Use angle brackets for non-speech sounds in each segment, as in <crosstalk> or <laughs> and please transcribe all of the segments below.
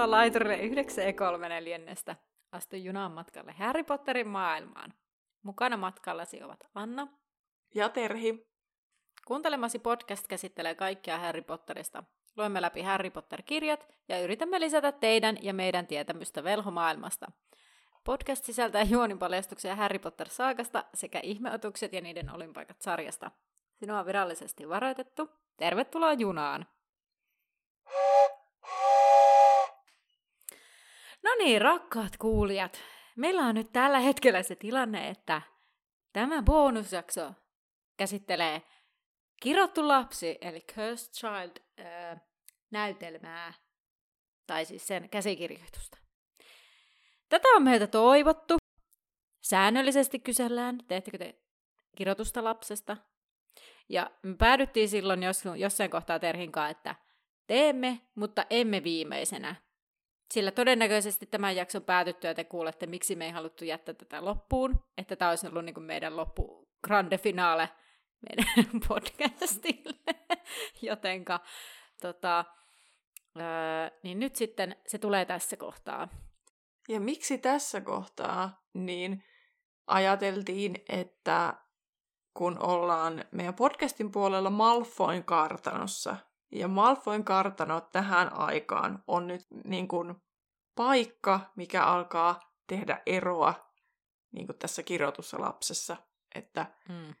Tervetuloa laiturille 9 e 3 neljännestä. Astu junaan matkalle Harry Potterin maailmaan. Mukana matkallasi ovat Anna ja Terhi. Kuuntelemasi podcast käsittelee kaikkia Harry Potterista. Luemme läpi Harry Potter-kirjat ja yritämme lisätä teidän ja meidän tietämystä velhomaailmasta. Podcast sisältää juonipaljastuksia Harry Potter-saakasta sekä ihmeotukset ja niiden olinpaikat sarjasta. Sinua on virallisesti varoitettu. Tervetuloa junaan! No niin, rakkaat kuulijat. Meillä on nyt tällä hetkellä se tilanne, että tämä bonusjakso käsittelee Kirottu lapsi, eli Cursed Child, äh, näytelmää, tai siis sen käsikirjoitusta. Tätä on meiltä toivottu. Säännöllisesti kysellään, teettekö te kirjoitusta lapsesta. Ja me päädyttiin silloin jos, jossain kohtaa Terhinkaan, että teemme, mutta emme viimeisenä. Sillä todennäköisesti tämän jakson päätyttyä te kuulette, miksi me ei haluttu jättää tätä loppuun. Että tämä olisi ollut niin kuin meidän loppu grande finale meidän <laughs> podcastille. Jotenka, tota, öö, niin nyt sitten se tulee tässä kohtaa. Ja miksi tässä kohtaa, niin ajateltiin, että kun ollaan meidän podcastin puolella Malfoin kartanossa, ja Malfoin kartano tähän aikaan on nyt niin kuin paikka, mikä alkaa tehdä eroa niin kuin tässä kirjoitussa lapsessa. Että mm.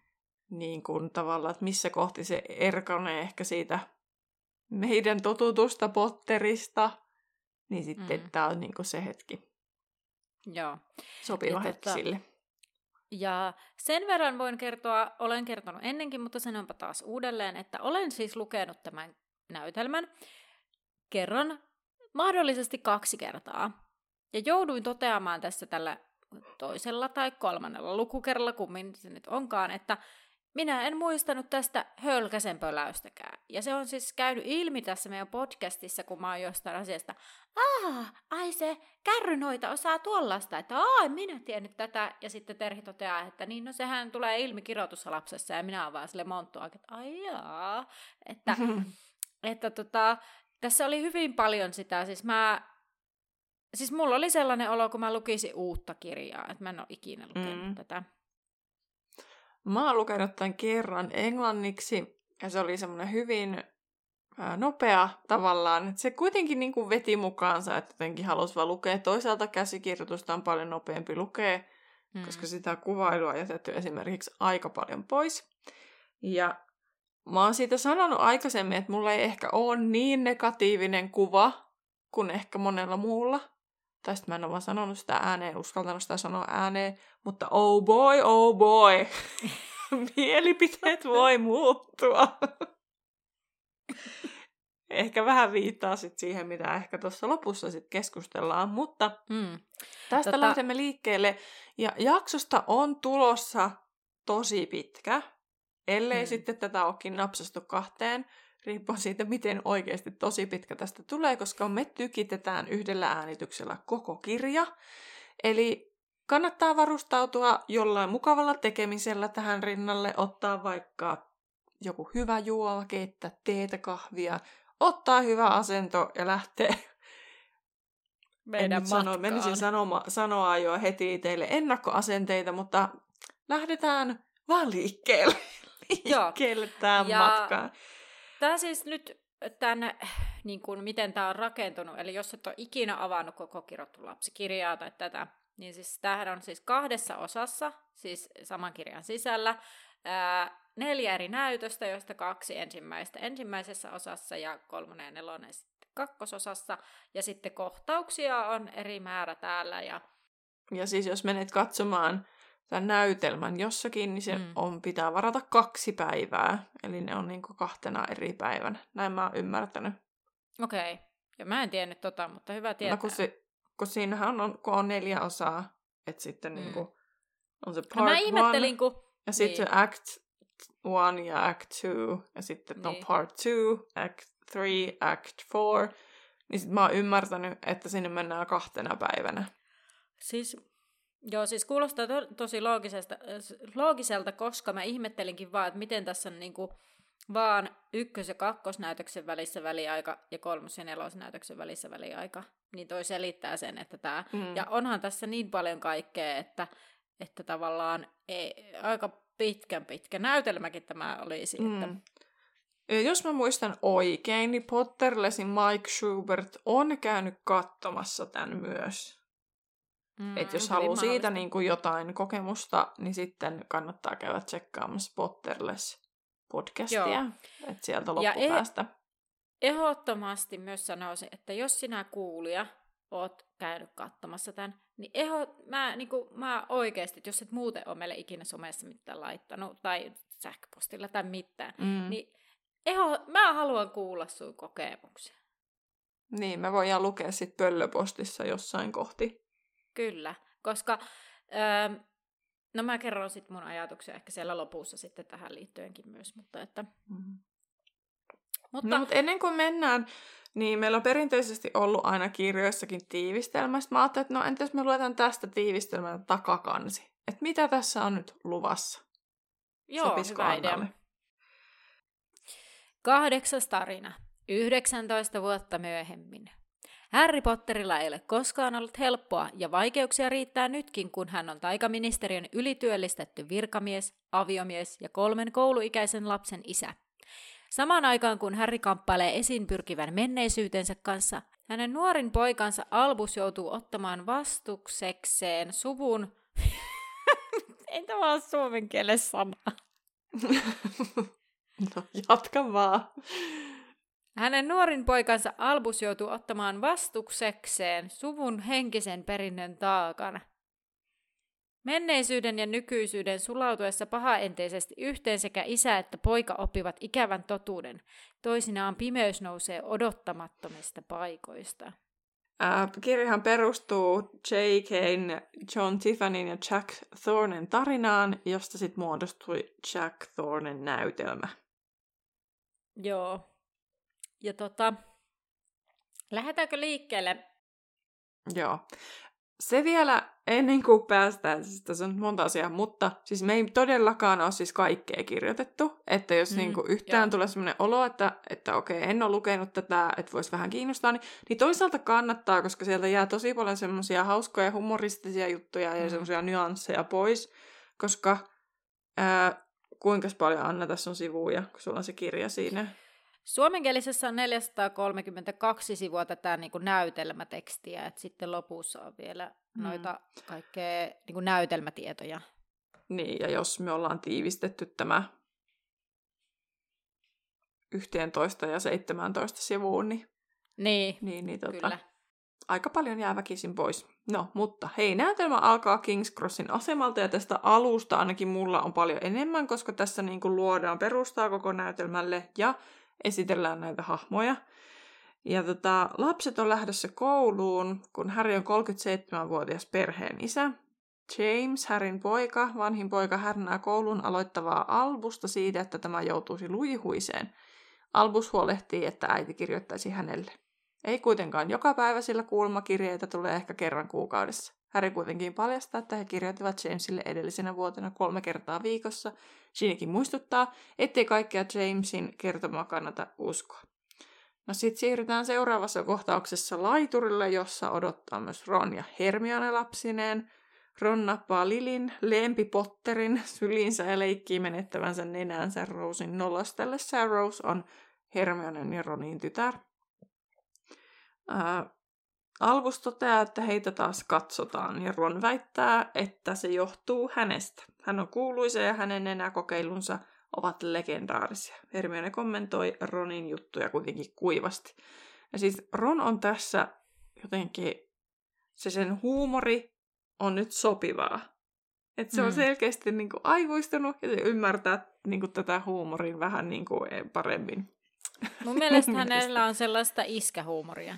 niin kuin tavallaan, että missä kohti se erkanee ehkä siitä meidän totutusta Potterista, niin sitten mm. tämä on niin kuin se hetki. Joo. Sopiva ja hetki tota, sille. Ja sen verran voin kertoa, olen kertonut ennenkin, mutta sanonpa taas uudelleen, että olen siis lukenut tämän näytelmän kerran, mahdollisesti kaksi kertaa. Ja jouduin toteamaan tässä tällä toisella tai kolmannella lukukerralla, kummin se nyt onkaan, että minä en muistanut tästä hölkäsen pöläystäkään. Ja se on siis käynyt ilmi tässä meidän podcastissa, kun mä oon jostain asiasta, ah, ai se kärrynoita osaa tuollaista, että ai, minä tiennyt tätä. Ja sitten Terhi toteaa, että niin, no sehän tulee ilmi lapsessa ja minä oon vaan sille monttua, että ai jaa. Että, <laughs> että tota, tässä oli hyvin paljon sitä, siis mä Siis mulla oli sellainen olo, kun mä lukisin uutta kirjaa, että mä en ole ikinä lukenut mm. tätä. Mä oon lukenut tämän kerran englanniksi, ja se oli semmoinen hyvin nopea tavallaan. Että se kuitenkin niin kuin veti mukaansa, että jotenkin halusi vaan lukea. Toisaalta käsikirjoitusta on paljon nopeampi lukea, mm. koska sitä kuvailua on jätetty esimerkiksi aika paljon pois. Ja mä oon siitä sanonut aikaisemmin, että mulla ei ehkä ole niin negatiivinen kuva kuin ehkä monella muulla. Tai sitten mä en ole vaan sanonut sitä ääneen, uskaltanut sitä sanoa ääneen, mutta oh boy, oh boy, <laughs> mielipiteet voi muuttua. <laughs> ehkä vähän viittaa sit siihen, mitä ehkä tuossa lopussa sit keskustellaan, mutta mm. tästä tota... lähdemme liikkeelle. Ja jaksosta on tulossa tosi pitkä, ellei mm. sitten tätä olekin napsastu kahteen riippuen siitä, miten oikeasti tosi pitkä tästä tulee, koska me tykitetään yhdellä äänityksellä koko kirja. Eli kannattaa varustautua jollain mukavalla tekemisellä tähän rinnalle, ottaa vaikka joku hyvä juoma, keittää teetä, kahvia, ottaa hyvä asento ja lähteä meidän en sano, menisin sanoma, sanoa jo heti teille ennakkoasenteita, mutta lähdetään vaan liikkeelle, <laughs> tähän ja matkaan. Tämä siis nyt tämän, niin kuin, miten tämä on rakentunut, eli jos et ole ikinä avannut koko kirjoittu lapsikirjaa tai tätä, niin siis tämähän on siis kahdessa osassa, siis saman kirjan sisällä, ää, neljä eri näytöstä, joista kaksi ensimmäistä ensimmäisessä osassa ja kolmonen ja nelonen sitten kakkososassa, ja sitten kohtauksia on eri määrä täällä. Ja, ja siis jos menet katsomaan tämän näytelmän jossakin, niin se mm. on, pitää varata kaksi päivää. Eli ne on niin kahtena eri päivänä. Näin mä oon ymmärtänyt. Okei. Okay. Ja mä en tiennyt tota, mutta hyvä tietää. No kun, se, kun siinähän on, kun on neljä osaa, että sitten mm. niin kuin, on se part no mä ihmettelin, one, kun... ja sitten niin. act one ja act two, ja sitten niin. on part two, act three, act four. Niin sit mä oon ymmärtänyt, että sinne mennään kahtena päivänä. Siis Joo, siis kuulostaa to- tosi loogisesta, loogiselta, koska mä ihmettelinkin vaan, että miten tässä on niinku, vaan ykkös- ja kakkosnäytöksen välissä väliaika ja kolmos- ja nelosnäytöksen välissä väliaika. Niin toi selittää sen, että tämä... Mm. Ja onhan tässä niin paljon kaikkea, että, että tavallaan ei, aika pitkän pitkä näytelmäkin tämä olisi. Mm. Että, Ja jos mä muistan oikein, niin Potterlesin Mike Schubert on käynyt katsomassa tämän myös. Mm, Et jos haluaa siitä niin kuin jotain kokemusta, niin sitten kannattaa käydä tsekkaamassa Potterless podcastia. Joo. Et sieltä e- loppupäästä. Ehdottomasti myös sanoisin, että jos sinä kuulija oot käynyt katsomassa tämän, niin eho, mä, niin kuin, mä oikeasti, että jos et muuten ole meille ikinä somessa mitään laittanut, tai sähköpostilla tai mitään, Mm. niin eho, mä haluan kuulla sun kokemuksia. Niin, me voidaan lukea sitten pöllöpostissa jossain kohti. Kyllä, koska öö, no mä kerron sitten mun ajatuksia ehkä siellä lopussa sitten tähän liittyenkin myös, mutta että... Mm. Mutta, No, mutta ennen kuin mennään, niin meillä on perinteisesti ollut aina kirjoissakin tiivistelmä. Sitten mä ajattelin, että no entäs me luetaan tästä tiivistelmän takakansi. Että mitä tässä on nyt luvassa? joo, Sopisiko hyvä idea. Kahdeksas tarina. 19 vuotta myöhemmin. Harry Potterilla ei ole koskaan ollut helppoa ja vaikeuksia riittää nytkin, kun hän on taikaministeriön ylityöllistetty virkamies, aviomies ja kolmen kouluikäisen lapsen isä. Samaan aikaan kun Harry kamppailee esiin pyrkivän menneisyytensä kanssa, hänen nuorin poikansa Albus joutuu ottamaan vastuksekseen suvun... ei tämä ole suomen kielen sana. <laughs> no, jatka vaan. Hänen nuorin poikansa Albus joutuu ottamaan vastuksekseen suvun henkisen perinnön taakan. Menneisyyden ja nykyisyyden sulautuessa pahaenteisesti yhteen sekä isä että poika oppivat ikävän totuuden. Toisinaan pimeys nousee odottamattomista paikoista. Ää, kirjahan perustuu J.K.'n, John Tiffanin ja Jack Thornen tarinaan, josta sitten muodostui Jack Thornen näytelmä. Joo. Ja tota, lähdetäänkö liikkeelle? Joo. Se vielä ennen kuin päästään, siis tässä on monta asiaa, mutta siis me ei todellakaan ole siis kaikkea kirjoitettu, että jos Mm, niinku yhtään joo. tulee sellainen olo, että, että okei, en ole lukenut tätä, että voisi vähän kiinnostaa, niin, niin toisaalta kannattaa, koska sieltä jää tosi paljon semmoisia hauskoja humoristisia juttuja ja Mm. semmoisia nyansseja pois, koska ää, kuinka paljon Anna tässä on sivuja, kun sulla on se kirja siinä. Suomenkielisessä on 432 sivua tätä niin kuin näytelmätekstiä, että sitten lopussa on vielä Mm. noita kaikkea niin kuin näytelmätietoja. Niin, ja jos me ollaan tiivistetty tämä 11 ja 17 sivuun, niin, Niin, niin, niin tota, kyllä. aika paljon jää väkisin pois. No, mutta hei, näytelmä alkaa King's Crossin asemalta ja tästä alusta ainakin mulla on paljon enemmän, koska tässä niin kuin luodaan perustaa koko näytelmälle ja esitellään näitä hahmoja. Ja tota, lapset on lähdössä kouluun, kun Harry on 37-vuotias perheen isä. James, Harryn poika, vanhin poika härnää koulun aloittavaa Albusta siitä, että tämä joutuisi luihuiseen. Albus huolehtii, että äiti kirjoittaisi hänelle. Ei kuitenkaan joka päivä, sillä kuulmakirjeitä tulee ehkä kerran kuukaudessa. Harry kuitenkin paljastaa, että he kirjoittivat Jamesille edellisenä vuotena kolme kertaa viikossa. Ginnykin muistuttaa, ettei kaikkea Jamesin kertomaa kannata uskoa. No sit siirrytään seuraavassa kohtauksessa laiturille, jossa odottaa myös Ron ja Hermione lapsineen. Ron nappaa Lilin, lempi Potterin syliinsä ja leikkii menettävänsä nenänsä Rosin nolostellessa Rose on Hermionen ja Ronin tytär. Albus toteaa, että heitä taas katsotaan ja Ron väittää, että se johtuu hänestä. Hän on kuuluisa ja hänen nenäkokeilunsa ovat legendaarisia. Hermione kommentoi Ronin juttuja kuitenkin kuivasti. Ja siis Ron on tässä jotenkin, se sen huumori on nyt sopivaa. Että se on Mm. selkeästi niin kuin aikuistunut ja se ymmärtää niin kuin tätä huumorin vähän niin kuin paremmin. <laughs> Mun mielestä hänellä on sellaista iskähuumoria.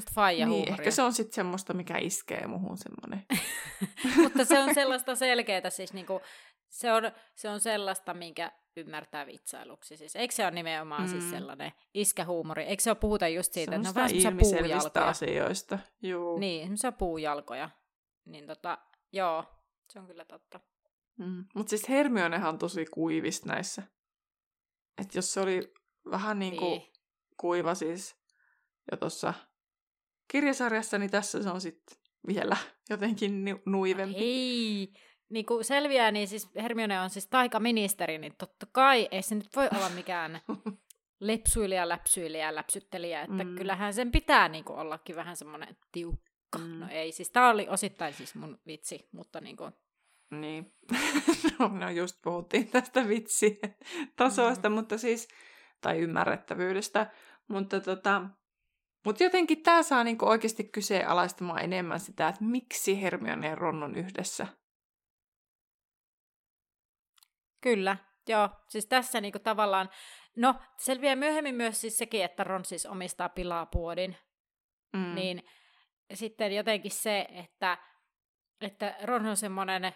Semmoista faijahuumoria. Niin, ehkä se on sitten semmoista, mikä iskee muhun semmoinen. <laughs> Mutta se on <laughs> sellaista selkeää, siis niinku, se, on, se on sellaista, minkä ymmärtää vitsailuksi. Siis, eikö se ole nimenomaan mm. siis Mm. sellainen iskähuumori? Eikö se ole puhuta just siitä, että ne on Semmoista vähän puujalkoja? asioista. Juu. Niin, semmoisia puujalkoja. Niin tota, joo, se on kyllä totta. Mm. Mutta siis Hermionehan on tosi kuivista näissä. Että jos se oli vähän niin kuin Niin. kuiva siis jo tuossa kirjasarjassa, niin tässä se on sitten vielä jotenkin nu- nuivempi. Ei, niin kuin selviää, niin siis Hermione on siis taikaministeri, niin totta kai ei se nyt voi olla <laughs> mikään lepsuilija, läpsyilija, läpsyttelijä, että Mm. kyllähän sen pitää niin kuin ollakin vähän semmoinen tiukka. Mm. No ei, siis tämä oli osittain siis mun vitsi, mutta niin kuin, Niin. <laughs> no, no just puhuttiin tästä vitsitasoista, mm. mutta siis, tai ymmärrettävyydestä, mutta tota, mutta jotenkin tämä saa niinku oikeasti kyseenalaistamaan enemmän sitä, että miksi Hermione ja Ron on yhdessä. Kyllä, joo. Siis tässä niinku tavallaan, no selviää myöhemmin myös siis sekin, että Ron siis omistaa pilapuodin, Mm. niin sitten jotenkin se, että, että Ron on semmoinen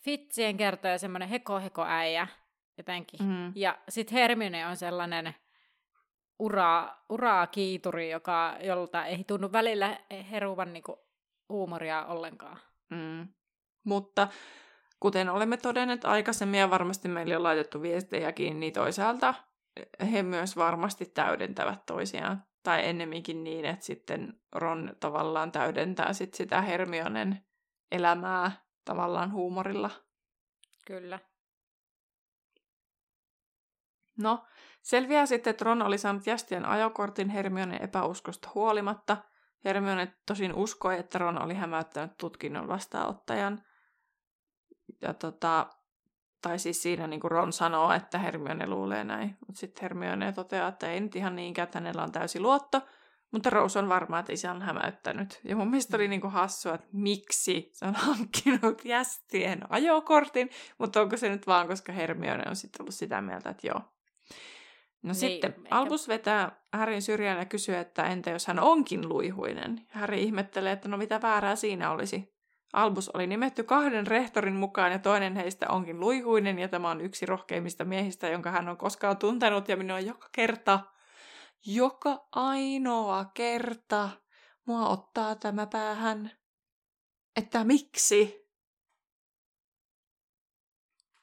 fitsien kertoja, semmoinen heko-heko-äijä jotenkin. Mm. Mm. Ja sitten Hermione on sellainen uraa, uraa kiituri, joka, jolta ei tunnu välillä heruvan niinku huumoria ollenkaan. Mm. Mutta kuten olemme todenneet aikaisemmin ja varmasti meille on laitettu viestejäkin, niin toisaalta he myös varmasti täydentävät toisiaan. Tai ennemminkin niin, että sitten Ron tavallaan täydentää sit sitä Hermionen elämää tavallaan huumorilla. Kyllä. No, selviää sitten, että Ron oli saanut jästien ajokortin Hermionen epäuskosta huolimatta. Hermione tosin uskoi, että Ron oli hämäyttänyt tutkinnon vastaanottajan. Ja tota, tai siis siinä niin kuin Ron sanoo, että Hermione luulee näin. Mutta sitten Hermione toteaa, että ei nyt ihan niinkään, että hänellä on täysi luotto. Mutta Rose on varma, että isä on hämäyttänyt. Ja mun mielestä oli niinku hassua, että miksi se on <laughs> hankkinut jästien ajokortin, mutta onko se nyt vaan, koska Hermione on sitten ollut sitä mieltä, että joo. No Niin, sitten ehkä- Albus vetää Härin syrjään ja kysyy, että entä jos hän onkin luihuinen? Häri ihmettelee, että no mitä väärää siinä olisi. Albus oli nimetty kahden rehtorin mukaan ja toinen heistä onkin luihuinen ja tämä on yksi rohkeimmista miehistä, jonka hän on koskaan tuntenut ja minua joka kerta, joka ainoa kerta mua ottaa tämä päähän. Että miksi?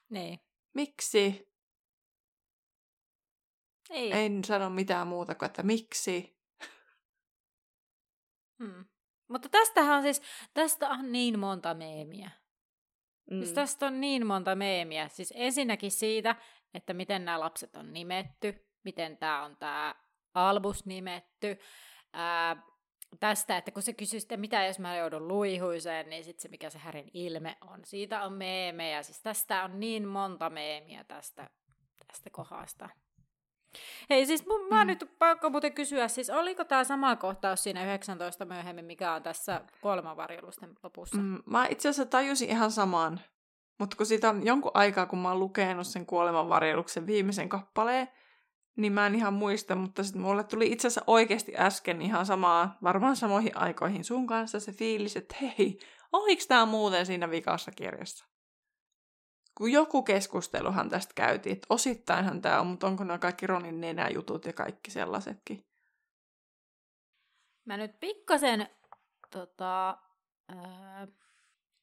Niin. Miksi? Ei. En sano mitään muuta kuin, että miksi. Hmm. Mutta tästähän on siis, tästä on niin monta meemiä. Mm. Siis tästä on niin monta meemiä. Siis ensinnäkin siitä, että miten nämä lapset on nimetty, miten tämä on tämä Albus nimetty. Ää, tästä, että kun se kysyy sitten, mitä jos mä joudun luihuiseen, niin sitten se, mikä se Härin ilme on. Siitä on meemejä. Siis tästä on niin monta meemiä tästä, tästä kohdasta. Hei, siis mun, mä Mm. nyt pakko muuten kysyä, siis oliko tämä sama kohtaus siinä 19 myöhemmin, mikä on tässä kuolemanvarjelusten lopussa? Mm, mä itse asiassa tajusin ihan samaan. Mutta kun siitä on jonkun aikaa, kun mä oon lukenut sen kuolemanvarjeluksen viimeisen kappaleen, niin mä en ihan muista, mutta sitten mulle tuli itse asiassa oikeasti äsken ihan samaa, varmaan samoihin aikoihin sun kanssa se fiilis, että hei, oliko tämä muuten siinä vikassa kirjassa? Kun joku keskusteluhan tästä käytiin, että osittainhan tämä on, mutta onko nämä kaikki Ronin nenäjutut ja kaikki sellaisetkin? Mä nyt pikkasen, tota, ää,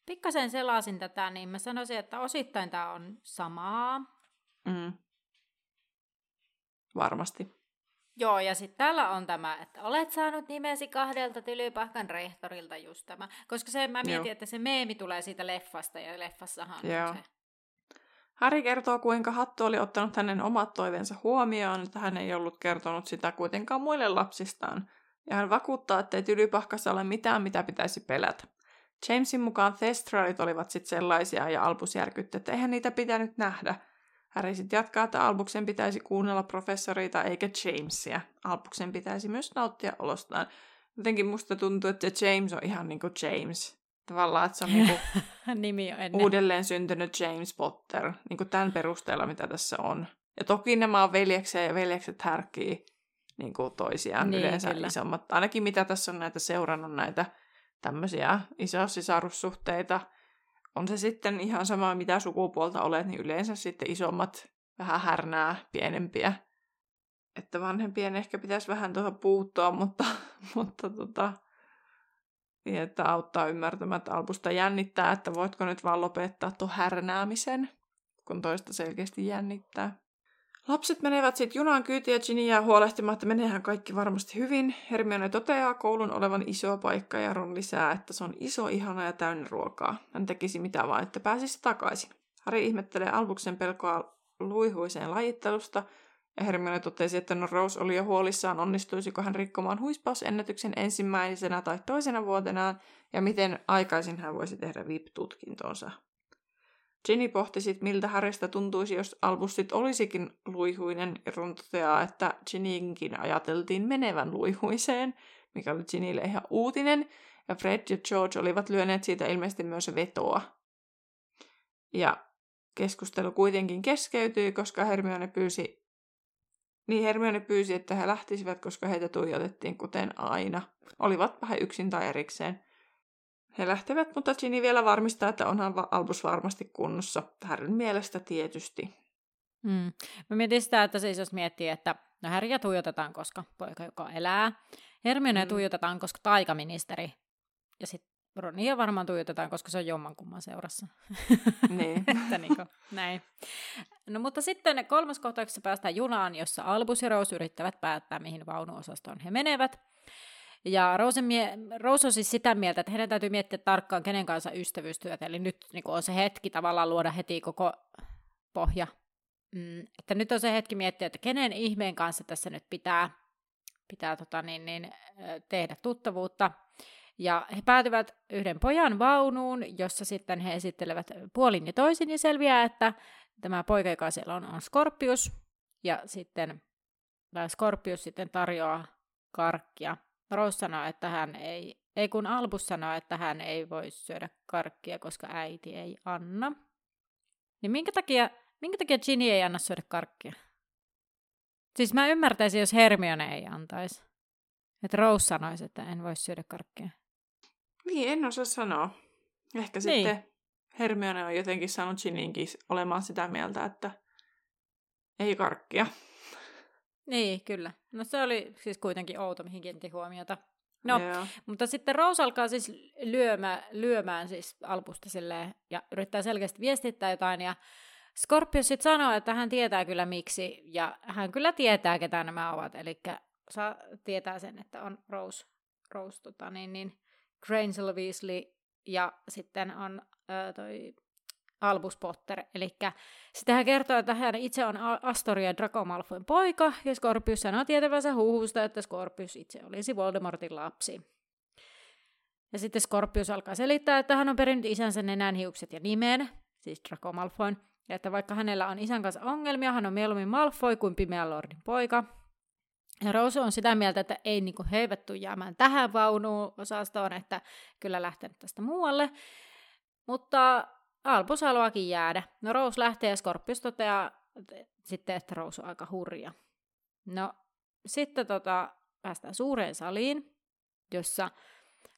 pikkasen selasin tätä, niin mä sanoisin, että osittain tämä on samaa. Mm. Varmasti. Joo, ja sitten täällä on tämä, että olet saanut nimesi kahdelta tylypahkan rehtorilta just tämä. Koska se, mä mietin, Joo. että se meemi tulee siitä leffasta, ja leffassahan Joo. on se. Harry kertoo, kuinka Hattu oli ottanut hänen omat toiveensa huomioon, että hän ei ollut kertonut sitä kuitenkaan muille lapsistaan. Ja hän vakuuttaa, että ei tylypahkassa ole mitään, mitä pitäisi pelätä. Jamesin mukaan Thestralit olivat sitten sellaisia, ja Albus järkytti, että eihän niitä pitänyt nähdä. Harry sitten jatkaa, että Albuksen pitäisi kuunnella professoriita eikä Jamesia. Albuksen pitäisi myös nauttia olostaan. Jotenkin musta tuntuu, että James on ihan niin kuin James. Tavallaan, että se on niin kuin <laughs> Nimi on ennen. uudelleen syntynyt James Potter, niin kuin tämän perusteella, mitä tässä on. Ja toki nämä on veljeksiä ja veljekset härkii niin kuin toisiaan Niin, yleensä kyllä. isommat. Ainakin mitä tässä on näitä seurannut näitä tämmöisiä isosisarussuhteita. On se sitten ihan sama, mitä sukupuolta olet, niin yleensä sitten isommat vähän härnää pienempiä. Että vanhempien ehkä pitäisi vähän tuohon puuttua, <laughs> mutta, mutta tota, niin, että auttaa ymmärtämään, että Albusta jännittää, että voitko nyt vaan lopettaa tuon härnäämisen, kun toista selkeästi jännittää. Lapset menevät sitten junaan kyytiin ja Ginny jää huolehtimaan, että meneehän kaikki varmasti hyvin. Hermione toteaa koulun olevan iso paikka ja Ron lisää, että se on iso, ihana ja täynnä ruokaa. Hän tekisi mitä vaan, että pääsisi takaisin. Harry ihmettelee Albuksen pelkoa luihuiseen lajittelusta, ja Hermione totesi, että no Rose oli jo huolissaan, onnistuisiko hän rikkomaan huispausennätyksen ensimmäisenä tai toisena vuotenaan, ja miten aikaisin hän voisi tehdä VIP-tutkintonsa. Ginny pohti sitten, miltä Harrystä tuntuisi, jos Albus sit olisikin luihuinen, ja Ron toteaa, että Ginnynkin ajateltiin menevän luihuiseen, mikä oli Ginnylle ihan uutinen, ja Fred ja George olivat lyöneet siitä ilmeisesti myös vetoa. Ja keskustelu kuitenkin keskeytyi, koska Hermione pyysi niin Hermione pyysi, että he lähtisivät, koska heitä tuijotettiin kuten aina. Olivat vähän yksin tai erikseen. He lähtevät, mutta Ginny vielä varmistaa, että onhan Albus varmasti kunnossa. Harryn mielestä tietysti. Hmm. Mä mietin sitä, että siis jos miettii, että no Harryä tuijotetaan, koska poika, joka elää. Hermione hmm. tuijotetaan, koska taikaministeri. Ja sitten Ronia varmaan tuijotetaan, koska se on jommankumman seurassa. Niin. <laughs> että niin kuin, näin. No mutta sitten kolmas kohtauksessa päästään junaan, jossa Albus ja Rose yrittävät päättää, mihin vaunuosastoon he menevät. Ja Rose, mie- Rose on siis sitä mieltä, että heidän täytyy miettiä tarkkaan, kenen kanssa ystävyystyötä. Eli nyt niin on se hetki tavallaan luoda heti koko pohja. Mm, että nyt on se hetki miettiä, että kenen ihmeen kanssa tässä nyt pitää, pitää tota niin, niin, tehdä tuttavuutta. Ja he päätyvät yhden pojan vaunuun, jossa sitten he esittelevät puolin ja toisin ja selviää, että tämä poika, joka siellä on, on Skorpius. Ja sitten Skorpius sitten tarjoaa karkkia. Rose sanoo, että hän ei, ei kun Albus sanoo, että hän ei voi syödä karkkia, koska äiti ei anna. Niin minkä takia, minkä takia Ginny ei anna syödä karkkia? Siis mä ymmärtäisin, jos Hermione ei antaisi. Että Rose sanoisi, että en voi syödä karkkia. Niin, en osaa sanoa. Ehkä niin. sitten Hermione on jotenkin saanut Gininkin olemaan sitä mieltä, että ei karkkia. Niin, kyllä. No se oli siis kuitenkin outo, mihin kiinnitti huomiota. No, Joo. mutta sitten Rose alkaa siis lyömään, lyömään siis Alpusta silleen, ja yrittää selkeästi viestittää jotain, ja Scorpius sitten sanoo, että hän tietää kyllä miksi, ja hän kyllä tietää, ketä nämä ovat, eli saa tietää sen, että on Rose, Rose tota, niin, niin, Granger Weasley ja sitten on ö, toi Albus Potter. Eli sitten hän kertoo, että hän itse on Astoria Draco Malfoyn poika, ja Scorpius sanoo tietävänsä huhusta, että Scorpius itse olisi Voldemortin lapsi. Ja sitten Scorpius alkaa selittää, että hän on perinnyt isänsä nenän, hiukset ja nimen, siis Draco Malfoyn, ja että vaikka hänellä on isän kanssa ongelmia, hän on mieluummin Malfoy kuin Pimeän Lordin poika, ja Rose on sitä mieltä, että ei niin kuin, he eivät tule jäämään tähän vaunuun osastoon, että kyllä lähtenyt tästä muualle. Mutta Albus haluakin jäädä. No Rose lähtee ja Scorpius toteaa sitten, että Rose on aika hurja. No sitten tota, päästään suureen saliin, jossa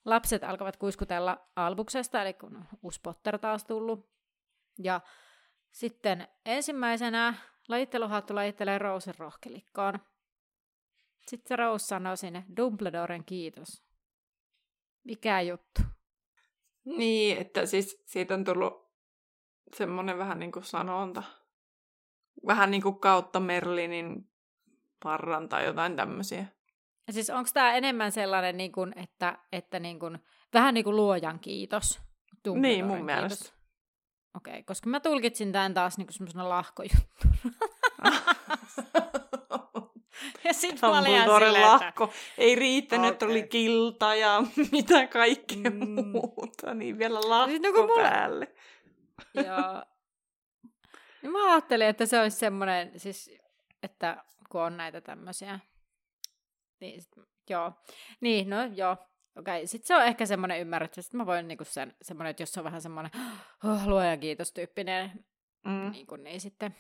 lapset alkavat kuiskutella Albuksesta, eli kun on uusi Potter taas tullut. Ja sitten ensimmäisenä lajitteluhattu lajittelee Rosen rohkelikkoon. Sitten Rose sanoo sinne, Dumbledoren kiitos. Mikä juttu? Niin, että siis siitä on tullut semmoinen vähän niin kuin sanonta. Vähän niin kuin kautta Merlinin parran tai jotain tämmöisiä. Ja siis onko tämä enemmän sellainen, niin kuin, että, että niin kuin, vähän niin kuin luojan kiitos? Niin, mun kiitos. mielestä. Okei, okay, koska mä tulkitsin tämän taas niin kuin semmoisena lahkojuttuna. <laughs> Ja sitten silleen, lahko. Että... Ei riittänyt, okay. oli kilta ja <laughs> mitä kaikkea mm. muuta, niin vielä lahko no, mulla... päälle. <laughs> Joo. Niin mä ajattelin, että se olisi semmoinen, siis, että kun on näitä tämmöisiä. Niin, sit, joo. Niin, no joo. Okei, okay. sitten se on ehkä semmoinen ymmärrys, että mä voin niinku sen, semmoinen, että jos se on vähän semmoinen <gasps> oh, luojan kiitos tyyppinen, mm. niin, kuin, niin sitten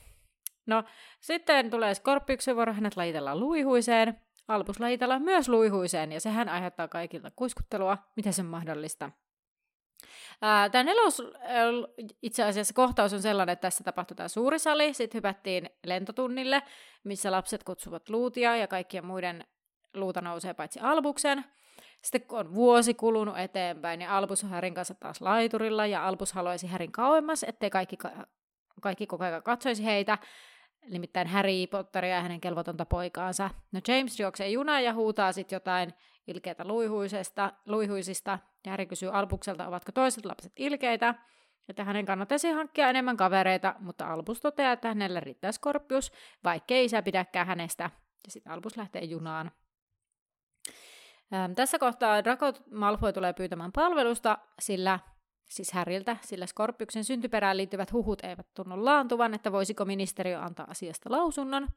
No, sitten tulee Skorpiuksen vuoro, hänet lajitellaan luihuiseen. Albus lajitellaan myös luihuiseen, ja sehän aiheuttaa kaikilta kuiskuttelua, miten se on mahdollista. Tämä nelos itse asiassa kohtaus on sellainen, että tässä tapahtui tämä suuri sali, sitten hypättiin lentotunnille, missä lapset kutsuvat luutia ja kaikkien muiden luuta nousee paitsi Albuksen. Sitten kun on vuosi kulunut eteenpäin, niin Albus on Härin kanssa taas laiturilla, ja Albus haluaisi Härin kauemmas, ettei kaikki, kaikki koko ajan katsoisi heitä. Nimittäin Harry Potteria ja hänen kelvotonta poikaansa. No James juoksee junaan ja huutaa sitten jotain ilkeitä luihuisesta, luihuisista, ja Harry kysyy Albukselta, ovatko toiset lapset ilkeitä, että hänen kannattaisi hankkia enemmän kavereita, mutta Albus toteaa, että hänellä riittää Skorpius, vaikkei isä pidäkään hänestä, ja sitten Albus lähtee junaan. Ähm, tässä kohtaa Draco Malfoy tulee pyytämään palvelusta, sillä siis Häriltä, sillä Skorpiuksen syntyperään liittyvät huhut eivät tunnu laantuvan, että voisiko ministeriö antaa asiasta lausunnon.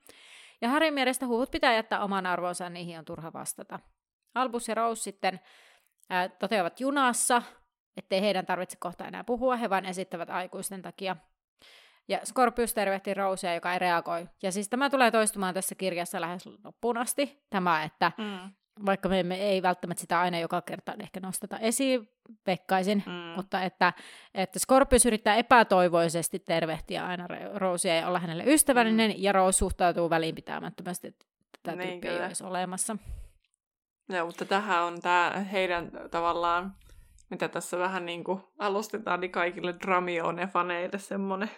Ja Härin mielestä huhut pitää jättää oman arvonsa, niihin on turha vastata. Albus ja Rose sitten ää, toteavat junassa, ettei heidän tarvitse kohta enää puhua, he vain esittävät aikuisten takia. Ja Scorpius tervehti Rosea, joka ei reagoi. Ja siis tämä tulee toistumaan tässä kirjassa lähes loppuun asti, tämä, että mm vaikka me emme, ei välttämättä sitä aina joka kerta ehkä nosteta esiin, vekkaisin, mm. mutta että, että Scorpius yrittää epätoivoisesti tervehtiä aina Rosea ja olla hänelle ystävällinen, mm. ja Rose suhtautuu välinpitämättömästi, että tätä niin, tyyppiä ei olisi olemassa. Joo, mutta tähän on tämä heidän tavallaan, mitä tässä vähän niin kuin alustetaan, niin kaikille Dramione-faneille semmoinen,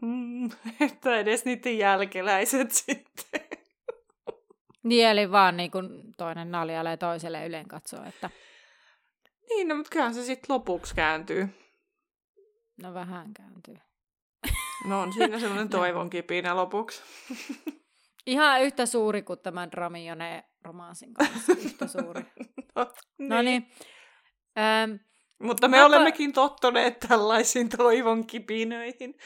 <laughs> että edes niiden jälkeläiset sitten niin, eli vaan niin kuin toinen naljailee toiselle ylen katsoo, että... Niin, no, mutta kyllähän se sitten lopuksi kääntyy. No vähän kääntyy. <laughs> No on siinä semmoinen <laughs> toivon kipinä lopuksi. <laughs> Ihan yhtä suuri kuin tämän Dramione romanssin kanssa. Yhtä suuri. no, niin. no niin. Ähm, Mutta me Mä olemmekin tottuneet tällaisiin toivon kipinöihin.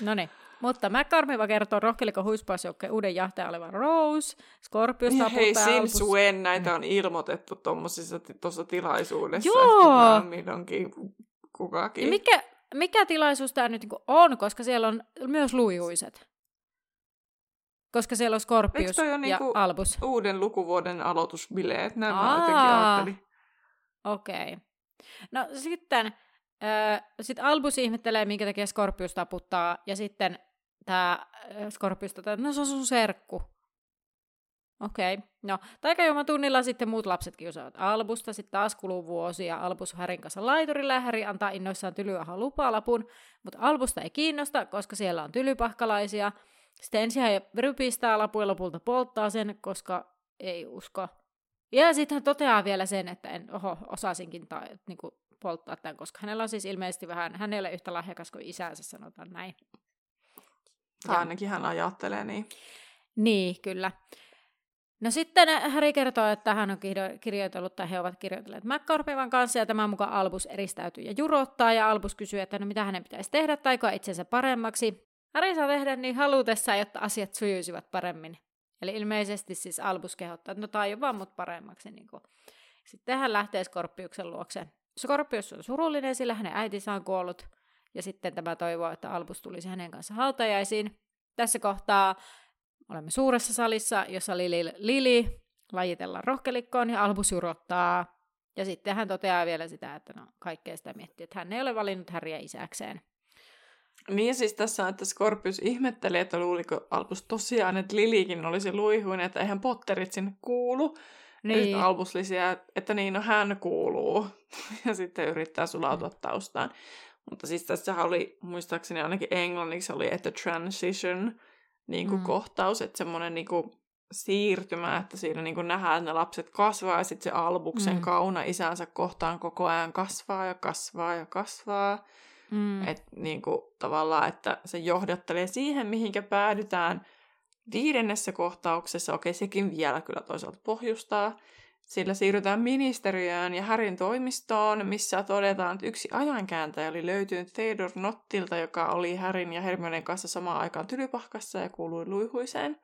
no niin. Mutta McCormiva kertoo rohkeliko huispausjoukkojen uuden jahtajan olevan Rose, Scorpius ja hei, since when näitä on ilmoitettu tuossa tilaisuudessa. Joo! Milloinkin kukakin. Ja mikä, mikä tilaisuus tämä nyt niinku on, koska siellä on myös luihuiset? Koska siellä on Scorpius ja niinku Albus. uuden lukuvuoden aloitusbileet? Nämä jotenkin ajattelin. Okei. Okay. No sitten, äh, sit Albus ihmettelee, minkä takia Scorpius taputtaa, ja sitten tämä Scorpius että no se on sun serkku. Okei, okay. no taikajuoman tunnilla sitten muut lapset kiusaavat Albusta, sitten taas kuluu ja Albus Härin kanssa laiturilla ja Häri antaa innoissaan tylyahan lupalapun, mutta Albusta ei kiinnosta, koska siellä on tylypahkalaisia. Sitten ensin hän rypistää lapun ja lopulta polttaa sen, koska ei usko. Ja sitten hän toteaa vielä sen, että en, oho, osasinkin ta, niin kuin, polttaa tämän, koska hänellä on siis ilmeisesti vähän, hän ei ole yhtä lahjakas kuin isänsä, sanotaan näin. Tai ainakin hän ajattelee niin. Niin, kyllä. No sitten Harry kertoo, että hän on kirjoitellut, tai he ovat kirjoitelleet McCormivan kanssa, ja tämän mukaan Albus eristäytyy ja jurottaa, ja Albus kysyy, että no mitä hänen pitäisi tehdä, taikoa itsensä paremmaksi. Harry saa tehdä niin halutessaan, jotta asiat sujuisivat paremmin. Eli ilmeisesti siis Albus kehottaa, että no tai vaan mut paremmaksi. Niin kuin. Sitten hän lähtee Skorpiuksen luokse. Skorpius on surullinen, sillä hänen äitinsä on kuollut, ja sitten tämä toivoo, että Albus tulisi hänen kanssa hautajaisiin. Tässä kohtaa olemme suuressa salissa, jossa Lili, Lili lajitellaan rohkelikkoon ja Albus jurottaa. Ja sitten hän toteaa vielä sitä, että no, kaikkea sitä miettii, että hän ei ole valinnut Harrya isäkseen. Niin siis tässä on, että Scorpius ihmetteli, että luuliko Albus tosiaan, että Lilikin olisi luihuin, että eihän Potterit sinne kuulu. Niin. Ja Albus lisiä, että niin, no hän kuuluu. <laughs> Ja sitten yrittää sulautua taustaan. Mutta siis tässä oli, muistaakseni ainakin englanniksi oli, että transition niin kuin mm. kohtaus, että semmoinen niin kuin siirtymä, että siinä niin kuin nähdään, että ne lapset kasvaa ja sitten se Albuksen mm. kauna isänsä kohtaan koko ajan kasvaa ja kasvaa ja kasvaa. Mm. Että niin kuin, tavallaan, että se johdattelee siihen, mihinkä päädytään viidennessä kohtauksessa. Okei, sekin vielä kyllä toisaalta pohjustaa. Sillä siirrytään ministeriöön ja Härin toimistoon, missä todetaan, että yksi ajankääntäjä oli löytynyt Theodor Nottilta, joka oli Härin ja Hermionen kanssa samaan aikaan tylypahkassa ja kuului luihuiseen.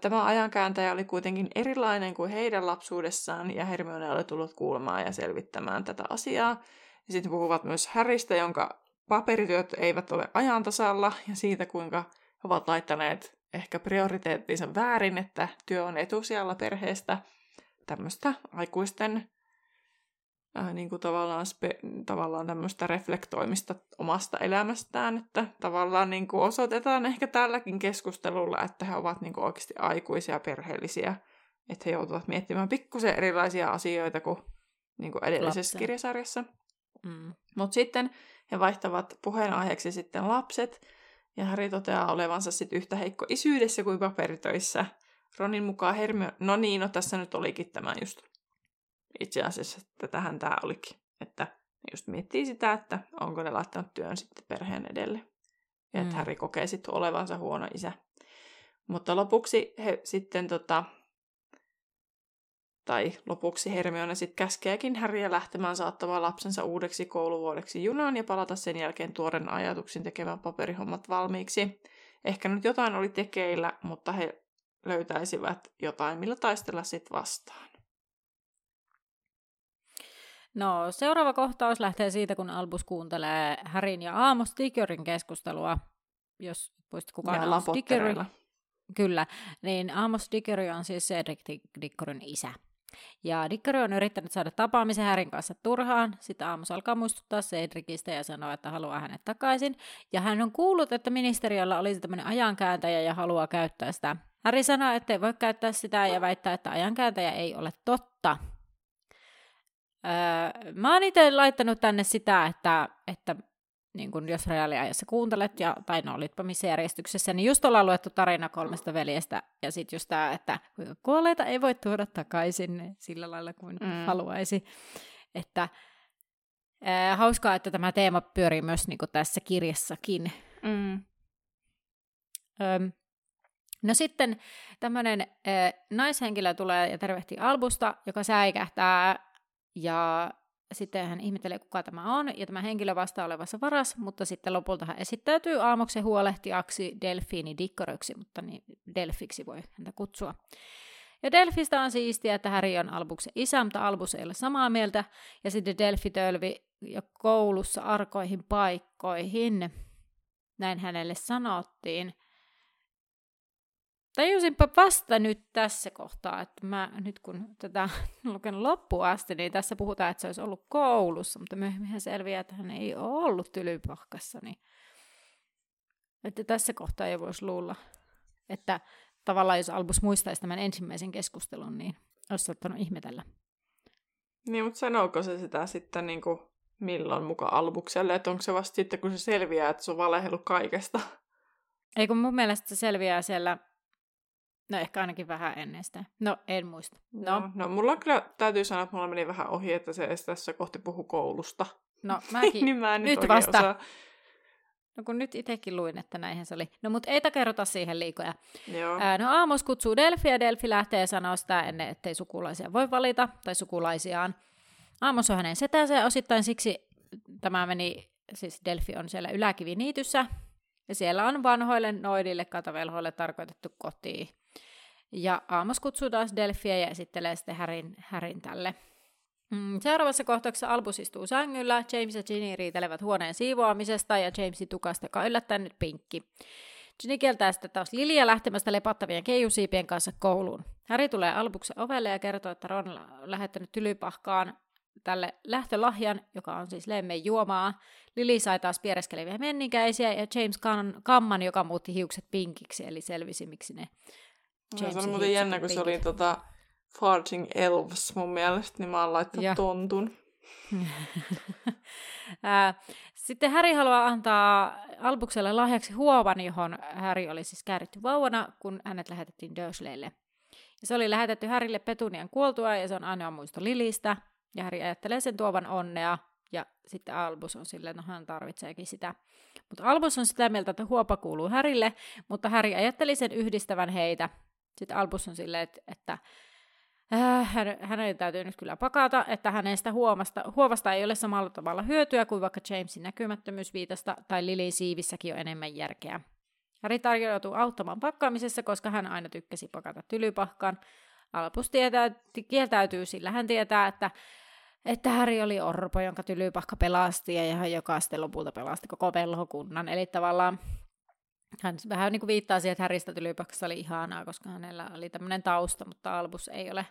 Tämä ajankääntäjä oli kuitenkin erilainen kuin heidän lapsuudessaan, ja Hermione oli tullut kuulemaan ja selvittämään tätä asiaa. Ja sitten puhuvat myös Häristä, jonka paperityöt eivät ole ajantasalla, ja siitä, kuinka he ovat laittaneet ehkä prioriteettinsa väärin, että työ on etusijalla perheestä – tämmöistä aikuisten ää, niin kuin tavallaan, spe, tavallaan tämmöistä reflektoimista omasta elämästään, että tavallaan niin kuin osoitetaan ehkä tälläkin keskustelulla, että he ovat niin kuin oikeasti aikuisia perheellisiä, että he joutuvat miettimään pikkusen erilaisia asioita kuin, niin kuin edellisessä Lapsen. kirjasarjassa. Mm. Mutta sitten he vaihtavat puheenaiheeksi sitten lapset, ja Harry toteaa olevansa sitten yhtä heikko isyydessä kuin paperitöissä. Ronin mukaan Hermio... No niin, no tässä nyt olikin tämä just. Itse asiassa, että tähän tämä olikin. Että just miettii sitä, että onko ne laittanut työn sitten perheen edelle. Ja mm. että Harry kokee sitten olevansa huono isä. Mutta lopuksi he sitten tota, tai lopuksi Hermione sitten käskeekin Harryä lähtemään saattamaan lapsensa uudeksi kouluvuodeksi junaan ja palata sen jälkeen tuoren ajatuksin tekemään paperihommat valmiiksi. Ehkä nyt jotain oli tekeillä, mutta he löytäisivät jotain, millä taistella sitten vastaan. No, seuraava kohtaus lähtee siitä, kun Albus kuuntelee Härin ja Amos Dickerin keskustelua, jos voisit kukaan Amos Dickery. Kyllä, niin Amos Dickery on siis Cedric Dickerin isä. Ja Dickery on yrittänyt saada tapaamisen Härin kanssa turhaan. Sitten Amos alkaa muistuttaa Cedricistä ja sanoo, että haluaa hänet takaisin. Ja hän on kuullut, että ministeriöllä olisi tämmöinen ajankääntäjä ja haluaa käyttää sitä. Häri sanoo, että ei voi käyttää sitä ja väittää, että ajankääntäjä ei ole totta. Öö, mä oon itse laittanut tänne sitä, että, että niin kun jos reaaliajassa kuuntelet, ja, tai no olitpa missä järjestyksessä, niin just ollaan luettu tarina kolmesta veljestä, ja sitten just tämä, että kuolleita ei voi tuoda takaisin sillä lailla kuin mm. haluaisi. Että ää, hauskaa, että tämä teema pyörii myös niin tässä kirjassakin. Mm. Öm, no sitten tämmöinen naishenkilö tulee ja tervehtii Albusta, joka säikähtää ja sitten hän ihmettelee, kuka tämä on, ja tämä henkilö vastaa olevassa varas, mutta sitten lopulta hän esittäytyy aamuksen huolehtijaksi Delfiini Dikkoröksi, mutta niin Delfiksi voi häntä kutsua. Ja Delfistä on siistiä, että Häri on Albuksen isä, mutta Albus ei ole samaa mieltä, ja sitten Delfi tölvi jo koulussa arkoihin paikkoihin. Näin hänelle sanottiin. Tajusinpa vasta nyt tässä kohtaa, että mä nyt kun tätä <laughs> lukenut loppuun asti, niin tässä puhutaan, että se olisi ollut koulussa, mutta myöhemmin selviää, että hän ei ole ollut tylypahkassa, niin että tässä kohtaa ei voisi luulla, että tavallaan jos Albus muistaisi tämän ensimmäisen keskustelun, niin olisi ottanut ihmetellä. Niin, mutta sanooko se sitä sitten niin kuin milloin mukaan Albukselle, että onko se vasta sitten, kun se selviää, että se on valehellut kaikesta? Ei kun mun mielestä se selviää siellä No ehkä ainakin vähän ennen sitä. No, en muista. No, no, no mulla kyllä täytyy sanoa, että mulla meni vähän ohi, että se edes tässä kohti puhu koulusta. No, <laughs> mäkin. niin mä en nyt, nyt vasta. Osaa. No kun nyt itsekin luin, että näinhän se oli. No mutta ei kerrota siihen liikoja. Joo. Ää, no Aamos kutsuu Delfi ja Delfi lähtee ja sanoo sitä ennen, ettei sukulaisia voi valita, tai sukulaisiaan. Aamos on hänen setänsä ja osittain siksi tämä meni, siis Delfi on siellä yläkiviniityssä, ja siellä on vanhoille noidille katavelhoille tarkoitettu kotiin. Ja Aamos kutsuu taas Delfiä ja esittelee sitten Härin, Härin tälle. Mm, seuraavassa kohtauksessa Albus istuu sängyllä, James ja Ginny riitelevät huoneen siivoamisesta ja Jamesin tukasta, joka on yllättäen nyt pinkki. Ginny kieltää sitten taas Lilia lähtemästä lepattavien keijusiipien kanssa kouluun. Häri tulee Albuksen ovelle ja kertoo, että Ron on lähettänyt tylypahkaan tälle lähtölahjan, joka on siis lemmeen juomaa. Lili sai taas piereskeleviä menninkäisiä ja James Kamman, joka muutti hiukset pinkiksi, eli selvisi miksi ne James se on muuten jännä, kun se oli tota Farging Elves mun mielestä, niin mä oon laittanut ja. tontun. <laughs> Sitten Häri haluaa antaa Albukselle lahjaksi huovan, johon Häri oli siis kääritty vauvana, kun hänet lähetettiin Dursleylle. Ja se oli lähetetty Härille Petunian kuoltua, ja se on ainoa muisto Lilistä. Ja Häri ajattelee sen tuovan onnea, ja sitten Albus on silleen, että no hän tarvitseekin sitä. Mutta Albus on sitä mieltä, että huopa kuuluu Härille, mutta Häri ajatteli sen yhdistävän heitä, sitten Albus on silleen, että, että äh, hän, hänen täytyy nyt kyllä pakata, että hänestä huomasta, huovasta ei ole samalla tavalla hyötyä kuin vaikka Jamesin näkymättömyysviitasta tai Lilin siivissäkin on enemmän järkeä. Harry tarjoutuu auttamaan pakkaamisessa, koska hän aina tykkäsi pakata tylypahkan. Albus tietää, kieltäytyy, sillä hän tietää, että, että Harry oli orpo, jonka tylypahka pelasti ja joka sitten lopulta pelasti koko velhokunnan. Eli tavallaan hän vähän niin kuin viittaa siihen, että Häristä Tylypakassa oli ihanaa, koska hänellä oli tämmöinen tausta, mutta Albus ei ole,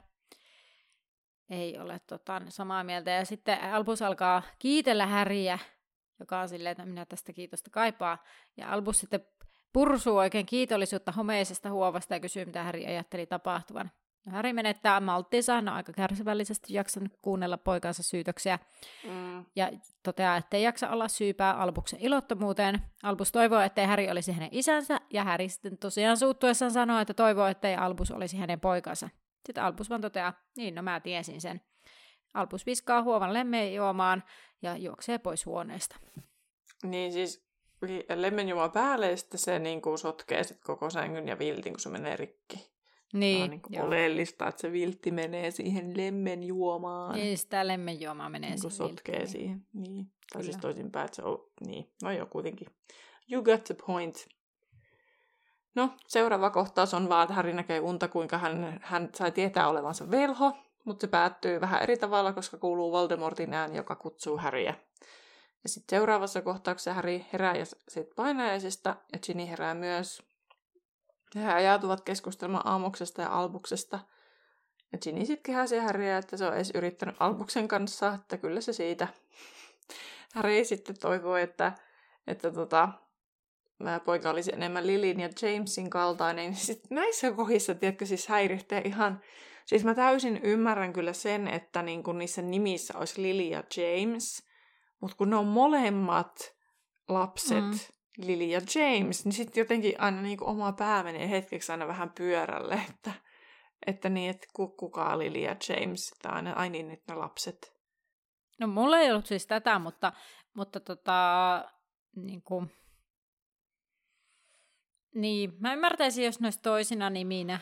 ei ole tota, samaa mieltä. Ja sitten Albus alkaa kiitellä Häriä, joka on silleen, että minä tästä kiitosta kaipaa. Ja Albus sitten pursuu oikein kiitollisuutta homeisesta huovasta ja kysyy, mitä Häri ajatteli tapahtuvan. Häri menettää malttinsa, hän on aika kärsivällisesti jaksanut kuunnella poikansa syytöksiä Mm. ja toteaa, ettei jaksa olla syypää Albuksen ilottomuuteen. Albus toivoo, ettei Häri olisi hänen isänsä, ja Häri sitten tosiaan suuttuessaan sanoo, että toivoo, ettei Albus olisi hänen poikansa. Sitten Albus vaan toteaa, niin no mä tiesin sen. Albus viskaa huovan lemmeen juomaan ja juoksee pois huoneesta. Niin siis li- lemmenjuma päälle ja sitten se niin kuin sotkee sit koko sängyn ja viltin, kun se menee rikki. Niin, on niin kuin joo. oleellista, että se viltti menee siihen lemmenjuomaan. Niin sitä lemmenjuomaa menee niin siihen sotkee vilttiin. siihen. Niin. Tai siis toisinpäin, että se on... Niin, no joo, kuitenkin. You got the point. No, seuraava kohtaus on vaan, että Harry näkee unta, kuinka hän, hän sai tietää olevansa velho, mutta se päättyy vähän eri tavalla, koska kuuluu Voldemortin ääni, joka kutsuu Harryä. Ja sitten seuraavassa kohtauksessa Harry herää ja sit painajaisista, ja Ginny herää myös. He ajautuvat keskustelemaan aamuksesta ja albuksesta. Ja Ginny sitten kehäsi Harryä, että se on edes yrittänyt albuksen kanssa, että kyllä se siitä. <laughs> Harry sitten toivoi, että, että tota, mä poika olisi enemmän Lilin ja Jamesin kaltainen. Niin Sit näissä kohdissa, tiedätkö, siis häiritsee ihan... Siis mä täysin ymmärrän kyllä sen, että niin kun niissä nimissä olisi Lily ja James, mutta kun ne on molemmat lapset, Mm. Lily ja James, niin sitten jotenkin aina niin kuin oma pää menee hetkeksi aina vähän pyörälle, että, että niin, että ku- kuka on Lily ja James, että aina, ai niin, että ne lapset. No mulla ei ollut siis tätä, mutta, mutta tota, niin kuin, niin, mä ymmärtäisin, jos ne olisi toisina niminä,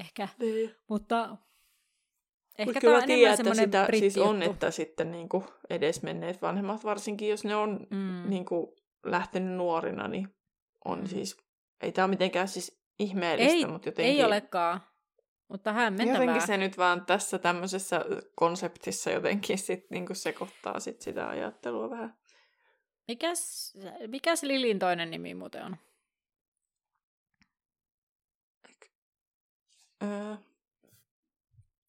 ehkä, Niin. mutta ehkä kyllä tiedän, että sitä siis on, että sitten niin kuin edesmenneet vanhemmat, varsinkin jos ne on Mm. niin kuin lähtenyt nuorina, niin on Mm. siis, ei tämä ole mitenkään siis ihmeellistä, Ei, mutta jotenkin... ei olekaan, mutta hämmentävää. Jotenkin se nyt vaan tässä tämmöisessä konseptissa jotenkin sit niinku sekoittaa sit sitä ajattelua vähän. Mikäs, mikäs Lilin toinen nimi muuten on? Öö,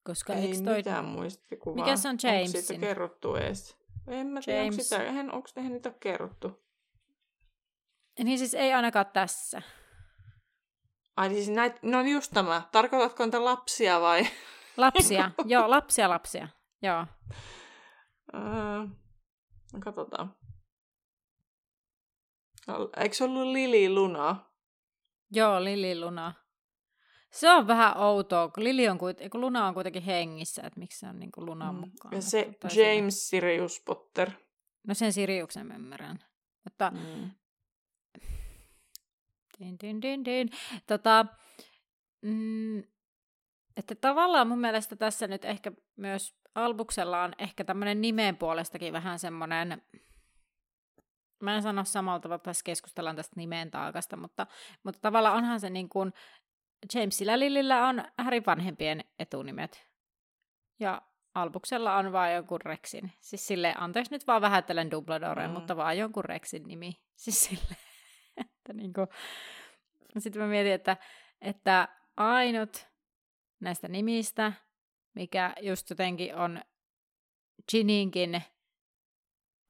Koska ei toi... mitään muistikuvaa. Mikä se on Onko siitä Jamesin? kerrottu edes? En mä tiedä, onko sitä, onko niitä kerrottu. Niin siis ei ainakaan tässä. Ai siis näit, no just tämä. Tarkoitatko niitä lapsia vai? <laughs> Lapsia, <laughs> joo, lapsia, lapsia. Joo. Öö, no katsotaan. No, Eikö se ollut Lili Luna? Joo, Lili Luna. Se on vähän outoa, kun, Lili on kuit- kun Luna on kuitenkin hengissä, että miksi se on niin kuin Lunan Mm. mukaan. Ja se siinä- James Sirius Potter. No sen Siriuksen mä ymmärrän. Mutta Mm. Din, din, din, din. Tota, mm, että tavallaan mun mielestä tässä nyt ehkä myös Albuksella on ehkä tämmöinen nimen puolestakin vähän semmoinen, mä en sano samalla tavalla, tässä keskustellaan tästä nimen taakasta, mutta, mutta tavallaan onhan se niin kuin, Jamesilla ja Lillillä on Härin vanhempien etunimet. Ja Albuksella on vaan jonkun Rexin. Siis sille anteeksi nyt vaan vähättelen Dumbledore, Mm. mutta vaan jonkun Rexin nimi. Siis sille, että niinku. Sitten mä mietin, että, että ainut näistä nimistä, mikä just jotenkin on Gininkin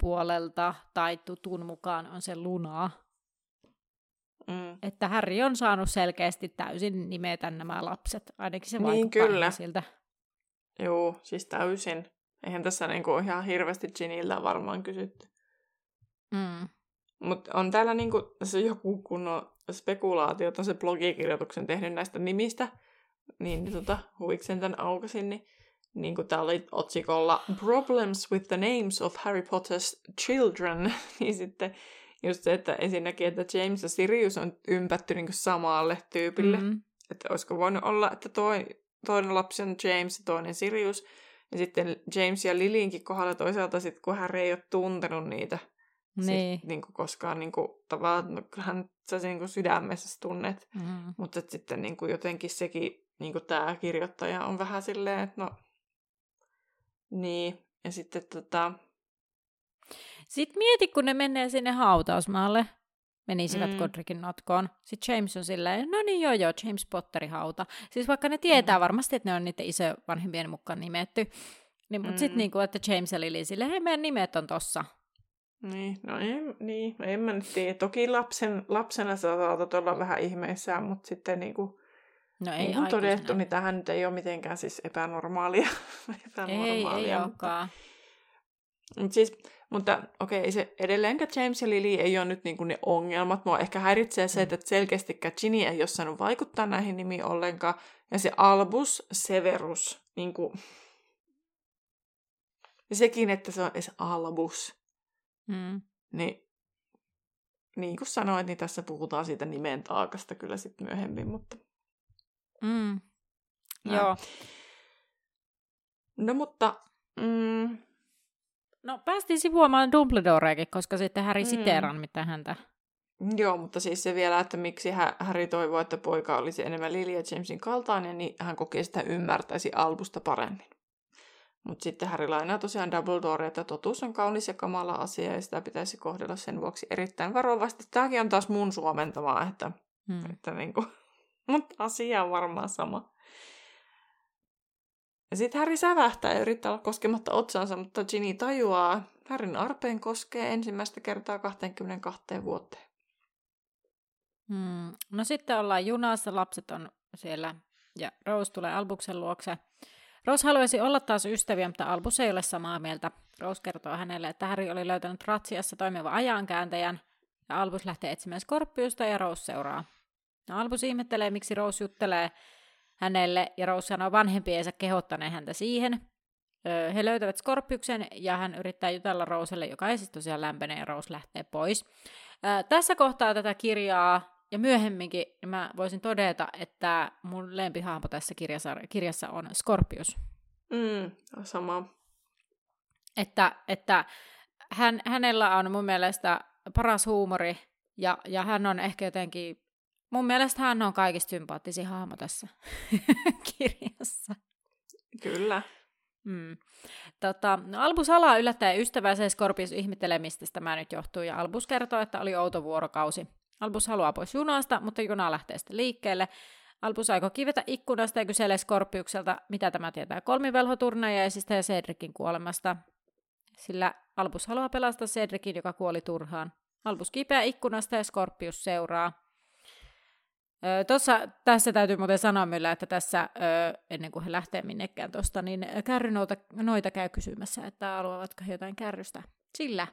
puolelta tai tutun mukaan on se Luna. Mm. Että Harry on saanut selkeästi täysin nimetä nämä lapset. Ainakin se Niin, vaikuttaa kyllä. siltä. Joo, siis täysin. Eihän tässä niinku ihan hirveästi Ginillä varmaan kysytty. Mm. Mutta on täällä niinku, tässä joku kunnon spekulaatio, että on se blogikirjoituksen tehnyt näistä nimistä. Niin, niin tota, huiksen tämän aukasin, niin, niin kuin täällä oli otsikolla Problems with the names of Harry Potter's children, <laughs> niin sitten just se, että ensinnäkin, että James ja Sirius on ympätty niin samalle tyypille. Mm. Että olisiko voinut olla, että toi, toinen lapsi on James ja toinen Sirius. Ja sitten James ja Lilinkin kohdalla toisaalta, sit, kun Harry ei ole tuntenut niitä Niin. sit, niin kuin koskaan niin kuin, tavallaan, no, kyllähän sä niin kuin sydämessä tunnet. Mm. Mutta et sitten niin kuin jotenkin sekin, niin kuin tämä kirjoittaja on vähän silleen, että no, niin. Ja sitten tota, Sitten mieti, kun ne menee sinne hautausmaalle, menisivät mm. Godricin notkoon. Sitten James on silleen, no niin joo joo, James Potterin hauta. Siis vaikka ne tietää mm. varmasti, että ne on niiden iso vanhempien mukaan nimetty. Niin, mutta mm. sitten niinku, että James ja Lily silleen, hei meidän nimet on tossa. Niin, no en, niin, en mä nyt tiedä. Toki lapsen, lapsena sä saatat olla vähän ihmeissään, mutta sitten niin kuin, No ei Niin kuin todettu, niin tähän nyt ei ole mitenkään siis epänormaalia. <laughs> Ei, ei mutta- olekaan. Mut siis, mutta okei, okay, se edelleenkään James ja Lily ei ole nyt niinku ne ongelmat. Mua ehkä häiritsee se, että selkeästikään Ginny ei ole saanut vaikuttaa näihin nimiin ollenkaan. Ja se Albus Severus, niinku... Ja sekin, että se on edes Albus. Mm. Niin, niin kuin sanoit, niin tässä puhutaan siitä nimen taakasta kyllä sitten myöhemmin, mutta... Mm. Näin. Joo. No mutta... Mm, No päästiin sivuamaan Dumbledoreakin, koska sitten Harry Mm. siteeraa nimittäin häntä. Joo, mutta siis se vielä, että miksi Harry toivoo, että poika olisi enemmän Lily ja Jamesin kaltainen, niin hän kokee sitä ymmärtäisi Albusta paremmin. Mutta sitten Harry lainaa tosiaan Dumbledore, että totuus on kaunis ja kamala asia ja sitä pitäisi kohdella sen vuoksi erittäin varovasti. Tämäkin on taas mun suomentamaa, että, Mm. että niinku, <laughs> mutta asia on varmaan sama. Ja sitten Harry sävähtää ja yrittää olla koskematta otsaansa, mutta Ginny tajuaa, Harryn arpeen koskee ensimmäistä kertaa 22 vuoteen. Mm. No sitten ollaan junassa, lapset on siellä ja Rose tulee Albuksen luokse. Rose haluaisi olla taas ystäviä, mutta Albus ei ole samaa mieltä. Rose kertoo hänelle, että Harry oli löytänyt Ratsiassa toimivan ajankääntäjän, ja Albus lähtee etsimään Skorpiusta ja Rose seuraa. No, Albus ihmettelee, miksi Rose juttelee hänelle, ja Rose sanoo vanhempiensa kehottaneen häntä siihen. Öö, he löytävät Skorpiuksen, ja hän yrittää jutella Roselle, joka ei siis tosiaan lämpene, ja Rose lähtee pois. Öö, tässä kohtaa tätä kirjaa, ja myöhemminkin niin mä voisin todeta, että mun lempihahmo tässä kirjassa, kirjassa on Skorpius. Mm, sama. Että, että hän, hänellä on mun mielestä paras huumori, ja, ja hän on ehkä jotenkin, mun mielestä hän on kaikista sympaattisin hahmo tässä <laughs> kirjassa. Kyllä. Mm. Tota, no Albus halaa yllättäen ystävänsä Scorpius ihmettelee, mistä tämä nyt johtuu, ja Albus kertoo, että oli outo vuorokausi. Albus haluaa pois junasta, mutta juna lähtee sitten liikkeelle. Albus aikoo kivetä ikkunasta ja kyselee Skorpiukselta, mitä tämä tietää kolmivelhoturnajaisista ja Cedricin kuolemasta. Sillä Albus haluaa pelastaa Cedricin, joka kuoli turhaan. Albus kipeää ikkunasta ja Skorpius seuraa. Tossa, tässä täytyy muuten sanoa myös, että tässä, ennen kuin he lähtee minnekään tuosta, niin kärrynoita noita käy kysymässä, että haluavatko he jotain kärrystä. Sillä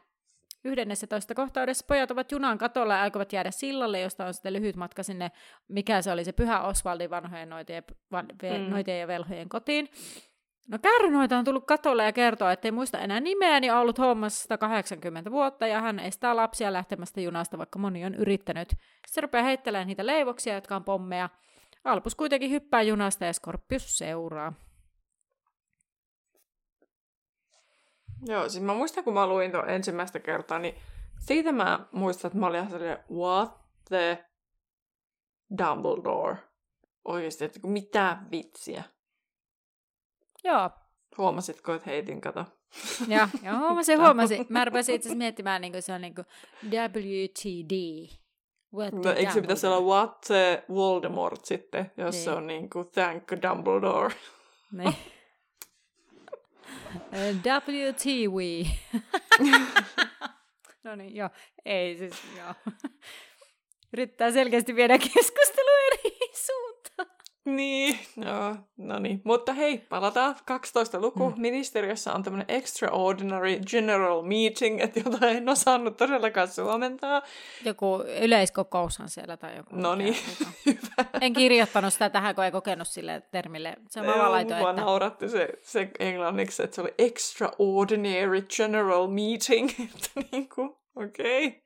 11 kohtaudessa pojat ovat junan katolla ja aikovat jäädä sillalle, josta on sitten lyhyt matka sinne, mikä se oli se pyhä Osvaldin vanhojen noitien, van, ve, Mm. noitien ja velhojen kotiin. No kärrynoita on tullut katolle ja kertoo, että ei muista enää nimeä, niin on ollut hommassa 180 vuotta ja hän estää lapsia lähtemästä junasta, vaikka moni on yrittänyt. Se rupeaa heittelemään niitä leivoksia, jotka on pommeja. Albus kuitenkin hyppää junasta ja Skorpius seuraa. Joo, siis mä muistan, kun mä luin tuon ensimmäistä kertaa, niin siitä mä muistan, että mä olin ihan silleen, what the Dumbledore? Oikeasti, että mitä vitsiä. Joo, Huomasitko, että heitin kato? ja huomasin, <laughs> huomasin. Mä rupesin itse asiassa miettimään, niin kuin se on niin kuin WTD. What No, eikö se pitäisi olla what the Voldemort sitten, jos Niin. se on niin kuin thank Dumbledore. Niin. <laughs> WTW. <laughs> no niin, joo. Ei siis, joo. <laughs> Yrittää selkeästi viedä keskustelua eri suuntaan. Niin, joo, no niin. Mutta hei, palataan 12 luku. Mm. Ministeriössä on tämmöinen extraordinary general meeting, että jota en osannut todellakaan suomentaa. Joku yleiskokoushan siellä tai joku. No niin, <laughs> hyvä. En kirjoittanut sitä tähän, kun ei kokenut sille termille. Se on vaan laitoin, Mua että... nauratti se, se englanniksi, että se oli extraordinary general meeting. <laughs> Että niinku, okei. Okay.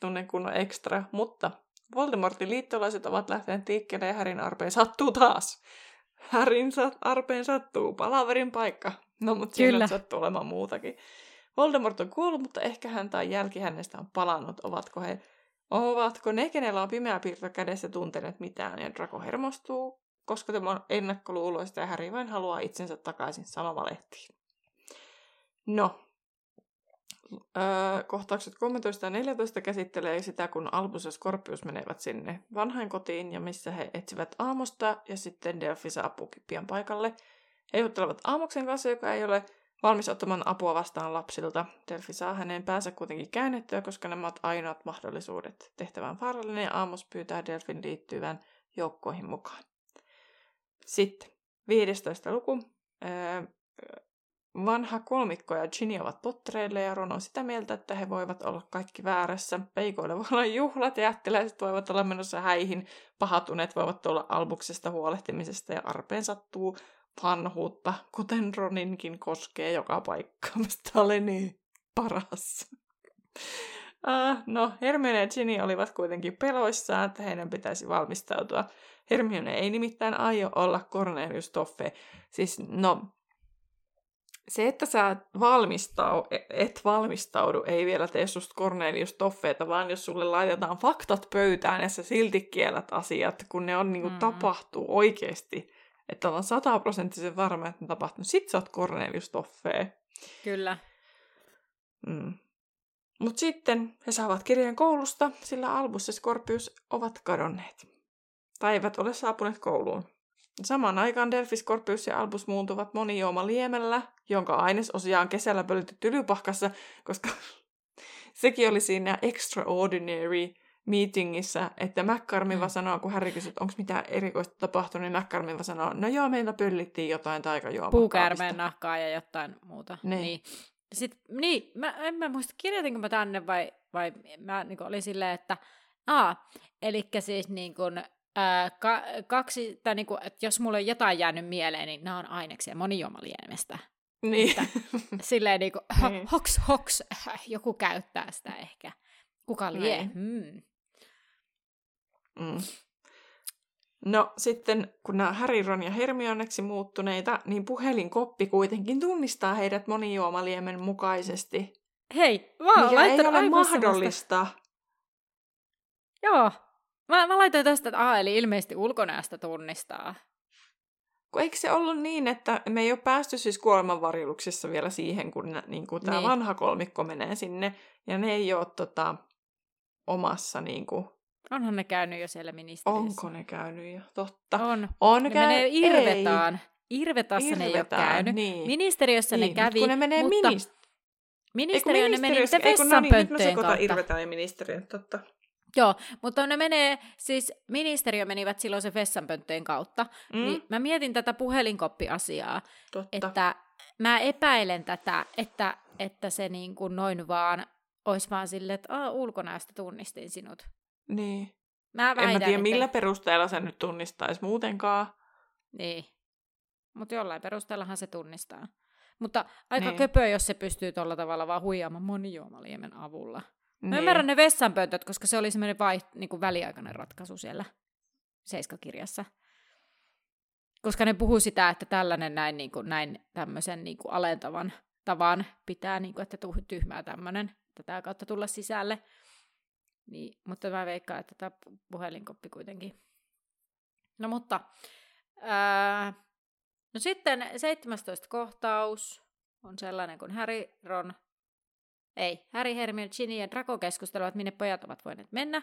Tunnen kunnon extra. Mutta Voldemortin liittolaiset ovat lähteneet liikkeelle ja Härin arpeen sattuu taas. Härin sa- arpeen sattuu. Palaverin paikka. No, mutta siinä sattuu olemaan muutakin. Voldemort on kuollut, mutta ehkä hän tai jälki hänestä on palannut. Ovatko he Ovatko ne, kenellä on pimeä piirto kädessä tunteneet mitään, ja Draco hermostuu, koska tämä on ennakkoluuloista ja Harry vain haluaa itsensä takaisin sanomalehtiin. No, öö, kohtaukset 13 ja 14 käsittelee sitä, kun Albus ja Scorpius menevät sinne vanhain kotiin, ja missä he etsivät aamusta, ja sitten Delphi saapuukin pian paikalle. He juttelevat aamuksen kanssa, joka ei ole valmis ottamaan apua vastaan lapsilta. Delphi saa hänen päänsä kuitenkin käännettyä, koska nämä ovat ainoat mahdollisuudet. Tehtävän vaarallinen ja Amos pyytää Delfin liittyvän joukkoihin mukaan. Sitten 15. luku. Öö, vanha kolmikko ja Ginny ovat pottereille ja Ron on sitä mieltä, että he voivat olla kaikki väärässä. Peikoille voi olla juhlat, jättiläiset voivat olla menossa häihin, pahatuneet voivat olla albuksesta huolehtimisesta ja arpeen sattuu vanhuutta, kuten Roninkin koskee joka paikka. <laughs> Mistä oli niin paras. Uh, no, Hermione ja Ginny olivat kuitenkin peloissaan, että heidän pitäisi valmistautua. Hermione ei nimittäin aio olla Cornelius Toffe. Siis, no, se, että sä valmistau, et valmistaudu, ei vielä tee susta Cornelius Toffeeta, vaan jos sulle laitetaan faktat pöytään ja sä silti kielät asiat, kun ne on niinku mm. tapahtuu oikeasti, että on sataprosenttisen varma, että ne tapahtuu, sit sä oot Cornelius Toffee. Kyllä. Mm. Mutta sitten he saavat kirjeen koulusta, sillä Albus ja Scorpius ovat kadonneet. Tai eivät ole saapuneet kouluun. Samaan aikaan Delphi, Scorpius ja Albus muuntuvat monijooma liemellä, jonka ainesosia on kesällä pölytty tylypahkassa, koska <laughs> sekin oli siinä extraordinary meetingissä, että McCarmin mm. sanoo, kun Harry kysyy, onko mitään erikoista tapahtunut, niin McCarmin sanoo, no joo, meillä pöllittiin jotain taikajuomaa. Puukärmeen nahkaa ja jotain muuta. Niin. niin. Sitten, niin, mä, en mä muista, kirjoitinko mä tänne vai, vai mä niin olin silleen, että aa, eli siis niin kuin, ää, ka, kaksi, tai niin kuin, että jos mulla on jotain jäänyt mieleen, niin nämä on aineksia monijuomalienemestä. Niin. Että, <laughs> silleen niin kuin, niin. hoks, hoks, joku käyttää sitä ehkä. Kuka lie? Niin. Hmm. Mm. No sitten, kun nämä Harry, Ron ja Hermioneksi muuttuneita, niin puhelinkoppi kuitenkin tunnistaa heidät monijuomaliemen mukaisesti. Hei, mä oon ei ole mahdollista. Semmoista... Joo, mä, mä laitoin tästä, että aha, eli ilmeisesti ulkonäöstä tunnistaa. Kun eikö se ollut niin, että me ei ole päästy siis kuolemanvarjeluksessa vielä siihen, kun niin kuin tämä niin. vanha kolmikko menee sinne, ja ne ei ole tota, omassa niin kuin, Onhan ne käynyt jo siellä ministeriössä. Onko ne käynyt jo? Totta. On. On ne käy... menee Irvetaan. Ei. Irvetassa Irvetaan, ne ei ole käynyt. Niin. Ministeriössä niin. ne kävi, kun ne menee mutta... Minist... Ministeriö ne meni niiden vessanpönttöjen no niin, kautta. Irvetaan ja ministeriö, totta. Joo, mutta ne menee, siis ministeriö menivät silloin se vessanpönttöjen kautta. Mm. Niin mä mietin tätä puhelinkoppiasiaa, Totta. että mä epäilen tätä, että, että se niin kuin noin vaan olisi vaan silleen, että ulkonäöstä tunnistin sinut. Niin. Mä väitän, en mä tiedä, että... millä perusteella se nyt tunnistaisi muutenkaan. Niin. Mutta jollain perusteellahan se tunnistaa. Mutta aika niin. köpö, jos se pystyy tuolla tavalla vaan huijaamaan monijuomaliemen avulla. Mä niin. ymmärrän ne vessanpöntöt, koska se oli semmoinen vaiht, niin kuin väliaikainen ratkaisu siellä Seiskakirjassa. Koska ne puhuu sitä, että tällainen näin, niin kuin, näin tämmöisen niin kuin alentavan tavan pitää, niin kuin, että tyhmää tämmöinen, tätä kautta tulla sisälle. Niin, mutta mä veikkaan, että tämä puhelinkoppi kuitenkin. No mutta, ää, no sitten 17 kohtaus on sellainen, kun Harry, Ron, ei, Harry, Hermione, Ginny ja Draco keskustelevat, minne pojat ovat voineet mennä.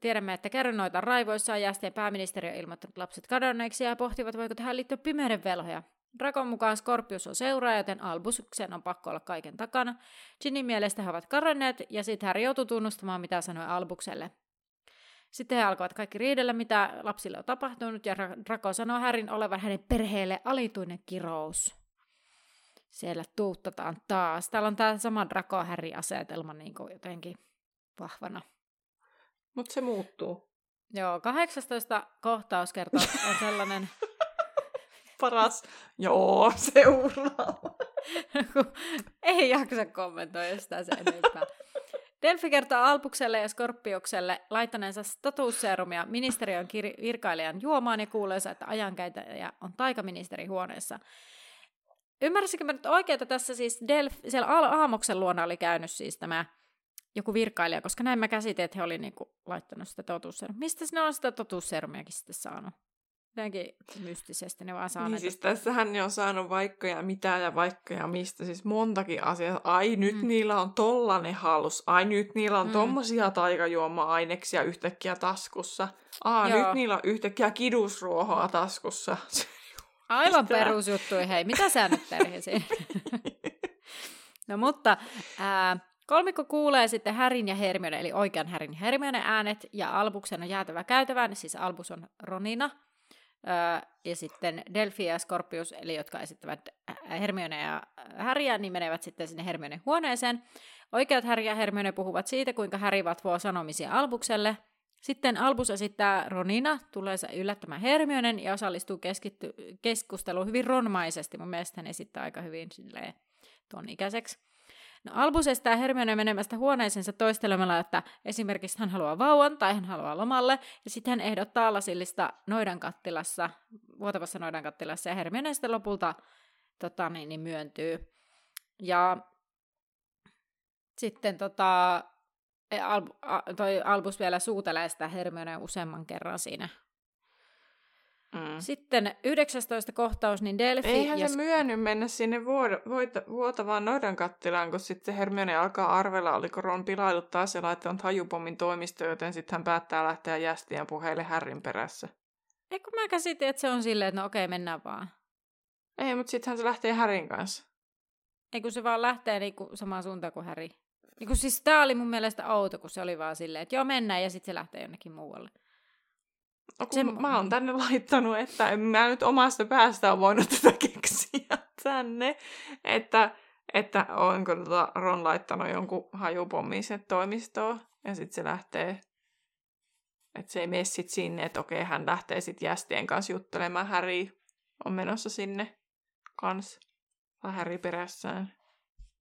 Tiedämme, että kärrynoita on raivoissaan ja pääministeri on ilmoittanut lapset kadonneiksi ja pohtivat, voiko tähän liittyä pimeyden velhoja. Drakon mukaan Scorpius on seuraaja, joten Albuksen on pakko olla kaiken takana. Ginnin mielestä he ovat karanneet, ja sitten Harry joutuu tunnustamaan, mitä sanoi Albukselle. Sitten he alkoivat kaikki riidellä, mitä lapsille on tapahtunut, ja Draco sanoo Härin olevan hänen perheelle alituinen kirous. Siellä tuuttataan taas. Täällä on tämä sama draco häri asetelma niin jotenkin vahvana. Mutta se muuttuu. Joo, 18 kohtauskerta on sellainen... <laughs> paras. Joo, seuraava. <laughs> Ei jaksa kommentoida sitä sen enempää. Delfi kertoo Alpukselle ja Skorpiokselle laittaneensa totuusserumia ministeriön kir- virkailijan juomaan ja kuuleensa, että ajankäytäjä on taikaministeri huoneessa. Ymmärsikö mä nyt oikein, että tässä siis Delf, siellä Aamoksen luona oli käynyt siis tämä joku virkailija, koska näin mä käsitin, että he oli niinku laittanut sitä totuusserumia. Mistä ne on sitä totuusserumiakin sitten saanut? Jotenkin mystisesti ne vaan saa Niin siis tässähän ne on saanut vaikka ja mitä ja vaikka ja mistä, siis montakin asiaa. Ai nyt mm. niillä on tollanen halus, ai nyt niillä on mm. tommosia taikajuoma-aineksia yhtäkkiä taskussa. Aa, Joo. nyt niillä on yhtäkkiä kidusruohoa taskussa. <laughs> Aivan perusjuttu, hei, mitä sä nyt terhesi? <laughs> no mutta, ää, kolmikko kuulee sitten Härin ja Hermione, eli oikean Härin ja Hermione äänet, ja Albuksen on jäätävä käytävään, siis Albus on Ronina, Öö, ja sitten Delphi ja Scorpius, eli jotka esittävät Hermione ja Häriä, niin menevät sitten sinne Hermione huoneeseen. Oikeat Häri ja Hermione puhuvat siitä, kuinka Häri vatvoo sanomisia Albukselle. Sitten Albus esittää Ronina, tulee se yllättämään Hermionen ja osallistuu keskitty- keskusteluun hyvin ronmaisesti. Mun mielestä hän esittää aika hyvin silleen, tuon ikäiseksi. No Albus estää Hermione menemästä huoneeseensa toistelemalla, että esimerkiksi hän haluaa vauvan tai hän haluaa lomalle, ja sitten hän ehdottaa lasillista noidankattilassa, vuotavassa noidankattilassa, ja Hermione sitten lopulta tota, niin, niin myöntyy. Ja sitten tota, Al, a, toi Albus vielä suutelee sitä Hermione useamman kerran siinä Mm. Sitten 19 kohtaus, niin Delphi... Eihän ja... se myönny mennä sinne vuod- voita- vuotavaan noidan kattilaan, kun sitten Hermione alkaa arvella, oliko Ron pilailut taas ja laittanut hajupommin toimistoon, joten sitten hän päättää lähteä jästien puheille Härrin perässä. Eikö mä käsitin, että se on silleen, että no okei, mennään vaan. Ei, mutta sittenhän se lähtee Härin kanssa. Ei, kun se vaan lähtee niinku samaan suuntaan kuin Häri. Niin siis tää oli mun mielestä outo, kun se oli vaan silleen, että joo mennään ja sitten se lähtee jonnekin muualle. No kun Sen... mä oon tänne laittanut, että en mä nyt omasta päästä on voinut <laughs> tätä keksiä tänne, että, että onko tota Ron laittanut jonkun hajupommin sinne toimistoon ja sitten se lähtee, että se ei mene sit sinne, että okei, hän lähtee sitten jästien kanssa juttelemaan, Harry on menossa sinne kanssa, tai Harry perässään.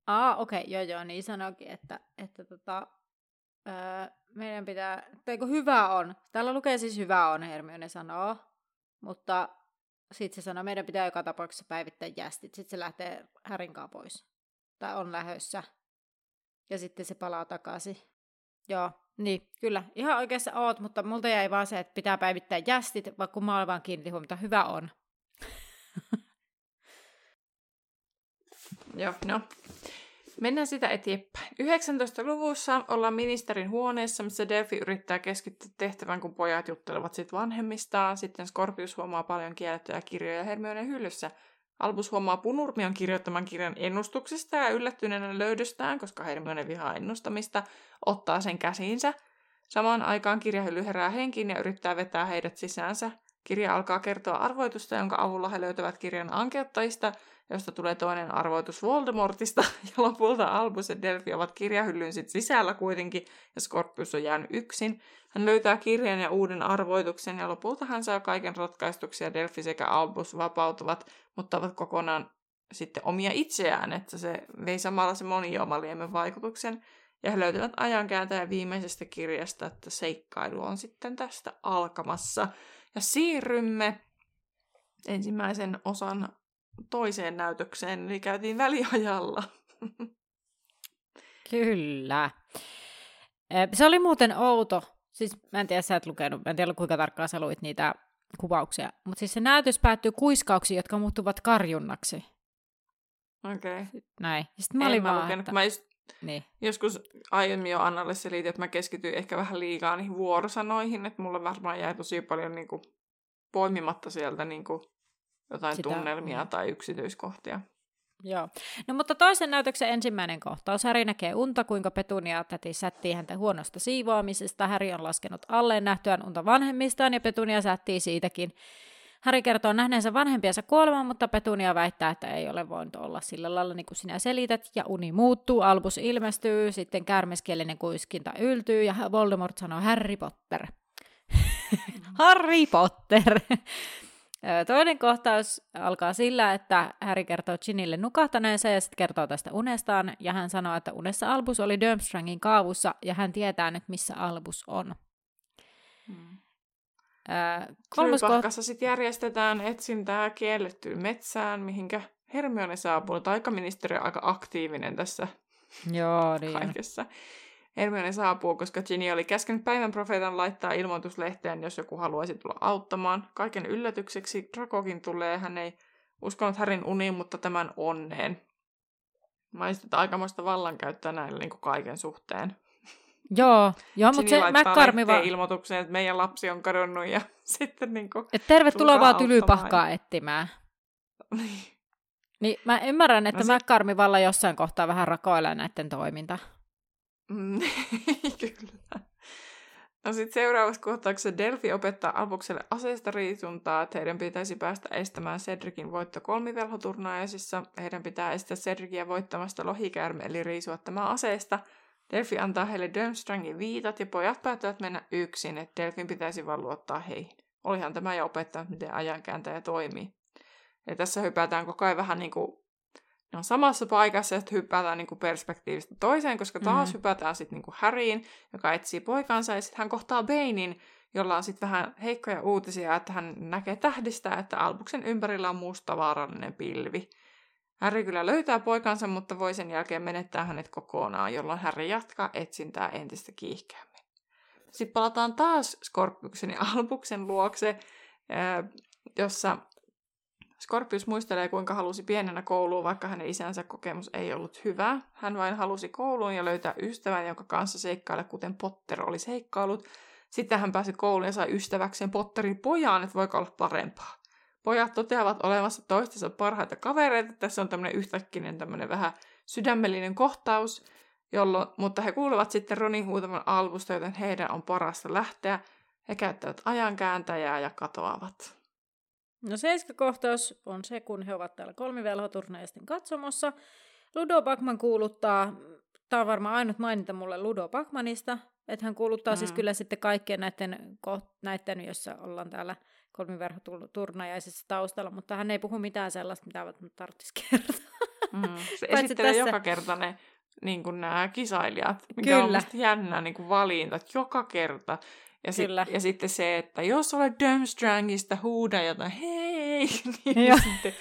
Aa, okei, okay, joo joo, niin sanoikin, että, että tota, öö, meidän pitää, tai kun hyvä on, täällä lukee siis hyvä on, Hermione sanoo, mutta sitten se sanoo, meidän pitää joka tapauksessa päivittää jästit, sitten se lähtee härinkaa pois, tai on lähössä, ja sitten se palaa takaisin. Joo, niin, kyllä, ihan oikeassa oot, mutta multa jäi vaan se, että pitää päivittää jästit, vaikka mä olen vaan kiinnitin huomiota, hyvä on. <laughs> Joo, no. Mennään sitä eteenpäin. 19-luvussa ollaan ministerin huoneessa, missä Delphi yrittää keskittyä tehtävän, kun pojat juttelevat sitten vanhemmistaan. Sitten Scorpius huomaa paljon kiellettyjä kirjoja Hermione hyllyssä. Albus huomaa Punurmion kirjoittaman kirjan ennustuksesta ja yllättyneenä löydöstään, koska Hermione vihaa ennustamista, ottaa sen käsiinsä. Samaan aikaan kirjahylly herää henkiin ja yrittää vetää heidät sisäänsä. Kirja alkaa kertoa arvoitusta, jonka avulla he löytävät kirjan ankeuttajista – josta tulee toinen arvoitus Voldemortista, <laughs> ja lopulta Albus ja Delphi ovat kirjahyllyn sit sisällä kuitenkin, ja Scorpius on jäänyt yksin. Hän löytää kirjan ja uuden arvoituksen, ja lopulta hän saa kaiken ratkaistuksi, ja Delphi sekä Albus vapautuvat, mutta ovat kokonaan sitten omia itseään, että se vei samalla se moniomaliemen vaikutuksen, ja he löytävät ajankääntäjän viimeisestä kirjasta, että seikkailu on sitten tästä alkamassa. Ja siirrymme ensimmäisen osan toiseen näytökseen, eli käytiin väliajalla. <laughs> Kyllä. Se oli muuten outo. Siis mä en tiedä, sä et lukenut, mä en tiedä kuinka tarkkaan sä luit niitä kuvauksia, mutta siis se näytös päättyy kuiskauksiin, jotka muuttuvat karjunnaksi. Okei. Okay. Näin. Sitten mä en olin mä vaan, lukenut, että... mä just niin. joskus aiemmin jo Annalle selitin, että mä keskityin ehkä vähän liikaa niihin vuorosanoihin, että mulle varmaan jäi tosi paljon niin kuin, poimimatta sieltä niin kuin, jotain Sitä, tunnelmia mm. tai yksityiskohtia. Joo. No mutta toisen näytöksen ensimmäinen kohtaus. Häri näkee unta, kuinka Petunia täti sättii häntä huonosta siivoamisesta. Häri on laskenut alleen nähtyään unta vanhemmistaan ja Petunia sättii siitäkin. Häri kertoo nähneensä vanhempiensa kuoleman, mutta Petunia väittää, että ei ole voinut olla sillä lailla niin kuin sinä selität. Ja uni muuttuu, Albus ilmestyy, sitten kärmeskielinen kuiskinta yltyy ja Voldemort sanoo Harry Potter. <laughs> Harry Potter! Toinen kohtaus alkaa sillä, että Harry kertoo Ginille nukahtaneensa ja sitten kertoo tästä unestaan. Ja hän sanoo, että unessa Albus oli Durmstrangin kaavussa ja hän tietää nyt, missä Albus on. Hmm. kolmas koht... sitten järjestetään etsintää kiellettyyn metsään, mihinkä Hermione saapuu. Taikaministeri on aika aktiivinen tässä Joo, niin. kaikessa. Hermione saapuu, koska Ginny oli käskenyt päivän profeetan laittaa ilmoituslehteen, jos joku haluaisi tulla auttamaan. Kaiken yllätykseksi Drakokin tulee. Hän ei uskonut Härin uniin, mutta tämän onneen. Maistetaan aikamoista vallankäyttöä näille niin kuin kaiken suhteen. Joo, joo mutta se McCarmi vaan... ilmoitukseen, että meidän lapsi on kadonnut ja <laughs> sitten niin kuin, Et tervetuloa vaan tylypahkaa etsimään. Niin. niin mä ymmärrän, että no McCarmi valla jossain kohtaa vähän rakoilee näiden toiminta. Mm, <laughs> kyllä. No sitten seuraavassa kohtauksessa Delphi opettaa Albukselle aseesta riisuntaa, että heidän pitäisi päästä estämään Cedricin voitto kolmivelhoturnajaisissa. Heidän pitää estää Cedricia voittamasta lohikäärme eli riisua tämä aseesta. Delphi antaa heille Durmstrangin viitat ja pojat päättävät mennä yksin, että Delphin pitäisi vaan luottaa heihin. Olihan tämä jo opettanut, miten ajankääntäjä toimii. Ja tässä hypätään koko ajan vähän niin kuin ne on samassa paikassa, että hypätään niin kuin perspektiivistä toiseen, koska taas mm. hypätään sitten niin Häriin, joka etsii poikansa, ja sitten hän kohtaa Bainin, jolla on sitten vähän heikkoja uutisia, että hän näkee tähdistä, että Albuksen ympärillä on musta vaarallinen pilvi. Harry kyllä löytää poikansa, mutta voi sen jälkeen menettää hänet kokonaan, jolloin Harry jatkaa etsintää entistä kiihkeämmin. Sitten palataan taas Scorpiuksen ja Albuksen luokse, jossa Scorpius muistelee, kuinka halusi pienenä kouluun, vaikka hänen isänsä kokemus ei ollut hyvä. Hän vain halusi kouluun ja löytää ystävän, jonka kanssa seikkailla, kuten Potter oli seikkailut. Sitten hän pääsi kouluun ja sai ystäväkseen Potterin pojan, että voiko olla parempaa. Pojat toteavat olevansa toistensa parhaita kavereita. Tässä on tämmöinen yhtäkkinen tämmöinen vähän sydämellinen kohtaus, jolloin, mutta he kuulevat sitten Ronin huutavan albusta, joten heidän on parasta lähteä. He käyttävät ajankääntäjää ja katoavat. No seiska-kohtaus on se, kun he ovat täällä kolmivelhoturneisten katsomossa. Ludo Bakman kuuluttaa, tämä on varmaan ainut mainita mulle Ludo Bakmanista, että hän kuuluttaa siis mm. siis kyllä sitten kaikkien näiden, näiden jossa ollaan täällä kolmiverhoturnajaisessa taustalla, mutta hän ei puhu mitään sellaista, mitä tarvitsisi kertoa. Mm. Se <laughs> esittelee tässä... joka kerta ne niin kuin nämä kisailijat, mikä Kyllä. on musta jännä niin kuin valinta, että joka kerta. Ja, sit, ja sitten se, että jos olet Durmstrangista, huuda jotain hei, <laughs> niin sitten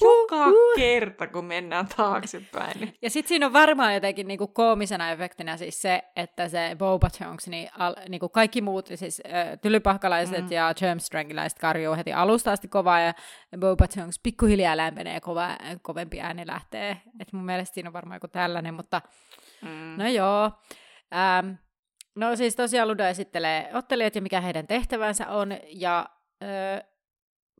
joka kerta, kun mennään taaksepäin. Niin. Ja sitten siinä on varmaan jotenkin niinku koomisena efektinä siis se, että se Boba Jones, niin al, niinku kaikki muut, siis äh, tylypahkalaiset mm. ja Durmstrangiläiset karjuu heti alusta asti kovaa, ja Boba Jones pikkuhiljaa lämpenee, kova, kovempi ääni lähtee. Et mun mielestä siinä on varmaan joku tällainen, mutta mm. no joo. Ähm, No siis tosiaan Ludo esittelee ottelijat ja mikä heidän tehtävänsä on, ja ö,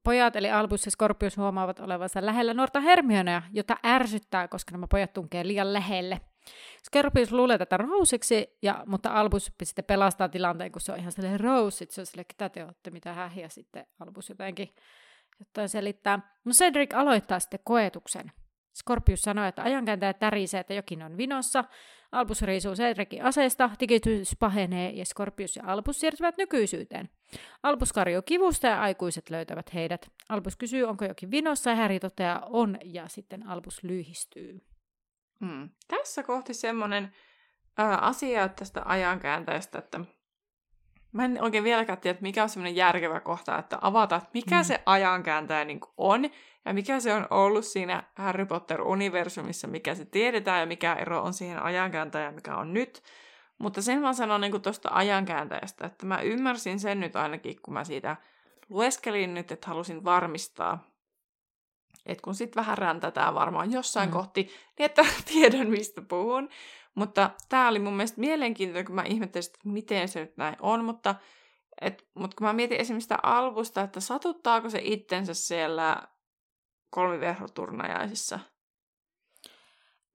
pojat eli Albus ja Scorpius huomaavat olevansa lähellä nuorta Hermionea, jota ärsyttää, koska nämä pojat tunkee liian lähelle. Scorpius luulee tätä Rousiksi, ja, mutta Albus sitten pelastaa tilanteen, kun se on ihan silleen Rose, se on silleen, ketä te olette, mitä hähiä sitten Albus jotenkin jotain selittää. No Cedric aloittaa sitten koetuksen. Scorpius sanoo, että ajankääntäjä tärisee, että jokin on vinossa. Albus riisuu Cedricin aseesta, digitys pahenee ja Scorpius ja Albus siirtyvät nykyisyyteen. Albus karjuu kivusta ja aikuiset löytävät heidät. Albus kysyy, onko jokin vinossa ja Harry toteaa on ja sitten Albus lyhistyy. Hmm. Tässä kohti semmoinen asia tästä ajankääntäjästä, että Mä en oikein vieläkään tiedä, että mikä on semmoinen järkevä kohta, että avata, että mikä mm. se ajankääntäjä niin on, ja mikä se on ollut siinä Harry Potter-universumissa, mikä se tiedetään, ja mikä ero on siihen ajankääntäjään, mikä on nyt. Mutta sen mä sanon niin tuosta ajankääntäjästä, että mä ymmärsin sen nyt ainakin, kun mä siitä lueskelin nyt, että halusin varmistaa, että kun sitten vähän räntätään varmaan jossain mm. kohti, niin että <laughs> tiedän, mistä puhun. Mutta tämä oli mun mielestä mielenkiintoinen, kun mä ihmettelin, että miten se nyt näin on, mutta, et, mutta kun mä mietin esimerkiksi sitä alvusta, että satuttaako se itsensä siellä kolmiverhoturnajaisissa?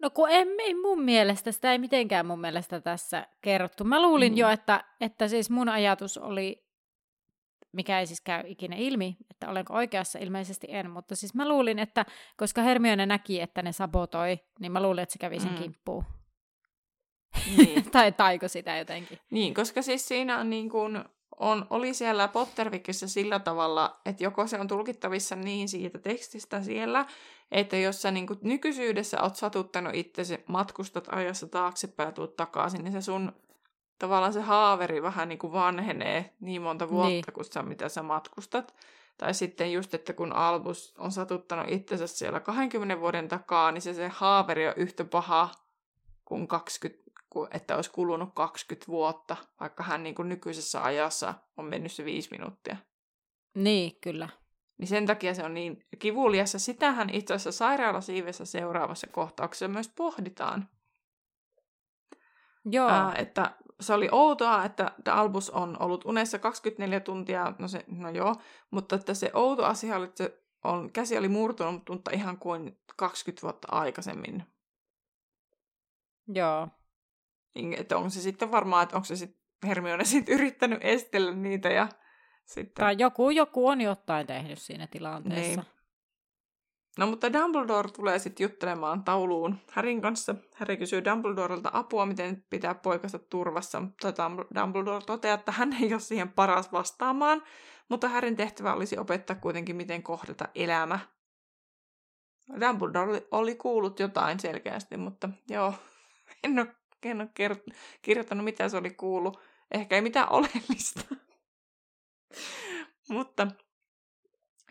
No kun ei, ei mun mielestä, sitä ei mitenkään mun mielestä tässä kerrottu. Mä luulin mm. jo, että, että siis mun ajatus oli, mikä ei siis käy ikinä ilmi, että olenko oikeassa, ilmeisesti en, mutta siis mä luulin, että koska Hermione näki, että ne sabotoi, niin mä luulin, että se kävi sen mm. kimppuun. Niin. <laughs> tai taiko sitä jotenkin. Niin, koska siis siinä on niin kuin, on, oli siellä Pottervikissä sillä tavalla, että joko se on tulkittavissa niin siitä tekstistä siellä, että jos sä niin kuin nykyisyydessä oot satuttanut itse matkustat ajassa taaksepäin ja tuut takaisin, niin se sun tavallaan se haaveri vähän niin kuin vanhenee niin monta vuotta niin. kuin sä, mitä sä matkustat. Tai sitten just, että kun Albus on satuttanut itsensä siellä 20 vuoden takaa, niin se, se haaveri on yhtä paha kuin 20 että olisi kulunut 20 vuotta, vaikka hän niin kuin nykyisessä ajassa on mennyt se viisi minuuttia. Niin, kyllä. Niin sen takia se on niin kivuliassa. Sitähän itse asiassa sairaalasiivessä seuraavassa kohtauksessa myös pohditaan. Joo. Ää, että se oli outoa, että Albus on ollut unessa 24 tuntia, no, se, no joo, mutta että se outo asia oli, että se on, käsi oli murtunut, mutta ihan kuin 20 vuotta aikaisemmin. Joo. Niin, että onko se sitten varmaan, että onko se sitten Hermione <laughs> sitten yrittänyt estellä niitä ja sitten... Tai joku, joku on jotain tehnyt siinä tilanteessa. Niin. No mutta Dumbledore tulee sitten juttelemaan tauluun Härin kanssa. Häri kysyy Dumbledorelta apua, miten pitää poikansa turvassa, mutta Dumbledore toteaa, että hän ei ole siihen paras vastaamaan, mutta Härin tehtävä olisi opettaa kuitenkin, miten kohdata elämä. Dumbledore oli kuullut jotain selkeästi, mutta joo, <laughs> en ole, en ole kirjoittanut mitä se oli kuullut. Ehkä ei mitään oleellista. <laughs> mutta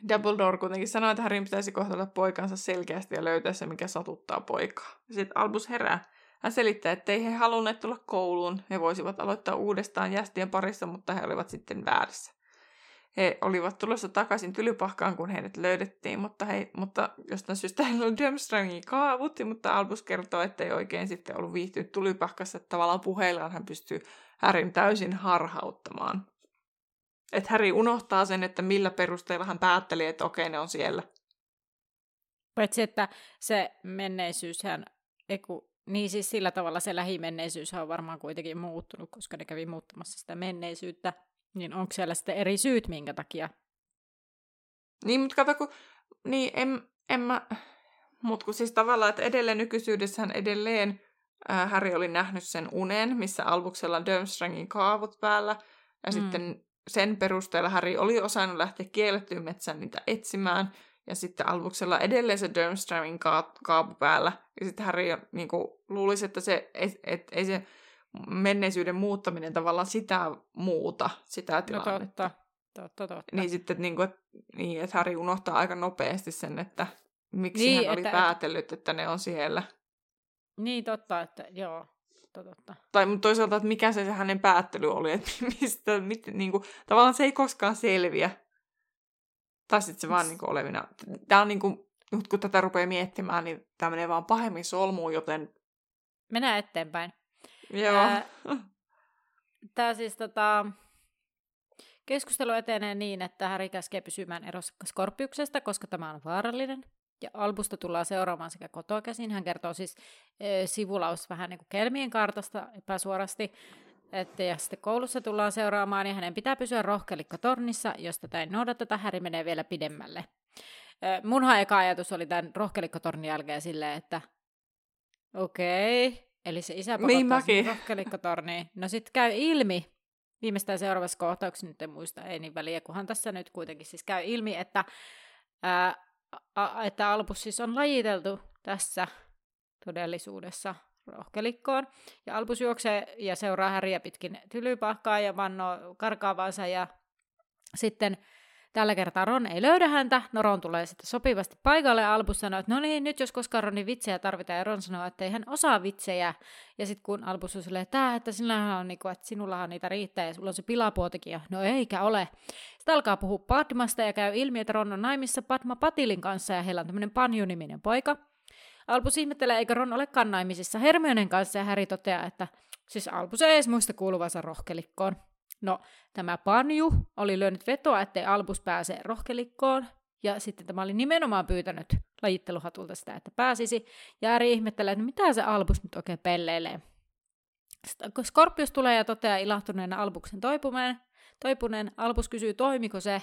Dumbledore kuitenkin sanoi, että Harryn pitäisi kohdata poikansa selkeästi ja löytää se, mikä satuttaa poikaa. Sitten Albus herää. Hän selittää, että ei he halunneet tulla kouluun. He voisivat aloittaa uudestaan jästien parissa, mutta he olivat sitten väärässä. He olivat tulossa takaisin tylypahkaan, kun heidät löydettiin, mutta, he, mutta jostain syystä heillä oli Durmstrangin kaavut, mutta Albus kertoo, että ei oikein sitten ollut viihtynyt tylypahkassa, että tavallaan puheillaan hän pystyy Härin täysin harhauttamaan. Että Häri unohtaa sen, että millä perusteella hän päätteli, että okei, ne on siellä. Paitsi, että se menneisyyshän, eku, niin siis sillä tavalla se lähimenneisyys on varmaan kuitenkin muuttunut, koska ne kävi muuttamassa sitä menneisyyttä. Niin onko siellä sitten eri syyt, minkä takia? Niin, mutta kato, kun, niin en, en mä, mutta kun siis tavallaan, että edelleen nykyisyydessähän edelleen ää, Harry oli nähnyt sen unen, missä Albuksella on Durmstrangin kaavut päällä, ja mm. sitten sen perusteella Harry oli osannut lähteä kiellettyyn metsään niitä etsimään, ja sitten Albuksella edelleen se Durmstrangin ka- kaapu päällä, ja sitten Harry niin kuin, luulisi, että se, et, et, ei se menneisyyden muuttaminen tavallaan sitä muuta, sitä tilannetta. No totta, totta, totta. Niin sitten, niin kuin, niin, että Harry unohtaa aika nopeasti sen, että miksi niin, hän oli että, päätellyt, että ne on siellä. Niin, totta, että joo, totta. Tai mutta toisaalta, että mikä se, se hänen päättely oli, että <laughs> mistä, mit, niin kuin, tavallaan se ei koskaan selviä. Tai sitten se vaan niin kuin, olevina. Tämä on niin kuin, kun tätä rupeaa miettimään, niin tämä menee vaan pahemmin solmuun, joten... Mennään eteenpäin. Joo. Tämä siis tota, keskustelu etenee niin, että Harry käskee pysymään erossa Skorpiuksesta, koska tämä on vaarallinen. Ja Albusta tullaan seuraamaan sekä kotoa käsin. Hän kertoo siis e, sivulaus vähän niin kuin Kelmien kartasta epäsuorasti. Että ja sitten koulussa tullaan seuraamaan ja hänen pitää pysyä rohkelikkotornissa, josta tämä ei noudateta, Häri menee vielä pidemmälle. E, munhan eka ajatus oli tämän rohkelikkotornin jälkeen silleen, että okei, okay, eli se isä pakottaa niin. No sitten käy ilmi, viimeistään seuraavassa kohtauksessa, nyt en muista, ei niin väliä, kunhan tässä nyt kuitenkin siis käy ilmi, että ää, a, että Albus siis on lajiteltu tässä todellisuudessa rohkelikkoon. Ja Albus juoksee ja seuraa Häriä pitkin tylypahkaa ja vannoo karkaavansa ja sitten Tällä kertaa Ron ei löydä häntä, no Ron tulee sitten sopivasti paikalle ja Albus sanoo, että no niin, nyt jos koskaan Ronin vitsejä tarvitaan, ja Ron sanoo, että ei hän osaa vitsejä. Ja sitten kun Albus on silleen, että, että, sinullahan on, niin kuin, että sinullahan niitä riittää ja sulla on se pilapuotikin, ja no eikä ole. Sitten alkaa puhua Padmasta ja käy ilmi, että Ron on naimissa Padma Patilin kanssa ja heillä on tämmöinen Panju-niminen poika. Albus ihmettelee, eikö Ron olekaan naimisissa Hermionen kanssa ja Häri toteaa, että siis Albus ei edes muista kuuluvansa rohkelikkoon. No, tämä Panju oli lyönyt vetoa, ettei Albus pääse rohkelikkoon, ja sitten tämä oli nimenomaan pyytänyt lajitteluhatulta sitä, että pääsisi. Ja Ari ihmettelee, että mitä se Albus nyt oikein pelleilee. Skorpius tulee ja toteaa ilahtuneena Albuksen toipumeen. Toipuneen Albus kysyy, toimiko se,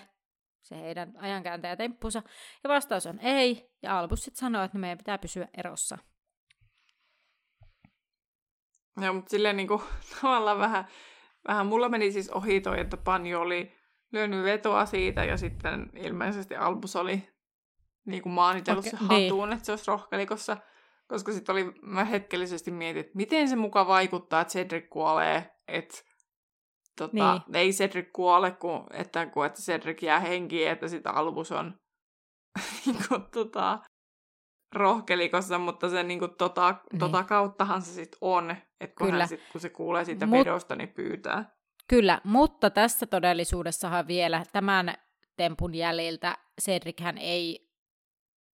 se heidän ajankääntäjä temppunsa, ja vastaus on ei, ja Albus sitten sanoo, että meidän pitää pysyä erossa. Joo, mutta silleen kuin, <laughs> tavallaan vähän vähän mulla meni siis ohi toi, että Panjo oli lyönyt vetoa siitä ja sitten ilmeisesti Albus oli niin kuin maanitellut okay, se hatuun, niin. että se olisi rohkelikossa. Koska sitten oli, mä hetkellisesti mietin, että miten se muka vaikuttaa, että Cedric kuolee, että tota, niin. ei Cedric kuole, kun, että, kun, että Cedric jää henkiin, että sitten Albus on <laughs> niin kuin, tota, rohkelikossa, mutta se niin kuin, tota, niin. tota kauttahan se sitten on, että kun, Kyllä. sit, kun se kuulee siitä Mut, vedosta, niin pyytää. Kyllä, mutta tässä todellisuudessahan vielä tämän tempun jäljiltä Cedrichän ei,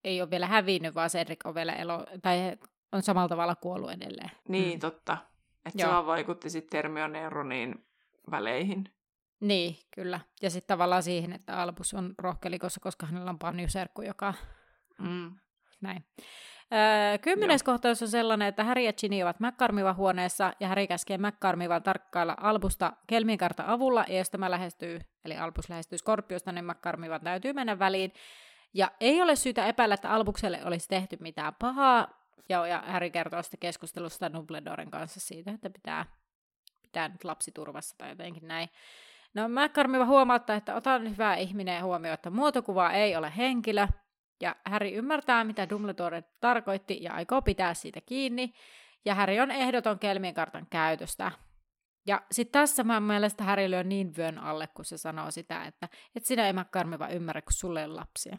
ei ole vielä hävinnyt, vaan Cedric on vielä elo, tai on samalla tavalla kuollut edelleen. Niin, mm. totta. Että se vaan vaikutti sitten Hermioneronin väleihin. Niin, kyllä. Ja sitten tavallaan siihen, että Albus on rohkelikossa, koska hänellä on Panjuserkku, joka mm näin. Öö, kymmenes Joo. kohtaus on sellainen, että Harry ja Ginny ovat McCarmivan huoneessa ja Harry käskee McCarmivan tarkkailla Albusta Kelminkartan avulla ja jos tämä lähestyy, eli Albus lähestyy Skorpiosta, niin McCarmivan täytyy mennä väliin. Ja ei ole syytä epäillä, että Albukselle olisi tehty mitään pahaa, ja, ja Harry kertoo sitä keskustelusta Dumbledoren kanssa siitä, että pitää, pitää nyt lapsi turvassa tai jotenkin näin. No McCarmiva huomauttaa, että otan hyvää ihminen huomioon, että muotokuva ei ole henkilö, ja Harry ymmärtää, mitä Dumbledore tarkoitti ja aikoo pitää siitä kiinni, ja Harry on ehdoton kelmien kartan käytöstä. Ja sitten tässä mä mielestä Harry lyö niin vyön alle, kun se sanoo sitä, että et sinä ei McCarmiva ymmärrä, kun sulle on lapsia.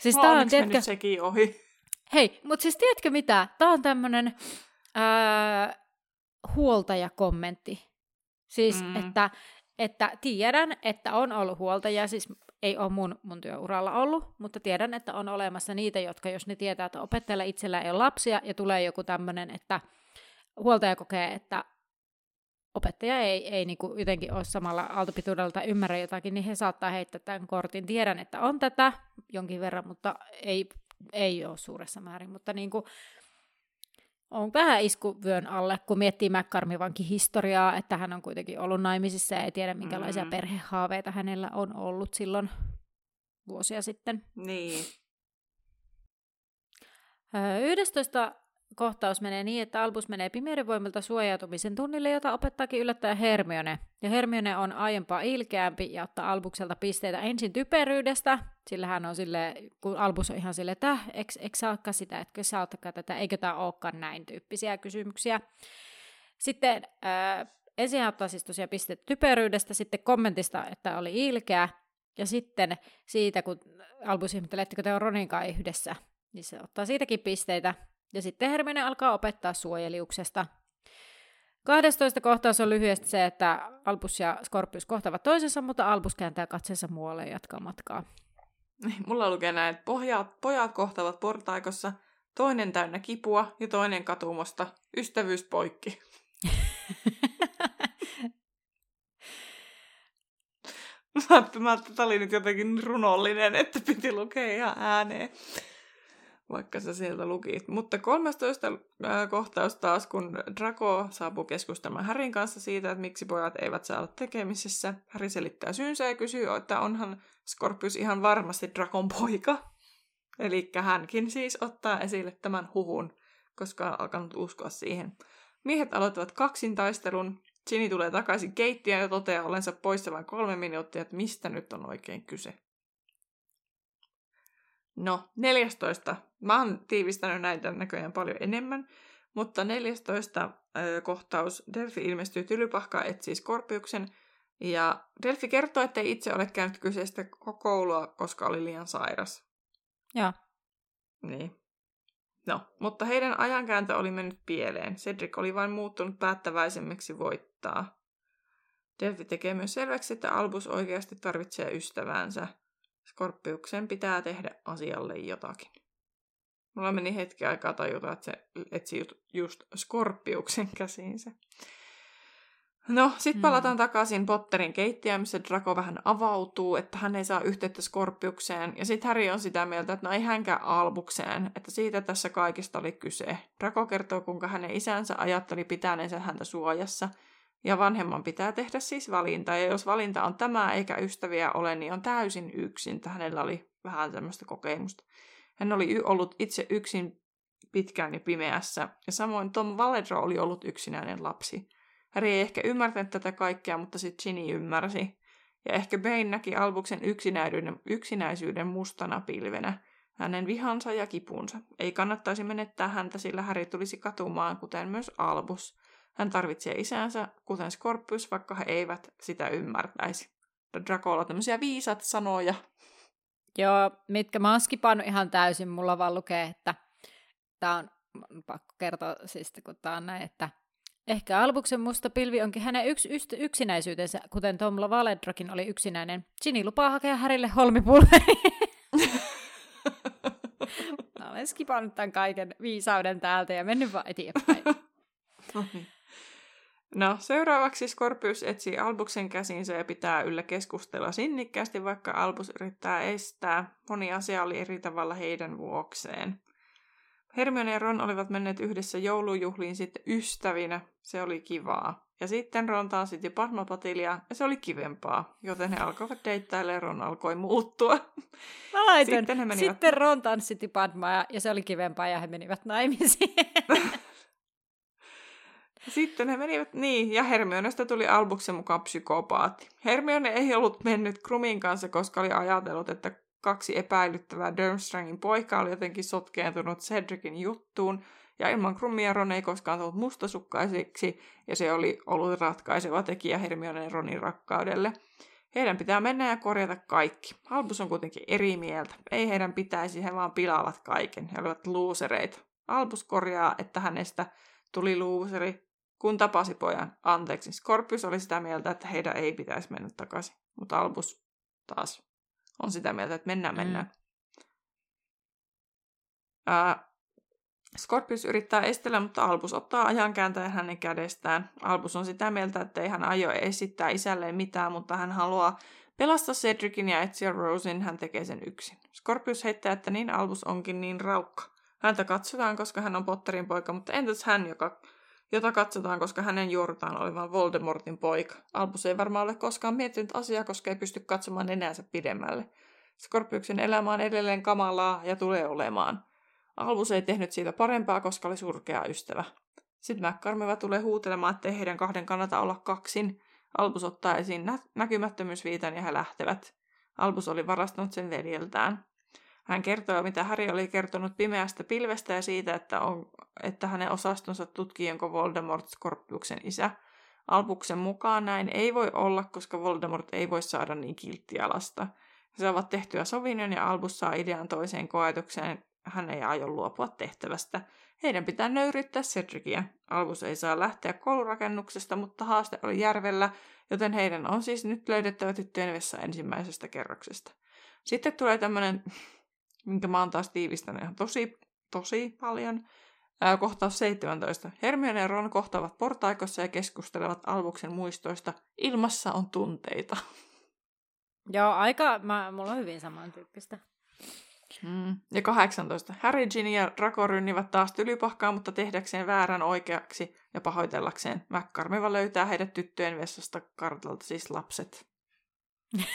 Siis tää on, tiedätkö, sekin ohi. <laughs> Hei, mutta siis tiedätkö mitä? Tämä on tämmöinen huoltajakommentti. Siis, mm. että, että tiedän, että on ollut huoltaja, siis ei ole mun, mun työuralla ollut, mutta tiedän, että on olemassa niitä, jotka jos ne tietää, että opettajalla itsellä ei ole lapsia ja tulee joku tämmöinen, että huoltaja kokee, että opettaja ei, ei niin kuin jotenkin ole samalla aaltopituudella tai ymmärrä jotakin, niin he saattaa heittää tämän kortin. Tiedän, että on tätä jonkin verran, mutta ei, ei ole suuressa määrin. Mutta niin kuin, on vähän iskuvyön alle, kun miettii McCarmivankin historiaa, että hän on kuitenkin ollut naimisissa ja ei tiedä, minkälaisia mm. perhehaaveita hänellä on ollut silloin vuosia sitten. Niin. 11 kohtaus menee niin, että Albus menee pimeyden voimilta suojautumisen tunnille, jota opettaakin yllättäjä Hermione. Ja Hermione on aiempaa ilkeämpi ja ottaa Albukselta pisteitä ensin typeryydestä, sillä hän on sille, kun Albus on ihan sille, että eikö, eikö sä sitä, etkö ottakaa tätä, eikö tämä olekaan näin tyyppisiä kysymyksiä. Sitten äh, ensin hän ottaa siis tosiaan pisteitä typeryydestä, sitten kommentista, että oli ilkeä, ja sitten siitä, kun Albus ihmettelee, että te on Ronin yhdessä, niin se ottaa siitäkin pisteitä, ja sitten Hermione alkaa opettaa suojeliuksesta. 12 kohtaus on lyhyesti se, että Albus ja Scorpius kohtavat toisensa, mutta Albus kääntää katseensa muualle ja jatkaa matkaa. <laughs> Mulla lukee näin, että pojat, pojat kohtavat portaikossa, toinen täynnä kipua ja toinen katumosta. Ystävyys poikki. <laughs> mä että tämä oli nyt jotenkin runollinen, että piti lukea ihan ääneen vaikka sä sieltä lukit. Mutta 13 kohtaus taas, kun Draco saapuu keskustelemaan Härin kanssa siitä, että miksi pojat eivät saa olla tekemisissä. Häri selittää syynsä ja kysyy, että onhan Scorpius ihan varmasti Dracon poika. Eli hänkin siis ottaa esille tämän huhun, koska on alkanut uskoa siihen. Miehet aloittavat kaksintaistelun. Ginny tulee takaisin keittiöön ja toteaa olensa poissa vain kolme minuuttia, että mistä nyt on oikein kyse. No, 14. Mä oon tiivistänyt näitä näköjään paljon enemmän, mutta 14. Ö, kohtaus. Delfi ilmestyy tylypahkaa etsii Skorpiuksen, ja Delfi kertoo, että ei itse ole käynyt kyseistä koulua, koska oli liian sairas. Joo. Niin. No, mutta heidän ajankääntö oli mennyt pieleen. Cedric oli vain muuttunut päättäväisemmiksi voittaa. Delfi tekee myös selväksi, että Albus oikeasti tarvitsee ystävänsä. Skorpiuksen pitää tehdä asialle jotakin. Mulla meni hetki aikaa tajuta, että se etsi just Skorpiuksen käsiinsä. No, sitten palataan mm. takaisin Potterin keittiöön, missä Draco vähän avautuu, että hän ei saa yhteyttä Skorpiukseen. Ja sitten Harry on sitä mieltä, että no ei hänkään Albukseen, että siitä tässä kaikista oli kyse. Draco kertoo, kuinka hänen isänsä ajatteli pitäneensä häntä suojassa – ja vanhemman pitää tehdä siis valinta. Ja jos valinta on tämä eikä ystäviä ole, niin on täysin yksin. Hänellä oli vähän tämmöistä kokemusta. Hän oli ollut itse yksin pitkään ja pimeässä. Ja samoin Tom Valedro oli ollut yksinäinen lapsi. Harry ei ehkä ymmärtänyt tätä kaikkea, mutta sitten Ginny ymmärsi. Ja ehkä Bane näki Albuksen yksinäisyyden, yksinäisyyden mustana pilvenä, hänen vihansa ja kipunsa. Ei kannattaisi menettää häntä, sillä Harry tulisi katumaan, kuten myös Albus. Hän tarvitsee isänsä, kuten Scorpius, vaikka he eivät sitä ymmärtäisi. Dracolla on tämmöisiä viisat sanoja. Joo, mitkä mä oon skipannut ihan täysin. Mulla vaan lukee, että tämä on pakko kertoa siis, kun tämä on näin, että Ehkä Albuksen musta pilvi onkin hänen yks, yks, yksinäisyytensä, kuten Tom Valedrokin oli yksinäinen. Ginny lupaa hakea Härille holmipulveri. <laughs> Mä olen skipannut tämän kaiken viisauden täältä ja mennyt vaan eteenpäin. <laughs> No niin. No, seuraavaksi Scorpius etsii Albuksen käsinsä ja pitää yllä keskustella sinnikkäästi, vaikka Albus yrittää estää. Moni asia oli eri tavalla heidän vuokseen. Hermione ja Ron olivat menneet yhdessä joulujuhliin sitten ystävinä. Se oli kivaa. Ja sitten Ron taas sitten Padmapatilia, ja se oli kivempaa, joten he alkoivat deittailla ja Ron alkoi muuttua. <laughs> Mä laitoin, sitten, he menivät... sitten Ron tanssitti Padmaa, ja se oli kivempaa, ja he menivät naimisiin. <laughs> Sitten he menivät, niin, ja Hermionesta tuli Albuksen mukaan psykopaatti. Hermione ei ollut mennyt Krumin kanssa, koska oli ajatellut, että kaksi epäilyttävää Durmstrangin poikaa oli jotenkin sotkeentunut Cedricin juttuun, ja ilman Krumia Ron ei koskaan tullut mustasukkaiseksi, ja se oli ollut ratkaiseva tekijä Hermione ja Ronin rakkaudelle. Heidän pitää mennä ja korjata kaikki. Albus on kuitenkin eri mieltä. Ei heidän pitäisi, he vaan pilaavat kaiken. He olivat luusereita. Albus korjaa, että hänestä tuli luuseri, kun tapasi pojan. Anteeksi, Scorpius oli sitä mieltä, että heidän ei pitäisi mennä takaisin. Mutta Albus taas on sitä mieltä, että mennään, mm. mennään. Ää, Scorpius yrittää estellä, mutta Albus ottaa ajankääntäjän hänen kädestään. Albus on sitä mieltä, että ei hän aio esittää isälleen mitään, mutta hän haluaa pelastaa Cedricin ja etsiä Rosin, hän tekee sen yksin. Scorpius heittää, että niin Albus onkin niin raukka. Häntä katsotaan, koska hän on Potterin poika, mutta entäs hän, joka, jota katsotaan, koska hänen juurtaan olevan Voldemortin poika. Albus ei varmaan ole koskaan miettinyt asiaa, koska ei pysty katsomaan enäänsä pidemmälle. Scorpiuksen elämä on edelleen kamalaa ja tulee olemaan. Albus ei tehnyt siitä parempaa, koska oli surkea ystävä. Sitten McCarmiva tulee huutelemaan, että heidän kahden kannata olla kaksin. Albus ottaa esiin nä- näkymättömyysviitan ja he lähtevät. Albus oli varastanut sen veljeltään. Hän kertoo, mitä Harry oli kertonut pimeästä pilvestä ja siitä, että, on, että hänen osastonsa tutkii, onko Voldemort Skorpiuksen isä. Albuksen mukaan näin ei voi olla, koska Voldemort ei voi saada niin kilttiä lasta. Se ovat tehtyä Sovinion ja Albus saa idean toiseen koetukseen, hän ei aio luopua tehtävästä. Heidän pitää nöyryttää Cedricia. Albus ei saa lähteä koulurakennuksesta, mutta haaste oli järvellä, joten heidän on siis nyt löydettävä tyttöjen vessa ensimmäisestä kerroksesta. Sitten tulee tämmöinen, minkä mä oon taas tiivistänyt ihan tosi, tosi paljon. Ää, kohtaus 17. Hermione ja Ron kohtaavat portaikossa ja keskustelevat Albuksen muistoista. Ilmassa on tunteita. <laughs> Joo, aika, mä, mulla on hyvin samantyyppistä. Mm. Ja 18. Harry, Ginny ja Draco rynnivät taas tylypahkaa, mutta tehdäkseen väärän oikeaksi ja pahoitellakseen. McCarmiva löytää heidät tyttöjen vessasta kartalta, siis lapset. <laughs>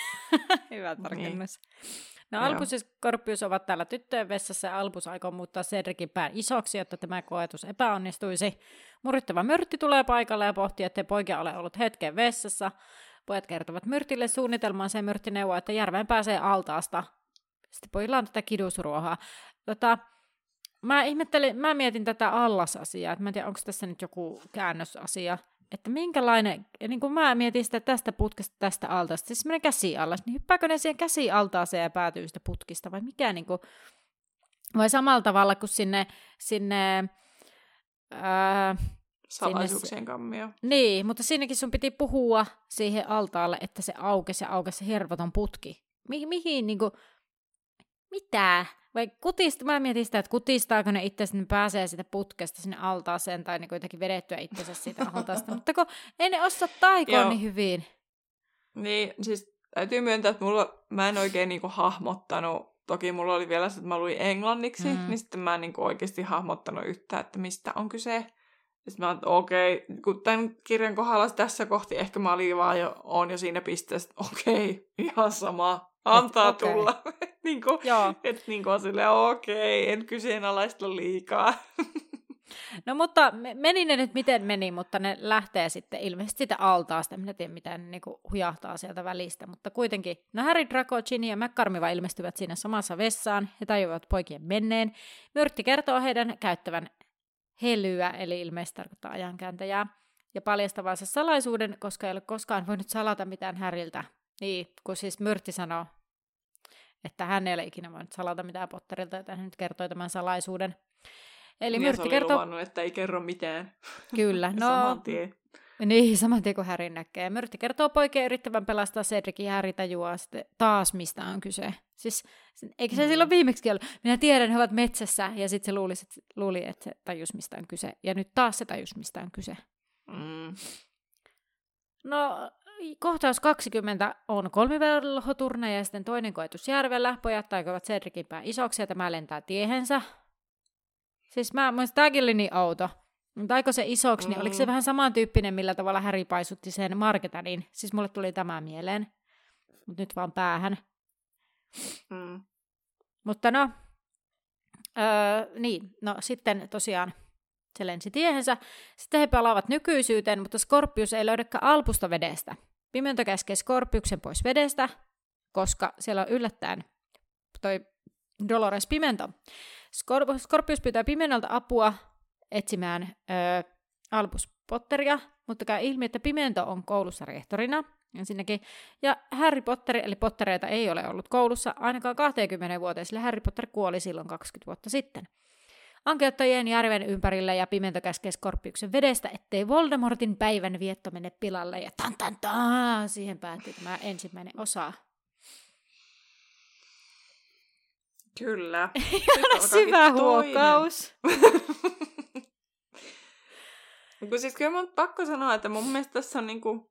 Hyvä tarkennus. Niin. No Albus ja Scorpius ovat täällä tyttöjen vessassa ja Albus aikoo muuttaa Cedricin pään isoksi, jotta tämä koetus epäonnistuisi. Murittava myrtti tulee paikalle ja pohtii, ettei poikia ole ollut hetken vessassa. Pojat kertovat Myrtille suunnitelmansa ja Myrtti neuvoo, että järveen pääsee altaasta. Sitten pojilla on tätä kidusruohaa. Tota, mä ihmettelin, mä mietin tätä allasasiaa, että mä en tiedä, onko tässä nyt joku käännösasia, että minkälainen, niin kuin mä mietin sitä tästä putkesta, tästä altaasta, siis semmoinen käsiallas, niin hyppääkö ne siihen käsialtaaseen ja päätyy sitä putkista, vai mikä niin kuin, vai samalla tavalla kuin sinne, sinne ää, Salaisuuksien kammio. Niin, mutta siinäkin sun piti puhua siihen altaalle, että se aukesi ja aukesi se hervoton putki. Mi- mihin, niin kuin, mitä? Vai kutista, mä mietin sitä, että kutistaako ne itse sinne pääsee sitä putkesta sinne altaaseen tai niin jotenkin vedettyä itsensä siitä altaasta, <laughs> mutta kun ei ne osaa taikoa niin hyvin. Niin, siis täytyy myöntää, että mulla, mä en oikein niinku hahmottanut, toki mulla oli vielä se, että mä luin englanniksi, mm. niin sitten mä en niinku oikeasti hahmottanut yhtään, että mistä on kyse. Sitten mä okei, okay, kun tämän kirjan kohdalla tässä kohti ehkä mä olin vaan jo, on jo siinä pisteessä, okei, okay, ihan sama, antaa <laughs> et, okay. tulla. niin kuin, Joo. Että niin kuin silleen, okei, okay, en kyseenalaista liikaa. <laughs> No mutta meni ne nyt miten meni, mutta ne lähtee sitten ilmeisesti sitä altaasta. Minä tiedä, mitä ne niin hujahtaa sieltä välistä, mutta kuitenkin. No Harry, Draco, Ginny ja McCarmiva ilmestyvät siinä samassa vessaan. He tajuavat poikien menneen. Myrtti kertoo heidän käyttävän helyä, eli ilmeisesti tarkoittaa ajankääntäjää, ja paljastavansa salaisuuden, koska ei ole koskaan voinut salata mitään Häriltä. Niin, kun siis Myrtti sanoo, että hän ei ole ikinä voinut salata mitään Potterilta, että hän nyt kertoi tämän salaisuuden. Eli niin Myrtti kertoo... luvannut, että ei kerro mitään. <laughs> Kyllä, no... saman tien. Niin, <laughs> saman tien kuin Harry näkee. Myrtti kertoo poikien yrittävän pelastaa Cedricin ja Harry tajuaa sitten taas, mistä on kyse. Siis, eikö se mm. silloin viimeksi ollut? Minä tiedän, he ovat metsässä, ja sitten se luuli, että, luuli, että se tajus, mistä on kyse. Ja nyt taas se tajus, mistä on kyse. Mm. No, kohtaus 20 on kolmivelhoturna ja sitten toinen koetus järvellä. Pojat taikovat Cedricin pää isoksi ja tämä lentää tiehensä. Siis mä muistan, tämäkin oli niin outo. Mutta aiko se isoksi, niin mm. oliko se vähän samantyyppinen, millä tavalla Häri paisutti sen Marketanin? Siis mulle tuli tämä mieleen. Mutta nyt vaan päähän. Mm. Mutta no, öö, niin, no sitten tosiaan se lensi tiehensä. Sitten he palaavat nykyisyyteen, mutta Skorpius ei löydäkään alpusta vedestä. Pimento käskee Skorpiuksen pois vedestä, koska siellä on yllättäen toi Dolores Pimento. Skor- Skorpius pyytää Pimenolta apua etsimään ö, Albus Potteria, mutta käy ilmi, että Pimento on koulussa rehtorina. Ensinnäkin. Ja Harry Potter, eli Pottereita ei ole ollut koulussa ainakaan 20 vuoteen, sillä Harry Potter kuoli silloin 20 vuotta sitten. Ankeuttajien järven ympärillä ja Pimento käskee Skorpiuksen vedestä, ettei Voldemortin päivän vietto mene pilalle. Ja tan tan tan, siihen päättyi tämä ensimmäinen osa. Kyllä. <laughs> syvä huokaus. <laughs> kun siis kyllä mun pakko sanoa, että mun mielestä tässä on niinku...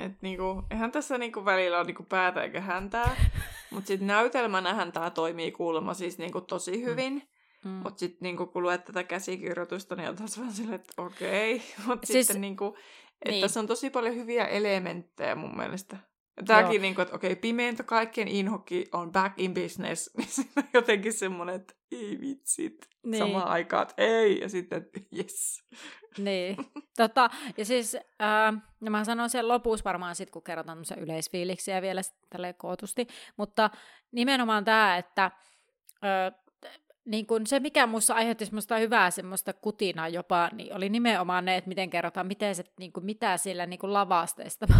Että niinku, eihän tässä niinku välillä ole niinku päätä eikä häntää. <laughs> Mutta sitten näytelmänähän tämä toimii kuulemma siis niinku tosi mm. hyvin. Mm. Mutta sitten niinku, kun luet tätä käsikirjoitusta, niin on taas vaan silleen, että okei. <laughs> Okay. Mutta siis, sitten niinku, että niin. tässä on tosi paljon hyviä elementtejä mun mielestä. Tämäkin, niin kuin, että okei, okay, pimeäntä kaikkien inhokki on back in business, <laughs> niin siinä on jotenkin semmoinen, että ei vitsit, niin. samaan aikaan, että ei, ja sitten, yes. Niin, <laughs> tota, ja siis, äh, no mä sanon sen lopussa varmaan sitten, kun kerrotaan yleisfiiliksiä vielä tälle kootusti, mutta nimenomaan tämä, että äh, niin kun se, mikä minussa aiheutti semmoista hyvää semmoista kutinaa jopa, niin oli nimenomaan ne, että miten kerrotaan, miten se, niin kuin, mitä sillä niin kuin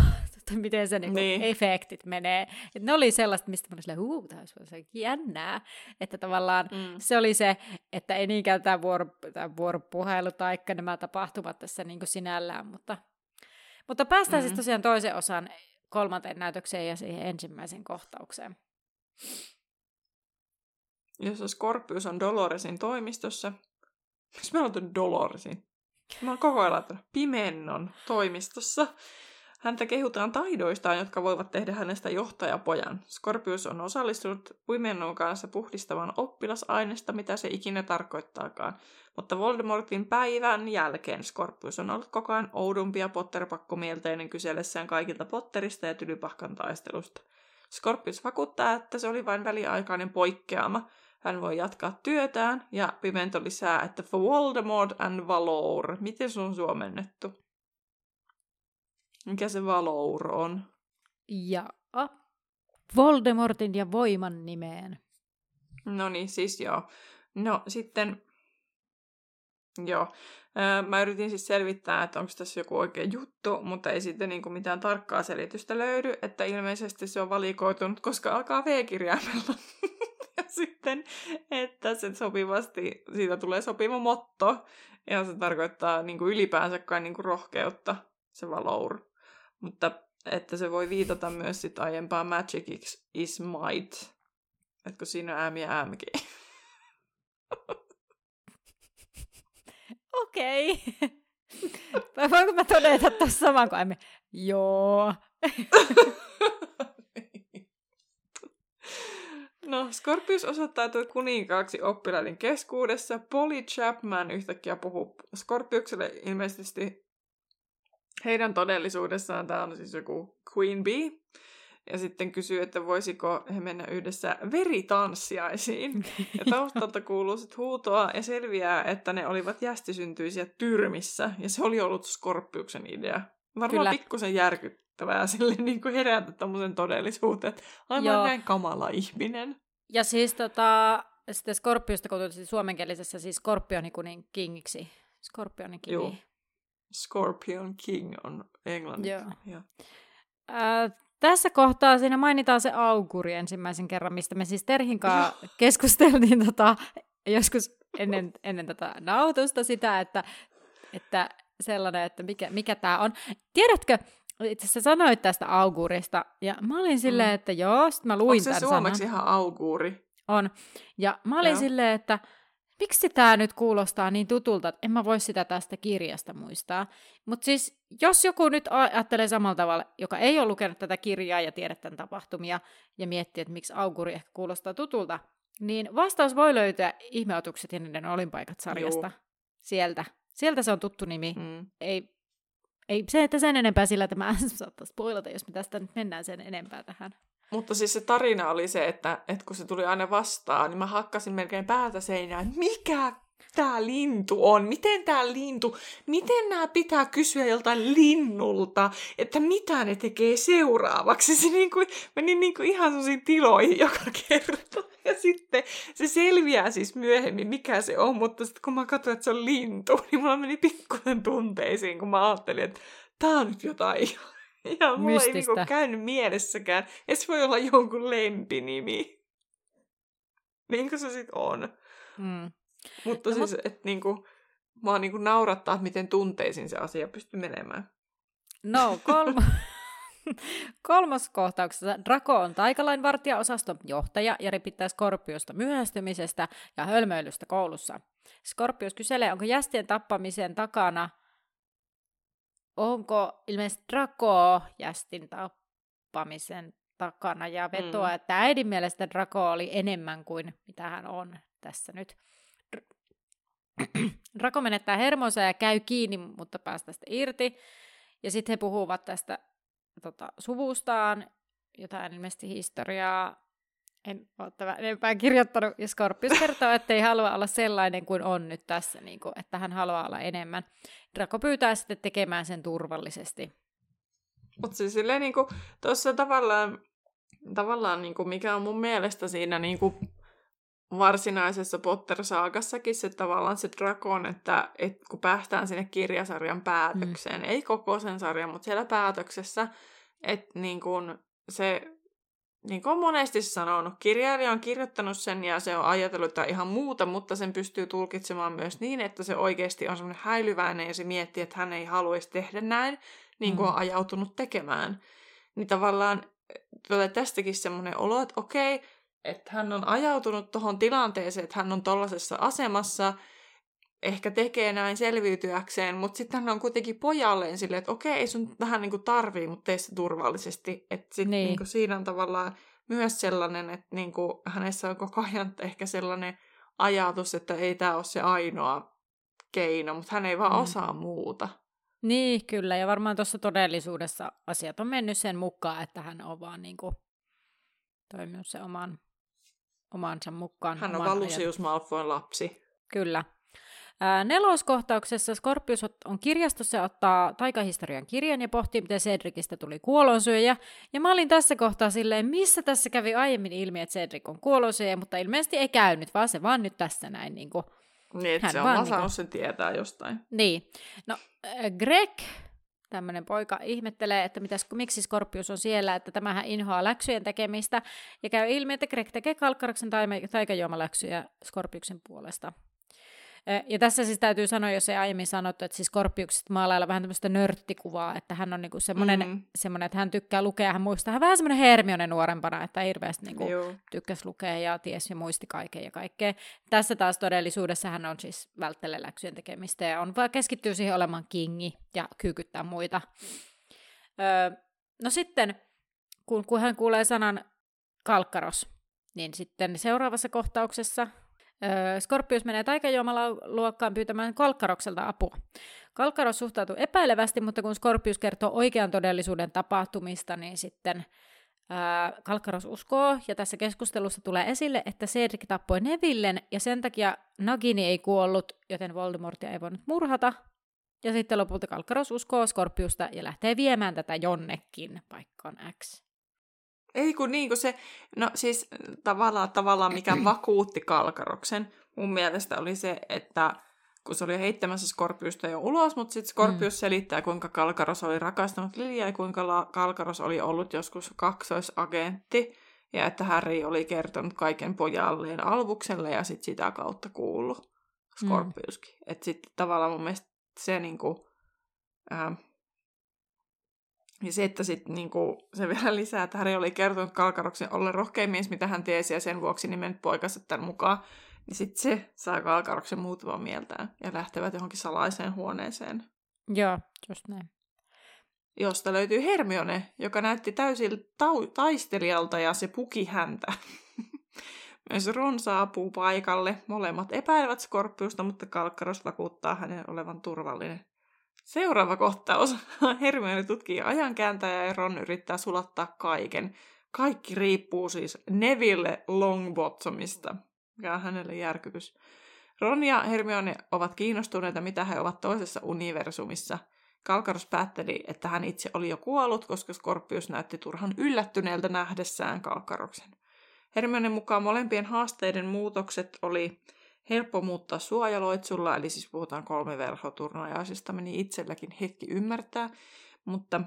<laughs> lavasteista, miten se niin kuin, niin. efektit menee. Et ne oli sellaista, mistä mä olin silleen, huu, tämä olisi jännää. Että tavallaan mm. se oli se, että ei niinkään tämä, vuoro, tämä vuoropuhelu tai nämä tapahtumat tässä niin kuin sinällään, mutta, mutta päästään siis mm. siis tosiaan toisen osan kolmanteen näytökseen ja siihen ensimmäiseen kohtaukseen jossa Scorpius on Doloresin toimistossa. Miksi mä otan Doloresin? Mä oon koko ajan laittanut Pimennon toimistossa. Häntä kehutaan taidoistaan, jotka voivat tehdä hänestä johtajapojan. Scorpius on osallistunut Pimennon kanssa puhdistamaan oppilasaineesta, mitä se ikinä tarkoittaakaan. Mutta Voldemortin päivän jälkeen Scorpius on ollut koko ajan oudumpi ja Potter-pakkomielteinen kysellessään kaikilta Potterista ja Tylypahkan taistelusta. Scorpius vakuuttaa, että se oli vain väliaikainen poikkeama, hän voi jatkaa työtään, ja Pimento lisää, että for Voldemort and Valor. Miten se on suomennettu? Mikä se Valor on? Ja Voldemortin ja voiman nimeen. No niin, siis joo. No sitten, joo. Mä yritin siis selvittää, että onko tässä joku oikea juttu, mutta ei sitten niinku mitään tarkkaa selitystä löydy, että ilmeisesti se on valikoitunut, koska alkaa V-kirjaimella. <laughs> ja sitten, että se sopivasti, siitä tulee sopiva motto, ja se tarkoittaa niin ylipäänsä kai niin rohkeutta, se valour. Mutta että se voi viitata myös sit aiempaan Magic is might. Että kun siinä on äämi ja. Okei. Okay. <laughs> Voinko mä todeta tuossa saman kuin äämi? Joo. <laughs> No, Scorpius osoittautui kuninkaaksi oppilaiden keskuudessa. Polly Chapman yhtäkkiä puhuu Scorpiukselle ilmeisesti heidän todellisuudessaan tämä on siis joku Queen Bee. Ja sitten kysyy, että voisiko he mennä yhdessä veritanssiaisiin. <laughs> Ja taustalta kuuluu sitten huutoa ja selviää, että ne olivat jästisyntyisiä tyrmissä. Ja se oli ollut Skorpiuksen idea. Varmaan Kyllä. pikkusen järkyttävää sille <laughs> niin kuin herätä tämmöisen todellisuuteen. Aivan näin kamala ihminen. Ja siis tota, sitten Skorpiosta, kun suomenkielisessä siis Skorpioni kunin kingiksi. Skorpioni king. Scorpion King on englanniksi. Joo. Joo. Äh, tässä kohtaa siinä mainitaan se auguri ensimmäisen kerran, mistä me siis Terhin kanssa <laughs> keskusteltiin tota, joskus ennen, ennen tätä nautusta sitä, että, että sellainen, että mikä, mikä tämä on. Tiedätkö, itse asiassa sanoit tästä augurista, ja mä olin silleen, mm. että joo, sit mä luin Onko se suomeksi sanan. ihan auguri? On. Ja mä olin joo. silleen, että miksi tämä nyt kuulostaa niin tutulta, että en mä voi sitä tästä kirjasta muistaa. Mutta siis, jos joku nyt ajattelee samalla tavalla, joka ei ole lukenut tätä kirjaa ja tiedä tämän tapahtumia, ja miettii, että miksi auguri ehkä kuulostaa tutulta, Niin vastaus voi löytyä ihmeotukset ja niiden olinpaikat sarjasta. Juu. Sieltä. Sieltä se on tuttu nimi. Mm. Ei, ei se, että sen enempää sillä tämä <laughs> saattaa spoilata, jos me tästä nyt mennään sen enempää tähän. Mutta siis se tarina oli se, että, että kun se tuli aina vastaan, niin mä hakkasin melkein päätä seinään, mikä tämä lintu on? Miten tämä lintu, miten nämä pitää kysyä joltain linnulta, että mitä ne tekee seuraavaksi? Se niin kuin, meni niin kuin ihan sellaisiin tiloihin joka kerta. Ja sitten se selviää siis myöhemmin, mikä se on, mutta sitten kun mä katsoin, että se on lintu, niin mulla meni pikkusen tunteisiin, kun mä ajattelin, että tämä on nyt jotain ihan <laughs> mulla ei niinku käynyt mielessäkään. Ja se voi olla jonkun lempinimi. Niin kuin se sitten on. Mm. Mutta no, siis, mut... että niinku, mä niinku naurattaa, että miten tunteisiin se asia pystyy menemään. No, kolma... <laughs> Kolmas kohtauksessa Draco on taikalainvartijaosaston johtaja ja ripittää Skorpiosta myöhästymisestä ja hölmöilystä koulussa. Skorpius kyselee, onko jästien tappamisen takana, onko ilmeisesti Draco jästin tappamisen takana ja vetoa, mm. että äidin mielestä Draco oli enemmän kuin mitä hän on tässä nyt. <clears throat> Rako menettää hermonsa ja käy kiinni, mutta päästä sitä irti. Ja sitten he puhuvat tästä tota, suvustaan, jotain ilmeisesti historiaa. En ole tämän enempää kirjoittanut. Ja Scorpius kertoo, että ei halua olla sellainen kuin on nyt tässä, niin kuin, että hän haluaa olla enemmän. Draco pyytää sitten tekemään sen turvallisesti. Mutta siis silleen niin tuossa tavallaan, tavallaan niin kuin mikä on mun mielestä siinä niin kuin varsinaisessa Potter-saagassakin se tavallaan se Drakon, että, että kun päästään sinne kirjasarjan päätökseen, mm. ei koko sen sarjan, mutta siellä päätöksessä, että niin kun se, niin kuin on monesti sanonut, kirjailija on kirjoittanut sen ja se on ajatellut jotain ihan muuta, mutta sen pystyy tulkitsemaan myös niin, että se oikeasti on semmoinen häilyväinen ja se miettii, että hän ei haluaisi tehdä näin, niin kuin mm. on ajautunut tekemään. Niin tavallaan tulee tästäkin semmoinen olo, että okei, että hän on ajautunut tuohon tilanteeseen, että hän on tuollaisessa asemassa, ehkä tekee näin selviytyäkseen, mutta sitten hän on kuitenkin pojalleen silleen, että okei, ei sun vähän niin kuin tarvii, mutta tee se turvallisesti. Että sitten niin. niin siinä on tavallaan myös sellainen, että niin kuin hänessä on koko ajan ehkä sellainen ajatus, että ei tämä ole se ainoa keino, mutta hän ei vaan mm. osaa muuta. Niin, kyllä. Ja varmaan tuossa todellisuudessa asiat on mennyt sen mukaan, että hän on vaan niin kuin toiminut se oman omansa mukaan. Hän on Valusius Malfoyn lapsi. Kyllä. Neloskohtauksessa Scorpius on kirjastossa ja ottaa taikahistorian kirjan ja pohtii, miten Cedricistä tuli kuolonsyöjä. Ja mä olin tässä kohtaa silleen, missä tässä kävi aiemmin ilmi, että Cedric on kuolonsyöjä, mutta ilmeisesti ei käynyt, vaan se vaan nyt tässä näin niin kuin, niin, että se on vaan niin kuin... sen tietää jostain. Niin. No, Greg tämmöinen poika ihmettelee, että mitäs, miksi Skorpius on siellä, että tämähän inhoaa läksyjen tekemistä, ja käy ilmi, että Greg tekee Kalkkaraksen taikajuomaläksyjä Skorpiuksen puolesta. Ja tässä siis täytyy sanoa, jos ei aiemmin sanottu, että siis Skorpiuksesta maalailla vähän tämmöistä nörttikuvaa, että hän on niinku semmoinen, mm. semmoinen, että hän tykkää lukea, hän muistaa hän vähän semmoinen Hermione nuorempana, että hirveästi niinku tykkäsi lukea ja ties ja muisti kaiken ja kaikkea. Tässä taas todellisuudessa hän on siis välttelee läksyjen tekemistä ja on vaan keskittyy siihen olemaan kingi ja kyykyttää muita. Öö, no sitten, kun, kun hän kuulee sanan kalkkaros, niin sitten seuraavassa kohtauksessa Skorpius menee taikajuomalaluokkaan pyytämään Kalkkarokselta apua. Kalkkaros suhtautuu epäilevästi, mutta kun Skorpius kertoo oikean todellisuuden tapahtumista, niin sitten Kalkkaros uskoo, ja tässä keskustelussa tulee esille, että Cedric tappoi Nevillen, ja sen takia Nagini ei kuollut, joten Voldemortia ei voinut murhata. Ja sitten lopulta Kalkkaros uskoo Skorpiusta ja lähtee viemään tätä jonnekin paikkaan X. Ei kun niin kuin se, no siis tavallaan, tavallaan mikä <clears throat> vakuutti Kalkaroksen mun mielestä oli se, että kun se oli heittämässä Skorpiusta jo ulos, mutta sitten Skorpius mm. selittää, kuinka Kalkaros oli rakastanut Lilia ja kuinka La- Kalkaros oli ollut joskus kaksoisagentti ja että Harry oli kertonut kaiken pojalleen Alvukselle ja sitten sitä kautta kuullut Skorpiuskin. Mm. Että sitten tavallaan mun mielestä se niinku, äh, ja se, että sit, niinku, se vielä lisää, että Harry oli kertonut Kalkaroksen olla rohkein mies, mitä hän tiesi, ja sen vuoksi nimen poikansa tämän mukaan. Niin sitten se saa Kalkaroksen muuttamaan mieltään ja lähtevät johonkin salaiseen huoneeseen. Joo, just näin. Josta löytyy Hermione, joka näytti täysin tau- taistelijalta ja se puki häntä. <laughs> Myös Ron saapuu paikalle. Molemmat epäilevät Skorpiusta, mutta Kalkkaros vakuuttaa hänen olevan turvallinen. Seuraava kohtaus. <laughs> Hermione tutkii ajankääntäjää ja Ron yrittää sulattaa kaiken. Kaikki riippuu siis Neville Longbottomista, mikä on hänelle järkytys. Ron ja Hermione ovat kiinnostuneita, mitä he ovat toisessa universumissa. Kalkaros päätteli, että hän itse oli jo kuollut, koska Skorpius näytti turhan yllättyneeltä nähdessään Kalkaroksen. Hermione mukaan molempien haasteiden muutokset oli helppo muuttaa suojaloitsulla, eli siis puhutaan kolmiverhoturnajaisista, meni itselläkin hetki ymmärtää, mutta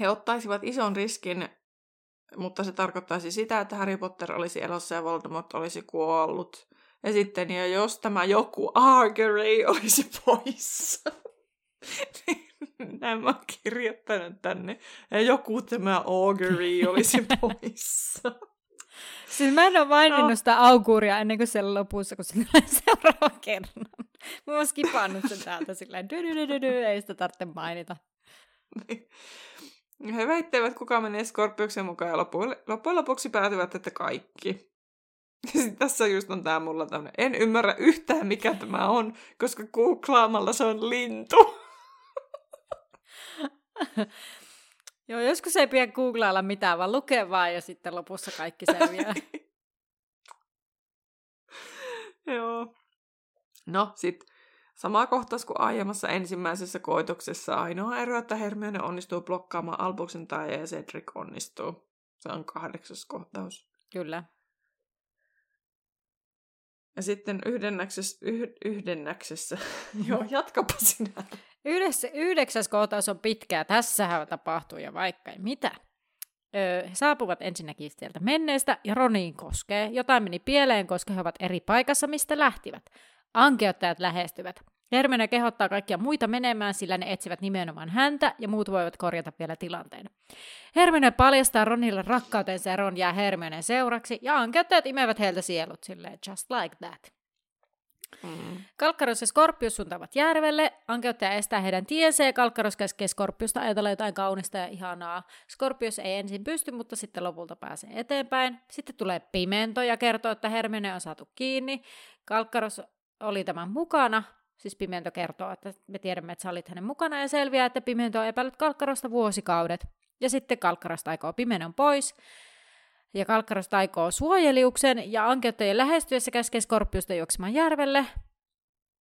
he ottaisivat ison riskin, mutta se tarkoittaisi sitä, että Harry Potter olisi elossa ja Voldemort olisi kuollut. Ja sitten, ja jos tämä joku Argery olisi poissa, <laughs> Nämä on kirjoittanut tänne. Ja joku tämä Augury olisi <laughs> poissa. Siis mä en ole maininnut no. sitä auguria ennen kuin siellä lopussa, kun se tulee <laughs> seuraava kerran. Mä oon skipannut sen täältä silleen, ei sitä tarvitse mainita. Niin. He väittävät, kuka menee Skorpiuksen mukaan ja loppujen, loppujen lopuksi päätyvät, että kaikki. <laughs> Sitten tässä just on tää mulla tämmönen, en ymmärrä yhtään mikä tämä on, koska googlaamalla se on lintu. <laughs> Joo, joskus ei pidä googlailla mitään, vaan lukea vaan ja sitten lopussa kaikki selviää. <laughs> Joo. No, sitten sama kohtaus kuin aiemmassa ensimmäisessä koitoksessa. Ainoa ero, että Hermione onnistuu blokkaamaan Albuksen tai ja Cedric onnistuu. Se on kahdeksas kohtaus. Kyllä. Ja sitten yhdennäksessä, yh, yhdennäksessä. <laughs> joo, jatkapa sinä. Yhdessä, yhdeksäs kohtaus on pitkää. Tässähän tapahtuu ja vaikka ei mitä. Öö, he saapuvat ensinnäkin sieltä menneestä ja Roniin koskee. Jotain meni pieleen, koska he ovat eri paikassa, mistä lähtivät. Ankeuttajat lähestyvät. Hermione kehottaa kaikkia muita menemään, sillä ne etsivät nimenomaan häntä ja muut voivat korjata vielä tilanteen. Hermione paljastaa Ronille rakkautensa ja Ron jää Hermioneen seuraksi ja ankeuttajat imevät heiltä sielut silleen just like that. Mm. Kalkkaros ja Skorpius suuntaavat järvelle, ankeuttaja estää heidän tiensä ja Kalkkaros käskee Skorpiusta ajatella jotain kaunista ja ihanaa. Skorpius ei ensin pysty, mutta sitten lopulta pääsee eteenpäin. Sitten tulee Pimento ja kertoo, että Hermione on saatu kiinni. Kalkkaros oli tämän mukana, siis Pimento kertoo, että me tiedämme, että sä olit hänen mukana ja selviää, että Pimento on epäillyt Kalkkarosta vuosikaudet. Ja sitten Kalkkarosta aikoo Pimenon pois ja Kalkkaros taikoo suojeliuksen ja ankeuttajien lähestyessä käskee Skorpiusta juoksemaan järvelle.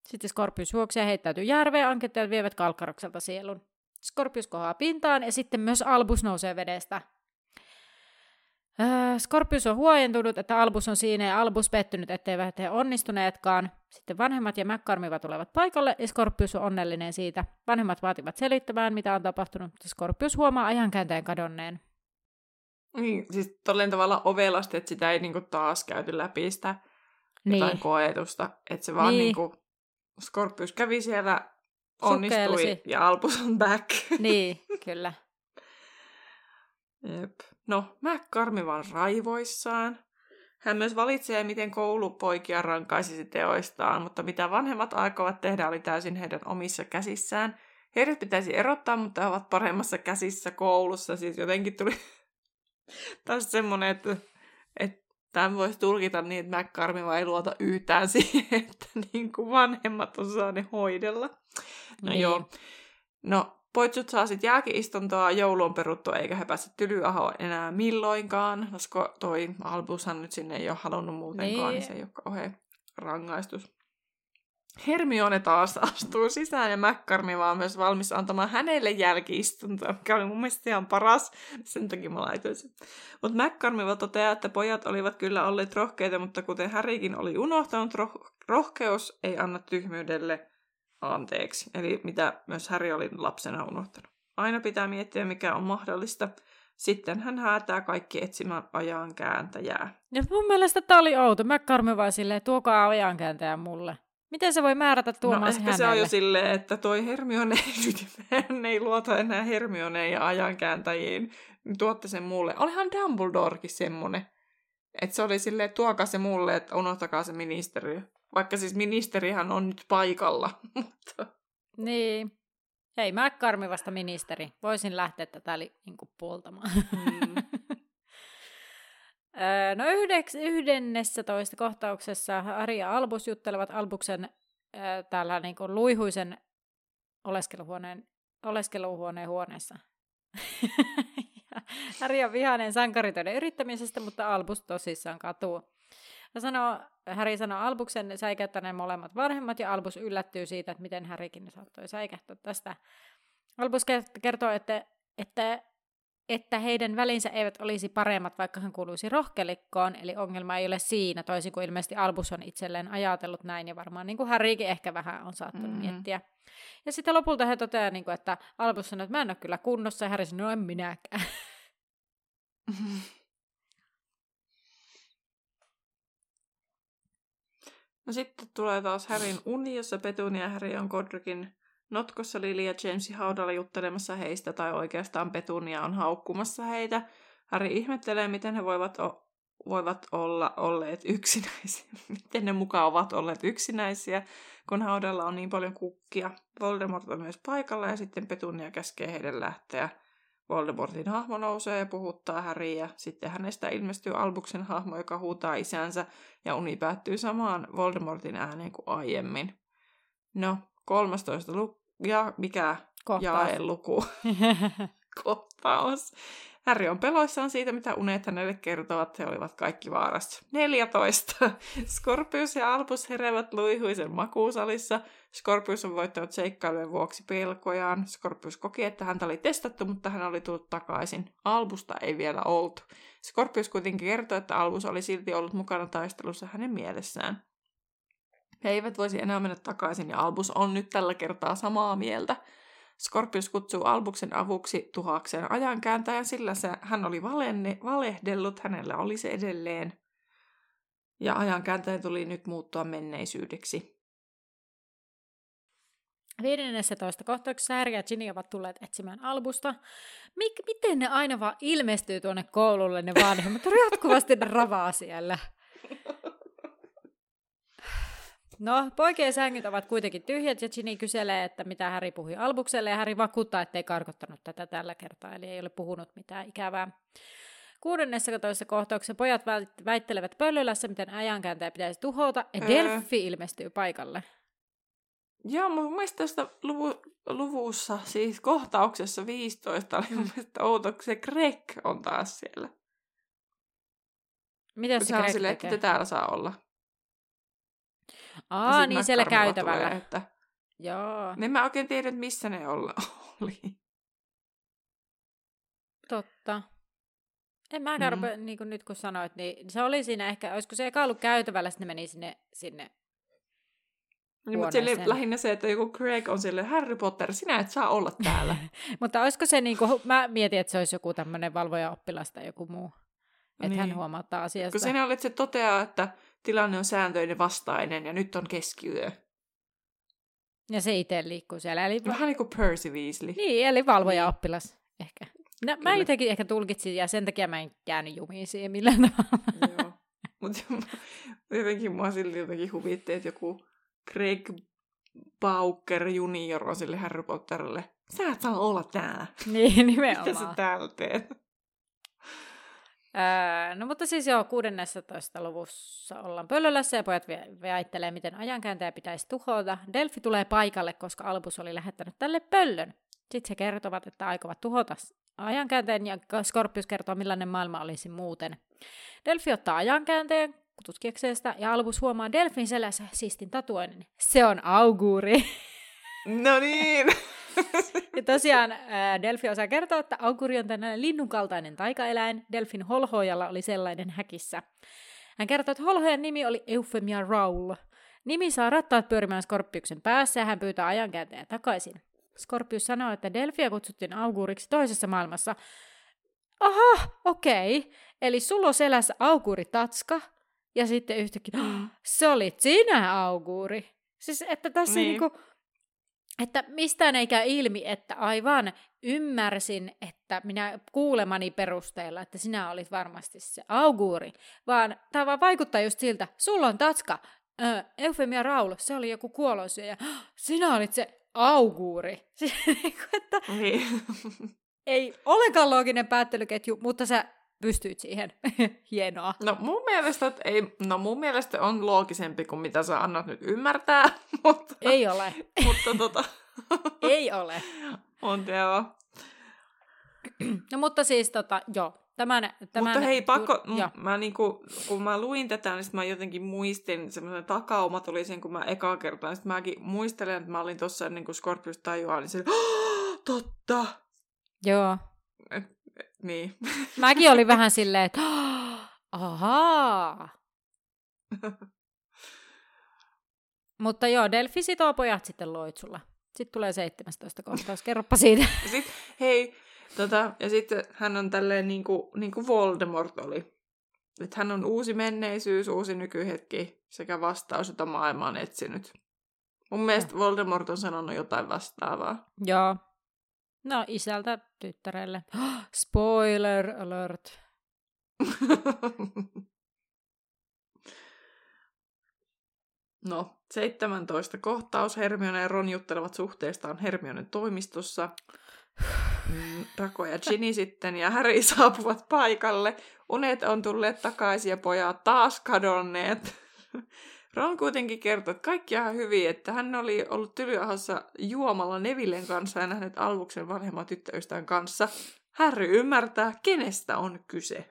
Sitten Skorpius juoksee ja heittäytyy järveen, ankeuttajat vievät Kalkkarokselta sielun. Skorpius kohaa pintaan ja sitten myös Albus nousee vedestä. Äh, Skorpius on huojentunut, että Albus on siinä ja Albus pettynyt, etteivät he onnistuneetkaan. Sitten vanhemmat ja McCormiva tulevat paikalle ja Skorpius on onnellinen siitä. Vanhemmat vaativat selittämään, mitä on tapahtunut, mutta Skorpius huomaa ajankäänteen kadonneen. Niin, siis tolleen tavalla ovelasti, että sitä ei niinku taas käyty läpi sitä niin. jotain koetusta. Että se vaan niin. niinku, Scorpius kävi siellä, onnistui Sukkelsi. ja Albus on back. Niin, kyllä. <laughs> Jep. No, McCarmi vaan raivoissaan. Hän myös valitsee, miten koulupoikia rankaisisi teoistaan, mutta mitä vanhemmat aikovat tehdä oli täysin heidän omissa käsissään. Heidät pitäisi erottaa, mutta he ovat paremmassa käsissä koulussa. Siis jotenkin tuli <laughs> taas semmoinen, että, että tämän voisi tulkita niin, että McCarmi ei luota yhtään <laughs> siihen, että niin kuin vanhemmat osaa ne hoidella. No niin. joo. No, Poitsut saa sitten jälkiistuntoa, joulu on peruttu eikä he pääse tylyahoa enää milloinkaan, koska toi Albushan nyt sinne ei ole halunnut muutenkaan, niin, niin se ei ole kauhean rangaistus. Hermione taas astuu sisään ja McCarmi vaan myös valmis antamaan hänelle jälkiistuntoa, mikä oli mun mielestä ihan paras. Sen takia mä laitoin sen. Mutta McCarmi toteaa, että pojat olivat kyllä olleet rohkeita, mutta kuten Härikin oli unohtanut, roh- rohkeus ei anna tyhmyydelle anteeksi. Eli mitä myös Häri oli lapsena unohtanut. Aina pitää miettiä, mikä on mahdollista. Sitten hän häätää kaikki etsimään ajan kääntäjää. Ja mun mielestä tämä oli outo. McCarmi vaan silleen, tuokaa ajan kääntäjä mulle. Miten se voi määrätä tuomaan no, ehkä hänelle? se on jo silleen, että toi Hermione nyt hän <laughs> ei luota enää Hermioneen ja ajankääntäjiin. Tuotte sen mulle. Olihan Dumbledorekin semmonen. Että se oli silleen, tuokaa se mulle, että unohtakaa se ministeriö. Vaikka siis ministerihan on nyt paikalla. <laughs> Mutta... Niin. Hei, mä karmi vasta ministeri. Voisin lähteä tätä li- niin puoltamaan. <laughs> Mm. No yhdeks, yhdennessä toista kohtauksessa Ari ja Albus juttelevat Albuksen äh, täällä niin kuin luihuisen oleskeluhuoneen, oleskeluhuoneen huoneessa. <laughs> Harry on vihainen sankaritöiden yrittämisestä, mutta Albus tosissaan katuu. Ja sanoo, Harry sanoo Albuksen säikäyttäneen molemmat vanhemmat, ja Albus yllättyy siitä, että miten Harrykin saattoi säikähtää tästä. Albus kertoo, että, että, että heidän välinsä eivät olisi paremmat, vaikka hän kuuluisi rohkelikkoon, eli ongelma ei ole siinä, toisin kuin ilmeisesti Albus on itselleen ajatellut näin, ja varmaan niin kuin Harrykin ehkä vähän on saattanut mm-hmm. miettiä. Ja sitten lopulta he toteaa, niin kuin, että Albus sanoo, että mä en ole kyllä kunnossa, ja Harry sanoo, no en minäkään. <laughs> No sitten tulee taas Härin uni, jossa Petunia ja Häri on Godricin notkossa Lili ja Jamesin haudalla juttelemassa heistä, tai oikeastaan Petunia on haukkumassa heitä. Häri ihmettelee, miten he voivat, o- voivat olla olleet yksinäisiä. <laughs> miten ne mukaan ovat olleet yksinäisiä, kun haudalla on niin paljon kukkia. Voldemort on myös paikalla ja sitten Petunia käskee heidän lähteä. Voldemortin hahmo nousee ja puhuttaa Häriä. ja sitten hänestä ilmestyy Albuksen hahmo, joka huutaa isänsä, ja uni päättyy samaan Voldemortin ääneen kuin aiemmin. No, 13 luku, ja mikä jaeluku? <laughs> Kohtaus. Harry on peloissaan siitä, mitä unet hänelle kertovat. He olivat kaikki vaarassa. 14. <laughs> Scorpius ja Albus heräävät luihuisen makuusalissa. Scorpius on voittanut seikkailujen vuoksi pelkojaan. Scorpius koki, että häntä oli testattu, mutta hän oli tullut takaisin. Albusta ei vielä oltu. Scorpius kuitenkin kertoi, että Albus oli silti ollut mukana taistelussa hänen mielessään. He eivät voisi enää mennä takaisin ja Albus on nyt tällä kertaa samaa mieltä. Scorpius kutsuu Albuksen avuksi tuhakseen ajankääntäjän, sillä se, hän oli valenne, valehdellut, hänellä oli se edelleen. Ja ajankääntäjän tuli nyt muuttua menneisyydeksi. 15 kohtauksessa Harry ja Ginny ovat tulleet etsimään Albusta. Mik, miten ne aina vaan ilmestyy tuonne koululle, ne vanhemmat? Jatkuvasti ne ravaa siellä. No, poikien sängyt ovat kuitenkin tyhjät ja Ginny kyselee, että mitä Häri puhui Albukselle ja Häri vakuuttaa, ettei karkottanut tätä tällä kertaa, eli ei ole puhunut mitään ikävää. Kuudennessa toisessa kohtauksessa pojat väittelevät pöllölässä, miten ajankääntäjä pitäisi tuhota, ja Delphi ilmestyy paikalle. Joo, mun mielestä tästä luvu, luvussa, siis kohtauksessa 15, oli mun mielestä outo, se Greg on taas siellä. Mitä se, se Greg sille, tekee? että täällä saa olla. Aa, niin siellä käytävällä. Tulee, että... Joo. Niin mä oikein tiedä, missä ne olla <laughs> oli. Totta. En mä mm. rupea, niin kuin nyt kun sanoit, niin se oli siinä ehkä, olisiko se eka ollut käytävällä, sitten meni sinne, sinne niin, mutta sille lähinnä se, että joku Craig on sille Harry Potter, sinä et saa olla täällä. <laughs> mutta olisiko se, niin kuin, mä mietin, että se olisi joku tämmöinen valvoja oppilas tai joku muu. Että niin. hän huomauttaa asiasta. Kun sinä olet se toteaa, että tilanne on sääntöinen vastainen ja nyt on keskiyö. Ja se itse liikkuu siellä. Eli... Vähän niin kuin Percy Weasley. Niin, eli valvoja oppilas ehkä. No, mä jotenkin ehkä tulkitsin ja sen takia mä en jäänyt jumiin siihen millään tavalla. Joo. Mutta <laughs> jotenkin mua silti jotenkin huvitti, että joku Craig Bauker junior on sille Harry Potterille. Sä et saa olla täällä. Niin, nimenomaan. <laughs> Mitä sä täällä teet? Öö, no mutta siis joo, 16. luvussa ollaan pöllölässä ja pojat väittelee, miten ajankääntäjä pitäisi tuhota. Delfi tulee paikalle, koska Albus oli lähettänyt tälle pöllön. Sitten he kertovat, että aikovat tuhota ajankäänteen ja Scorpius kertoo, millainen maailma olisi muuten. Delfi ottaa ajankäänteen tutkiakseen sitä ja Albus huomaa Delfin selässä siistin tatuoinnin. Se on auguri. <laughs> No niin! <laughs> ja tosiaan Delfi osaa kertoa, että auguri on tällainen linnunkaltainen taikaeläin. Delfin holhoojalla oli sellainen häkissä. Hän kertoo, että holhojan nimi oli Euphemia Raul. Nimi saa rattaat pyörimään Skorpiuksen päässä ja hän pyytää ajankääntäjä takaisin. Skorpius sanoo, että Delfia kutsuttiin auguriksi toisessa maailmassa. Aha, okei. Okay. Eli sulla on selässä auguri Tatska, ja sitten yhtäkkiä, <gasps> se olit sinä auguri. Siis että tässä niin. niinku, että mistään ei käy ilmi, että aivan ymmärsin, että minä kuulemani perusteella, että sinä olit varmasti se auguri, vaan tämä vaan vaikuttaa just siltä, sulla on tatska, äh, Eufemia Raul, se oli joku kuolosyöjä, sinä olit se auguri. <laughs> Niinku, että niin. ei olekaan looginen päättelyketju, mutta sä pystyit siihen. <laughs> Hienoa. No mun mielestä, että ei, no mun mielestä on loogisempi kuin mitä sä annat nyt ymmärtää, <laughs> mutta... Ei ole. <laughs> mutta tota... ei ole. On joo. <clears throat> No mutta siis tota, joo. Tämän, tämän, Mutta hei, pakko, m- mä niinku, kun mä luin tätä, niin sit mä jotenkin muistin, semmoinen takauma tuli sen, kun mä ekaa kertaa, niin sit mäkin muistelen, että mä olin tuossa ennen kuin Scorpius tajuaa, niin se, <gasps> totta! Joo. Niin. <laughs> Mäkin olin vähän silleen, että ahaa. <laughs> Mutta joo, Delfi sitoo pojat sitten loitsulla. Sitten tulee 17 kohtaus. Kerropa siitä. <laughs> Sitten, hei, tota, ja sitten hän on tälleen niin kuin, niin kuin Voldemort oli. Että hän on uusi menneisyys, uusi nykyhetki sekä vastaus, jota maailma on etsinyt. Mun mielestä Voldemort on sanonut jotain vastaavaa. joo. No isältä tyttärelle. <gasps> Spoiler alert. <laughs> No, 17 kohtaus. Hermione ja Ron juttelevat suhteestaan Hermionen toimistossa. Mm, Draco ja Ginny <laughs> sitten ja Harry saapuvat paikalle. Unet on tulleet takaisin ja pojat taas kadonneet. Ron kuitenkin kertoi, että kaikki ihan hyvin, että hän oli ollut tylyahassa juomalla Nevillen kanssa ja nähnyt Alvuksen vanhemman tyttöystävän kanssa. Harry ymmärtää, kenestä on kyse.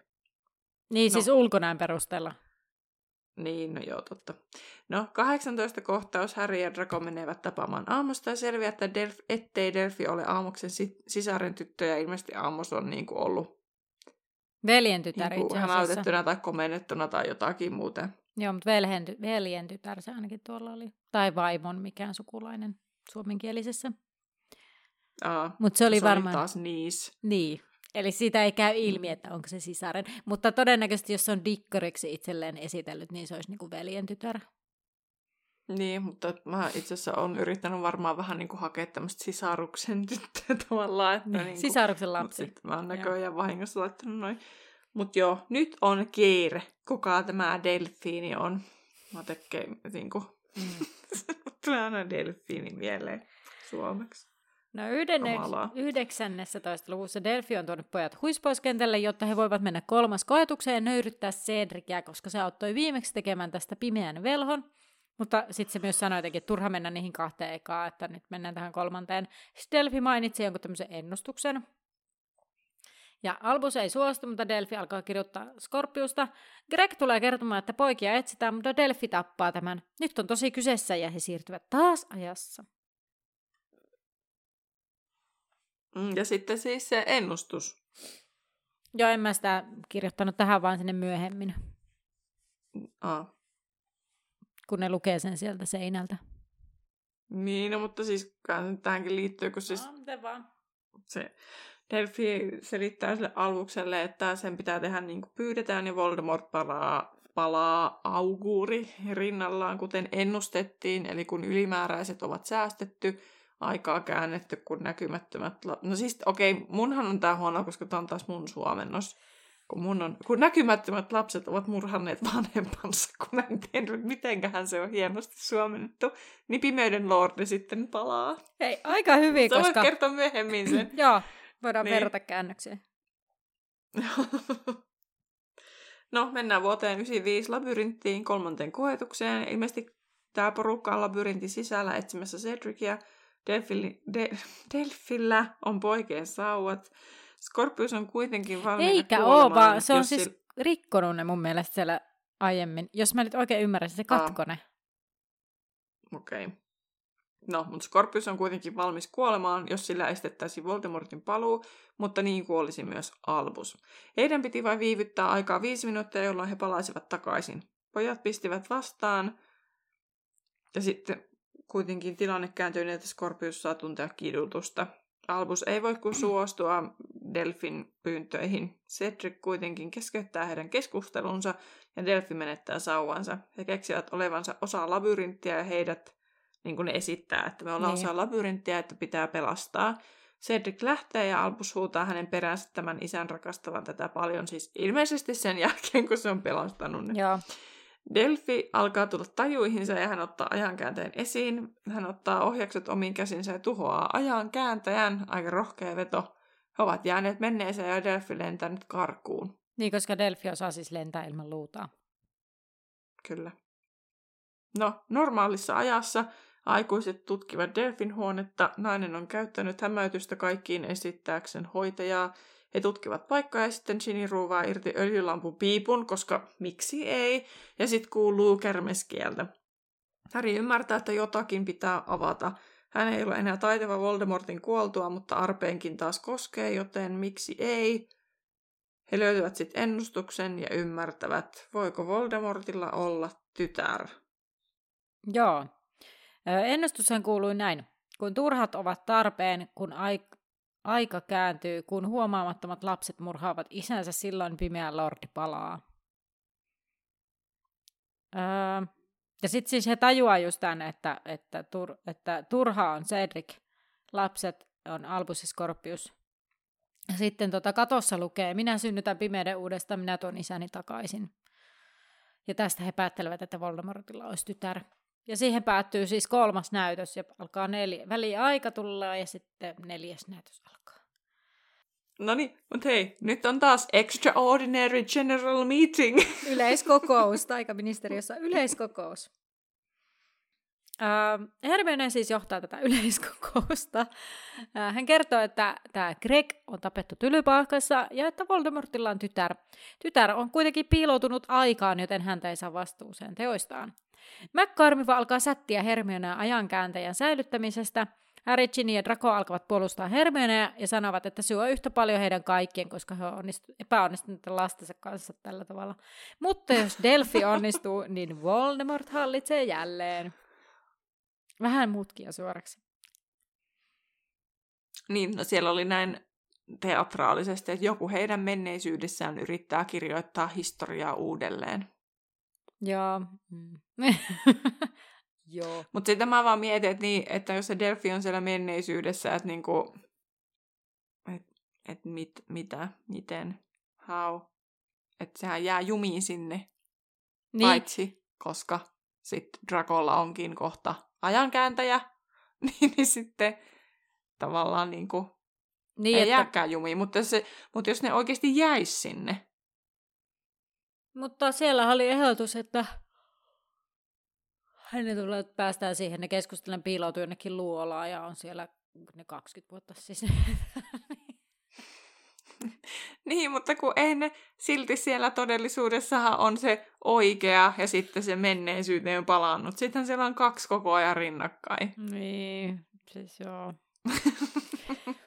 Niin No. siis ulkonäön perusteella. Niin, no joo, totta. No, 18 kohtaus Harry ja Draco menevät tapaamaan aamusta ja selviää, että Delf- ettei Delfi ole aamuksen si- sisaren tyttö ja ilmeisesti aamus on niin kuin ollut Veljen tytär niin kuin itse asiassa. tai komennettuna tai jotakin muuten. Joo, mutta veljen, ty- veljen tytär se ainakin tuolla oli. Tai vaimon mikään sukulainen suomenkielisessä. Mutta se oli se varmaan... Oli taas niis. Niin. Eli siitä ei käy ilmi, että onko se sisaren. Mutta todennäköisesti, jos se on dikkariksi itselleen esitellyt, niin se olisi niinku veljen tytär. Niin, mutta mä itse asiassa olen yrittänyt varmaan vähän niin kuin hakea tämmöistä sisaruksen tyttöä <laughs> tavallaan. Että Niin, niin kuin, sisaruksen lapsi. sit mä oon näköjään vahingossa laittanut noin. Mut joo, nyt on kiire. Kuka tämä delfiini on? Mä tekee niinku... Mm. <laughs> Tulee aina delfiini mieleen suomeksi. No yhdenne, Kamalaa. 19. luvussa Delphi on tuonut pojat huispoiskentälle, jotta he voivat mennä kolmas koetukseen ja nöyryttää Cedricia, koska se auttoi viimeksi tekemään tästä pimeän velhon. Mutta sitten se myös sanoi jotenkin, että turha mennä niihin kahteen ekaan, että nyt mennään tähän kolmanteen. Sitten Delphi mainitsi jonkun tämmöisen ennustuksen. Ja Albus ei suostu, mutta Delphi alkaa kirjoittaa Skorpiusta. Greg tulee kertomaan, että poikia etsitään, mutta Delphi tappaa tämän. Nyt on tosi kyseessä ja he siirtyvät taas ajassa. Mm, Ja sitten siis se ennustus. Joo, en mä sitä kirjoittanut tähän vaan sinne myöhemmin, Aa. kun ne lukee sen sieltä seinältä. Niin, no, mutta siis tähänkin liittyy, kun siis No, miten vaan. se Delphi selittää sille alvukselle, että sen pitää tehdä niin kuin pyydetään ja Voldemort palaa, palaa auguuri rinnallaan, kuten ennustettiin. Eli kun ylimääräiset ovat säästetty, aikaa käännetty, kun näkymättömät... La- no siis, okei, okay, munhan on tää huono, koska tää on taas mun suomennos. Kun, mun on, kun näkymättömät lapset ovat murhanneet vanhempansa, <laughs> kun en tiedä, mitenköhän se on hienosti suomennettu, niin pimeyden lordi sitten palaa. Hei, aika hyvin, Sä voit koska... kertoa myöhemmin sen. <clears throat> Joo, voidaan Niin. verrata käännöksiä. <laughs> no, mennään vuoteen 95 labyrinttiin kolmanteen koetukseen. Ilmeisesti tämä porukka on labyrintin sisällä etsimässä Cedricia. Delfili, de, <laughs> Delfillä on poikien sauvat. Scorpius on kuitenkin valmiina Eikä oo, vaan se on siis sil- rikkonut ne mun mielestä siellä aiemmin. Jos mä nyt oikein ymmärrän, se Aa. katko ne. Okei. Okay. No, mutta Scorpius on kuitenkin valmis kuolemaan, jos sillä estettäisiin Voldemortin paluu, mutta niin kuolisi myös Albus. Heidän piti vain viivyttää aikaa viisi minuuttia, jolloin he palaisivat takaisin. Pojat pistivät vastaan, ja sitten kuitenkin tilanne kääntyi niin, että Scorpius saa tuntea kidutusta. Albus ei voi kuin suostua Delfin pyyntöihin. Cedric kuitenkin keskeyttää heidän keskustelunsa ja Delphi menettää sauvansa. He keksivät olevansa osa labyrinttiä ja heidät, niin kuin ne esittää, että me ollaan Niin. osa labyrinttiä, että pitää pelastaa. Cedric lähtee ja Albus huutaa hänen peräänsä tämän isän rakastavan tätä paljon, siis ilmeisesti sen jälkeen, kun se on pelastanut ne. Joo. Delphi alkaa tulla tajuihinsa ja hän ottaa ajankäänteen esiin. Hän ottaa ohjakset omiin käsinsä ja tuhoaa ajankääntäjän. Aika rohkea veto. He ovat jääneet menneeseen ja Delphi lentää nyt karkuun. Niin, koska Delphi osaa siis lentää ilman luutaa. Kyllä. No, normaalissa ajassa aikuiset tutkivat Delfin huonetta. Nainen on käyttänyt hämäytystä kaikkiin esittääkseen hoitajaa. He tutkivat paikkaa ja sitten Ginny ruuvaa irti öljylampun piipun, koska miksi ei? Ja sitten kuuluu kärmeskieltä. Harry ymmärtää, että jotakin pitää avata. Hän ei ole enää taitava Voldemortin kuoltua, mutta arpeenkin taas koskee, joten miksi ei? He löytävät sitten ennustuksen ja ymmärtävät, voiko Voldemortilla olla tytär. Joo. Ennustushan kuului näin. Kun turhat ovat tarpeen, kun aik- aika kääntyy, kun huomaamattomat lapset murhaavat isänsä, silloin pimeä lordi palaa. Öö, ja sitten siis he tajuaa just tämän, että, että, tur, että turha on Cedric, lapset on Albus ja Scorpius. Sitten tota katossa lukee, minä synnytän pimeyden uudestaan, minä tuon isäni takaisin. Ja tästä he päättelevät, että Voldemortilla olisi tytär. Ja siihen päättyy siis kolmas näytös ja alkaa neljä. Väliaika tulla ja sitten neljäs näytös alkaa. No niin, mutta hei, nyt on taas Extraordinary General Meeting. <laughs> Yleiskokous, taikaministeriössä yleiskokous. Uh, Hermione siis johtaa tätä yleiskokousta. Uh, hän kertoo, että tämä Greg on tapettu tylypaikassa ja että Voldemortilla on tytär. Tytär on kuitenkin piiloutunut aikaan, joten häntä ei saa vastuuseen teoistaan. McCarmiva alkaa sättiä Hermionea ajankääntäjän säilyttämisestä. Harry, Ginny ja Draco alkavat puolustaa Hermionea ja sanovat, että syö yhtä paljon heidän kaikkien, koska he ovat epäonnistuneet lastensa kanssa tällä tavalla. Mutta jos Delphi <laughs> onnistuu, niin Voldemort hallitsee jälleen. Vähän mutkia suoraksi. Niin, no siellä oli näin teatraalisesti, että joku heidän menneisyydessään yrittää kirjoittaa historiaa uudelleen. Joo. Mm. <laughs> Joo. Mutta sitten mä vaan mietin, että, niin, että jos se Delphi on siellä menneisyydessä, että niinku, et, et mit, mitä, miten, how, että sehän jää jumiin sinne, niin. paitsi koska sitten Drakolla onkin kohta ajankääntäjä, <laughs> niin, niin sitten tavallaan niinku, niin, ei että... jääkään jumiin, mutta, se, mutta jos ne oikeasti jäisi sinne. Mutta siellä oli ehdotus, että ne tulee, että päästään siihen, ne keskustelen piiloutuu jonnekin luolaan ja on siellä ne 20 vuotta siis. <laughs> niin, mutta kun ei ne silti siellä todellisuudessahan on se oikea ja sitten se menneisyyteen on palannut. Sitten siellä on kaksi koko ajan rinnakkain. Niin, siis joo. <laughs>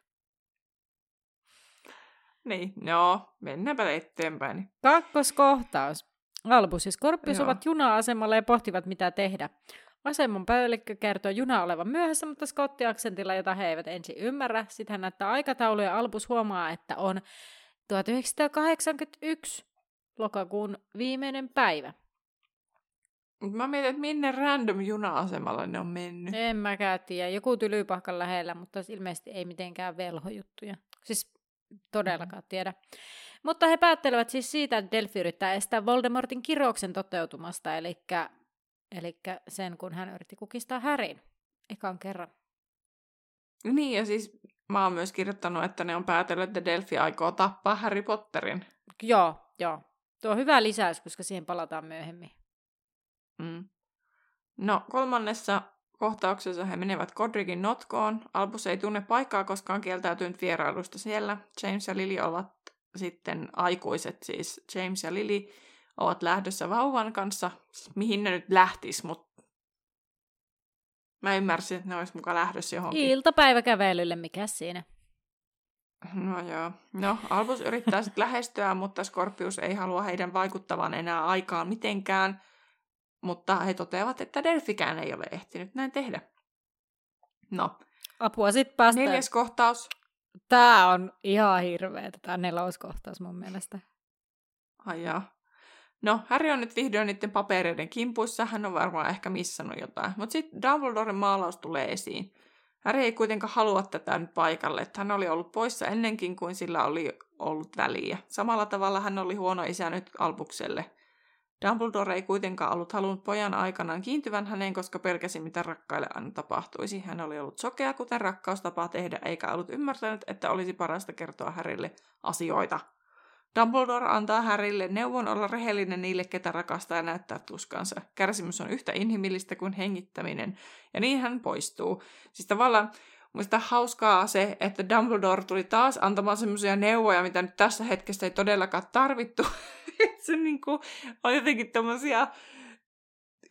niin, no, mennäänpä eteenpäin. Kakkoskohtaus. Albus ja Skorpius Joo. ovat juna-asemalla ja pohtivat, mitä tehdä. Aseman päällikkö kertoo juna olevan myöhässä, mutta skottiaksentilla, jota he eivät ensin ymmärrä. Sitten hän näyttää aikataulu ja Albus huomaa, että on 1981 lokakuun viimeinen päivä. Mä mietin, että minne random juna-asemalla ne on mennyt. En mäkään tiedä. Joku tylypahkan lähellä, mutta ilmeisesti ei mitenkään velhojuttuja. Siis todellakaan mm. tiedä. Mutta he päättelevät siis siitä, että Delphi yrittää estää Voldemortin kirouksen toteutumasta, eli, eli sen, kun hän yritti kukistaa Härin ekan kerran. Niin, ja siis mä oon myös kirjoittanut, että ne on päätellyt, että Delphi aikoo tappaa Harry Potterin. Joo, joo. Tuo on hyvä lisäys, koska siihen palataan myöhemmin. Mm. No, kolmannessa kohtauksessa he menevät Godricin notkoon. Albus ei tunne paikkaa, koska on kieltäytynyt vierailusta siellä. James ja Lily ovat sitten aikuiset, siis James ja Lily, ovat lähdössä vauvan kanssa, mihin ne nyt lähtis, mutta mä ymmärsin, että ne olisi mukaan lähdössä johonkin. Iltapäiväkävelylle, mikä siinä? No joo. No, Albus yrittää sitten lähestyä, mutta Scorpius ei halua heidän vaikuttavan enää aikaan mitenkään. Mutta he toteavat, että Delfikään ei ole ehtinyt näin tehdä. No. Apua sitten päästä. Neljäs kohtaus. Tää on ihan hirveä, tämä neloskohtaus mun mielestä. Ai jaa. No, Harry on nyt vihdoin niiden papereiden kimpuissa, hän on varmaan ehkä missannut jotain. Mutta sitten Dumbledoren maalaus tulee esiin. Harry ei kuitenkaan halua tätä nyt paikalle, että hän oli ollut poissa ennenkin kuin sillä oli ollut väliä. Samalla tavalla hän oli huono isä nyt Albukselle. Dumbledore ei kuitenkaan ollut halunnut pojan aikanaan kiintyvän häneen, koska pelkäsi, mitä rakkaille aina tapahtuisi. Hän oli ollut sokea, kuten rakkaus tapaa tehdä, eikä ollut ymmärtänyt, että olisi parasta kertoa Härille asioita. Dumbledore antaa Harrylle neuvon olla rehellinen niille, ketä rakastaa ja näyttää tuskansa. Kärsimys on yhtä inhimillistä kuin hengittäminen, ja niin hän poistuu. Siis tavallaan Mielestäni hauskaa se, että Dumbledore tuli taas antamaan semmoisia neuvoja, mitä nyt tässä hetkessä ei todellakaan tarvittu. <laughs> se niin kuin, on jotenkin tämmöisiä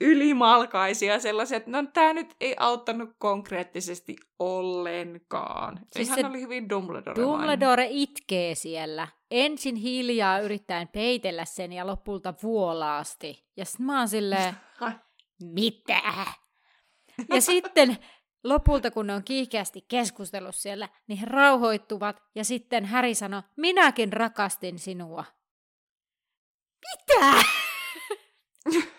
ylimalkaisia sellaisia, että no tämä nyt ei auttanut konkreettisesti ollenkaan. Siis Hän oli hyvin Dumbledore. Dumbledore itkee siellä. Ensin hiljaa yrittäen peitellä sen ja lopulta vuolaasti. Ja sitten mä oon silleen, <laughs> mitä? Ja sitten lopulta, kun ne on kiihkeästi keskustellut siellä, niin he rauhoittuvat ja sitten Häri sanoi, minäkin rakastin sinua. Mitä? <laughs>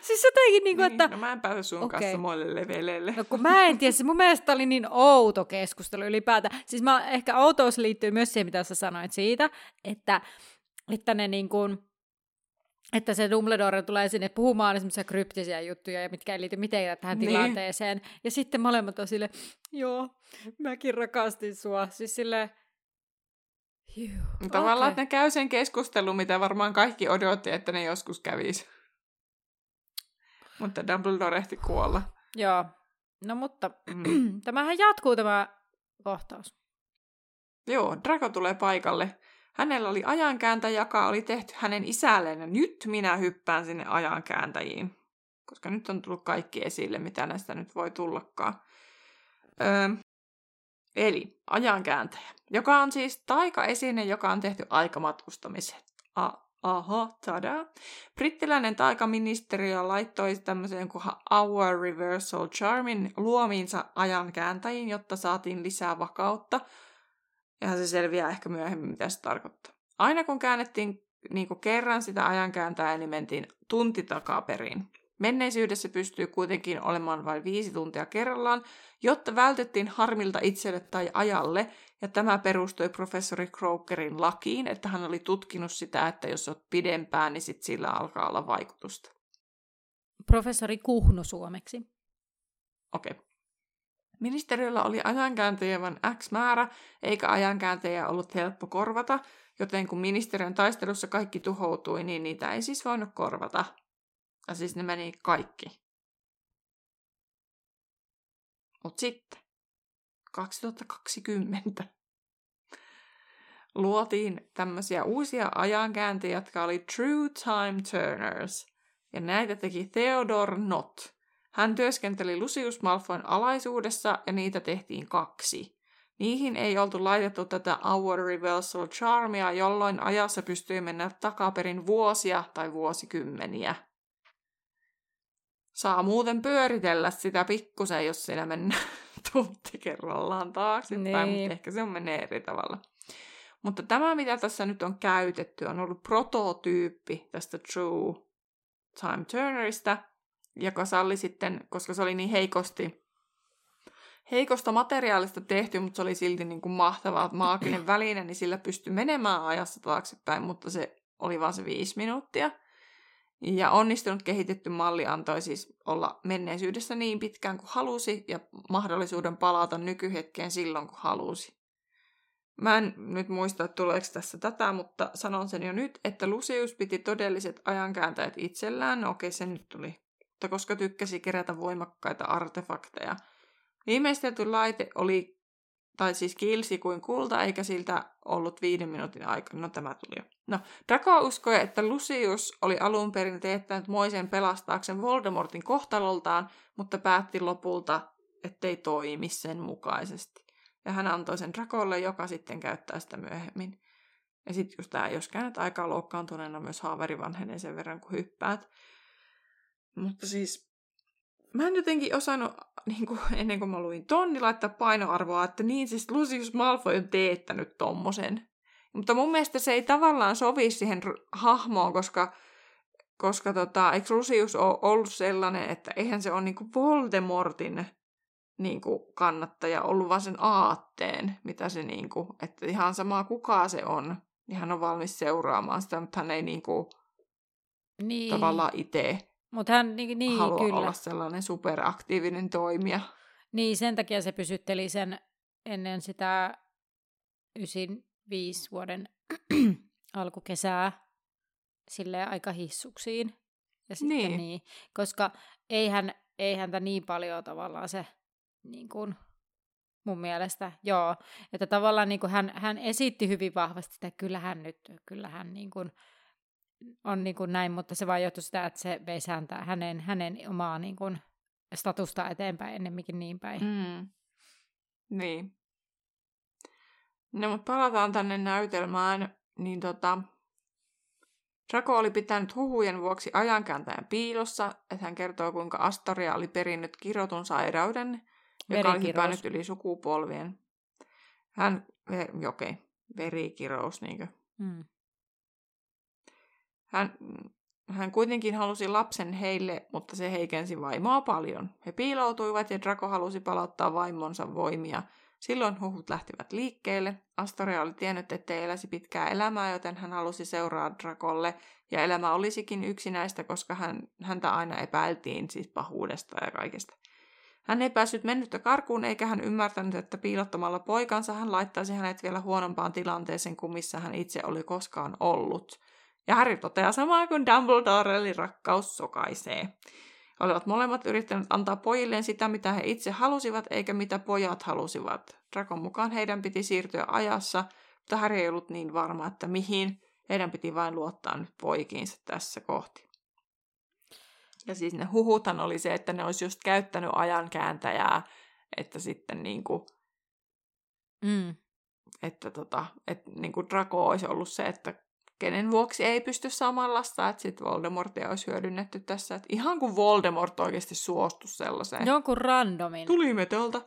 siis jotenkin niin kuin, niin, että... No mä en pääse sun okay. kanssa samoille leveleille. No kun mä en tiedä, mun mielestä oli niin outo keskustelu ylipäätään. Siis mä, ehkä outous liittyy myös siihen, mitä sä sanoit siitä, että, että ne niin kuin, että se Dumbledore tulee sinne puhumaan semmoisia kryptisiä juttuja, mitkä ei liity mitenkään tähän niin. tilanteeseen. Ja sitten molemmat on sille, joo, mäkin rakastin sua. Siis sille, Juh, Tavallaan, okay. että ne käy sen keskustelun, mitä varmaan kaikki odotti, että ne joskus kävisi. Mutta Dumbledore ehti kuolla. Joo. No mutta mm. <clears throat> tämähän jatkuu tämä kohtaus. Joo, Draco tulee paikalle. Hänellä oli ajankääntäjä, joka oli tehty hänen isälleen, ja nyt minä hyppään sinne ajankääntäjiin. Koska nyt on tullut kaikki esille, mitä näistä nyt voi tullakaan. Öö, eli ajankääntäjä, joka on siis taikaesine, joka on tehty aikamatkustamiseen. A- Aha, tada. Brittiläinen taikaministeriö laittoi tämmöisen kuin Our Reversal Charmin luomiinsa ajan kääntäjiin, jotta saatiin lisää vakautta. Ja se selviää ehkä myöhemmin, mitä se tarkoittaa. Aina kun käännettiin niin kuin kerran sitä ajankääntäjää, niin mentiin tunti takaperin. Menneisyydessä pystyy kuitenkin olemaan vain viisi tuntia kerrallaan, jotta vältettiin harmilta itselle tai ajalle, ja tämä perustui professori Crokerin lakiin, että hän oli tutkinut sitä, että jos olet pidempään, niin sit sillä alkaa olla vaikutusta. Professori Kuhnu suomeksi. Okei. Okay. Ministeriöllä oli ajankääntäjä vain X määrä, eikä ajankääntäjä ollut helppo korvata, joten kun ministeriön taistelussa kaikki tuhoutui, niin niitä ei siis voinut korvata. Ja siis ne meni kaikki. Mut sitten, 2020, luotiin tämmöisiä uusia ajankääntöjä, jotka oli True Time Turners. Ja näitä teki Theodore Nott. Hän työskenteli Lucius Malfoyn alaisuudessa ja niitä tehtiin kaksi. Niihin ei oltu laitettu tätä Our Reversal Charmia, jolloin ajassa pystyi mennä takaperin vuosia tai vuosikymmeniä. Saa muuten pyöritellä sitä pikkusen, jos siinä mennään <laughs> tunti kerrallaan taaksepäin, niin. mutta ehkä se menee eri tavalla. Mutta tämä, mitä tässä nyt on käytetty, on ollut prototyyppi tästä True Time Turnerista, joka salli sitten, koska se oli niin heikosti, heikosta materiaalista tehty, mutta se oli silti niin kuin mahtava maaginen <clears throat> väline, niin sillä pystyi menemään ajassa taaksepäin, mutta se oli vain se viisi minuuttia. Ja onnistunut kehitetty malli antoi siis olla menneisyydessä niin pitkään kuin halusi ja mahdollisuuden palata nykyhetkeen silloin kun halusi. Mä en nyt muista, että tuleeko tässä tätä, mutta sanon sen jo nyt, että Lucius piti todelliset ajankääntäjät itsellään. No okei, se nyt tuli. Mutta koska tykkäsi kerätä voimakkaita artefakteja. Viimeistelty laite oli tai siis kilsi kuin kulta, eikä siltä ollut viiden minuutin aikana. No tämä tuli jo. No, Draco uskoi, että Lucius oli alun perin teettänyt moisen pelastaakseen Voldemortin kohtaloltaan, mutta päätti lopulta, ettei toimi sen mukaisesti. Ja hän antoi sen Dracolle, joka sitten käyttää sitä myöhemmin. Ja sitten just tämä, jos käännät aikaa loukkaantuneena, myös haaveri vanhenee sen verran, kun hyppäät. Mutta siis mä en jotenkin osannut, <laughs> niin kuin, ennen kuin mä luin tonni, laittaa painoarvoa, että niin siis Lucius Malfoy on teettänyt tommosen. Mutta mun mielestä se ei tavallaan sovi siihen hahmoon, koska, koska tota, eikö Lucius ole ollut sellainen, että eihän se ole niin kuin Voldemortin niin kuin kannattaja ollut vaan sen aatteen, mitä se niin kuin, että ihan sama kuka se on, niin hän on valmis seuraamaan sitä, mutta hän ei niin kuin, niin. tavallaan itse Mut hän niin, niin, halua kyllä. olla sellainen superaktiivinen toimija. Niin, sen takia se pysytteli sen ennen sitä 95 vuoden <clears throat> alkukesää sille aika hissuksiin. Ja sitten Niin. niin. niin. Koska eihän, ei häntä niin paljon tavallaan se niin kuin, mun mielestä, joo. Että tavallaan niin kuin hän, hän esitti hyvin vahvasti, että kyllähän nyt, kyllähän niin kuin, on niin kuin näin, mutta se vaan johtui sitä, että se veisi häntä, hänen, hänen omaa niin kuin, statusta eteenpäin ennemminkin niin päin. Mm. Niin. No, mutta palataan tänne näytelmään. Niin tota, Draco oli pitänyt huhujen vuoksi ajankääntäjän piilossa, että hän kertoo, kuinka Astoria oli perinnyt kirotun sairauden, joka oli hypännyt yli sukupolvien. Hän, ve- okei, okay, verikirous, niinkö? Mm. Hän, hän kuitenkin halusi lapsen heille, mutta se heikensi vaimoa paljon. He piiloutuivat ja Draco halusi palauttaa vaimonsa voimia. Silloin huhut lähtivät liikkeelle. Astoria oli tiennyt, ettei eläisi pitkää elämää, joten hän halusi seuraa Dracolle. Ja elämä olisikin yksi näistä, koska hän, häntä aina epäiltiin siis pahuudesta ja kaikesta. Hän ei päässyt mennyttä karkuun, eikä hän ymmärtänyt, että piilottamalla poikansa hän laittaisi hänet vielä huonompaan tilanteeseen kuin missä hän itse oli koskaan ollut. Ja Harry toteaa samaa kuin Dumbledore, eli rakkaus sokaisee. Olivat molemmat yrittäneet antaa pojilleen sitä, mitä he itse halusivat, eikä mitä pojat halusivat. Drakon mukaan heidän piti siirtyä ajassa, mutta Harry ei ollut niin varma, että mihin. Heidän piti vain luottaa nyt poikiinsa tässä kohti. Ja siis ne huhuthan oli se, että ne olisi just käyttänyt ajankääntäjää, että sitten niin kuin, Mm. että tota, että niin kuin Draco olisi ollut se, että kenen vuoksi ei pysty saamaan lasta, että sitten Voldemortia olisi hyödynnetty tässä. Että ihan kuin Voldemort oikeasti suostu sellaiseen. Jonkun randomin. Tulimme täältä.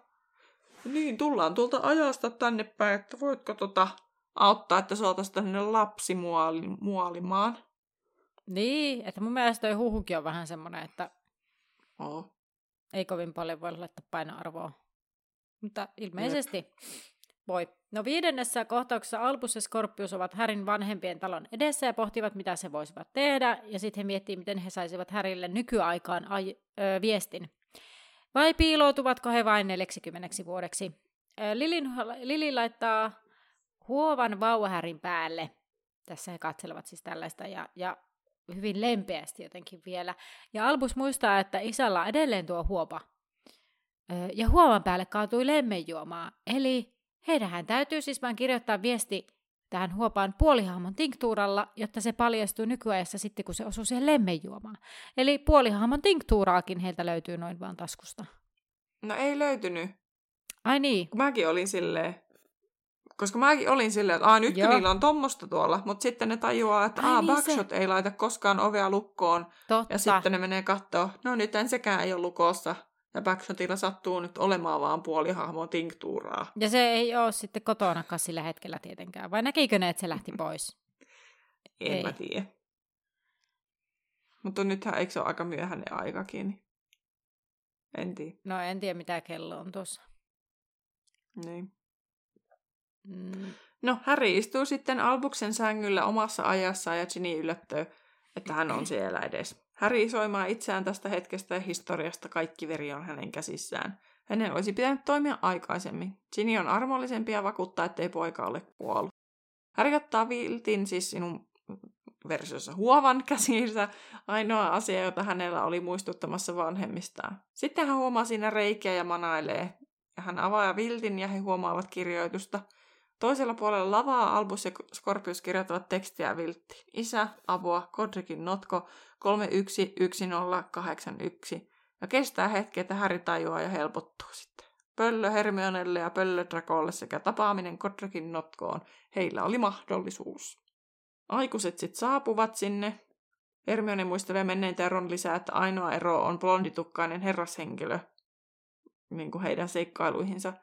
Niin, tullaan tuolta ajasta tänne päin, että voitko tota auttaa, että saataisiin tänne lapsi muoli, muolimaan. Niin, että mun mielestä toi huhukin on vähän semmoinen, että Oh. ei kovin paljon voi laittaa painoarvoa. Mutta ilmeisesti voi. No viidennessä kohtauksessa Albus ja Scorpius ovat Härin vanhempien talon edessä ja pohtivat, mitä se voisivat tehdä. Ja sitten he miettivät, miten he saisivat Härille nykyaikaan ai- ö, viestin. Vai piiloutuvatko he vain 40 vuodeksi? Lilin, Lili laittaa huovan vauvahärin päälle. Tässä he katselevat siis tällaista ja, ja hyvin lempeästi jotenkin vielä. Ja Albus muistaa, että isällä on edelleen tuo huopa. Ja huovan päälle kaatui lemmenjuomaa. Eli heidänhän täytyy siis vain kirjoittaa viesti tähän huopaan puolihahmon tinktuuralla, jotta se paljastuu nykyajassa sitten, kun se osuu siihen lemmenjuomaan. Eli puolihahmon tinktuuraakin heiltä löytyy noin vaan taskusta. No ei löytynyt. Ai niin, mäkin olin silleen, koska mäkin olin silleen, että nyt Joo. niillä on tommosta tuolla, mutta sitten ne tajuaa, että Ai niin, Backshot ei laita koskaan ovea lukkoon, totta. ja sitten ne menee kattoo, no nyt sekään ei ole lukossa, ja Backshotilla sattuu nyt olemaan vaan puolihahmon tinktuuraa. Ja se ei ole sitten kotonakaan sillä hetkellä tietenkään. Vai näkikö ne, että se lähti pois? En Ei. mä tiedä. Mutta nythän eikö se ole aika myöhäinen aikakin, en tiedä. No en tiedä, mitä kello on tuossa. Niin. Mm, No, Harry istuu sitten Albuksen sängyllä omassa ajassaan ja Ginny yllättyy, että hän on <clears throat> siellä edes. Harry soimaa itseään tästä hetkestä ja historiasta, kaikki veri on hänen käsissään. Hänen olisi pitänyt toimia aikaisemmin. Ginny on armollisempi ja vakuuttaa, ettei poika ole kuollut. Harry ottaa viltin, siis sinun versiossa huovan käsiinsä, ainoa asia, jota hänellä oli muistuttamassa vanhemmistaan. Sitten hän huomaa siinä reikiä ja manailee. Ja hän avaa viltin ja he huomaavat kirjoitusta. Toisella puolella lavaa Albus ja Scorpius kirjoittavat tekstiä vilttiin. Isä, apua, Kodrikin notko, 311081. Ja kestää hetki, että Harry tajuaa ja helpottuu sitten. Pöllö Hermionelle ja pöllö Dracolle sekä tapaaminen Kodrikin notkoon. Heillä oli mahdollisuus. Aikuiset sitten saapuvat sinne. Hermione muistelee menneitä ja Ron lisää, että ainoa ero on blonditukkainen herrashenkilö niin kuin heidän seikkailuihinsa.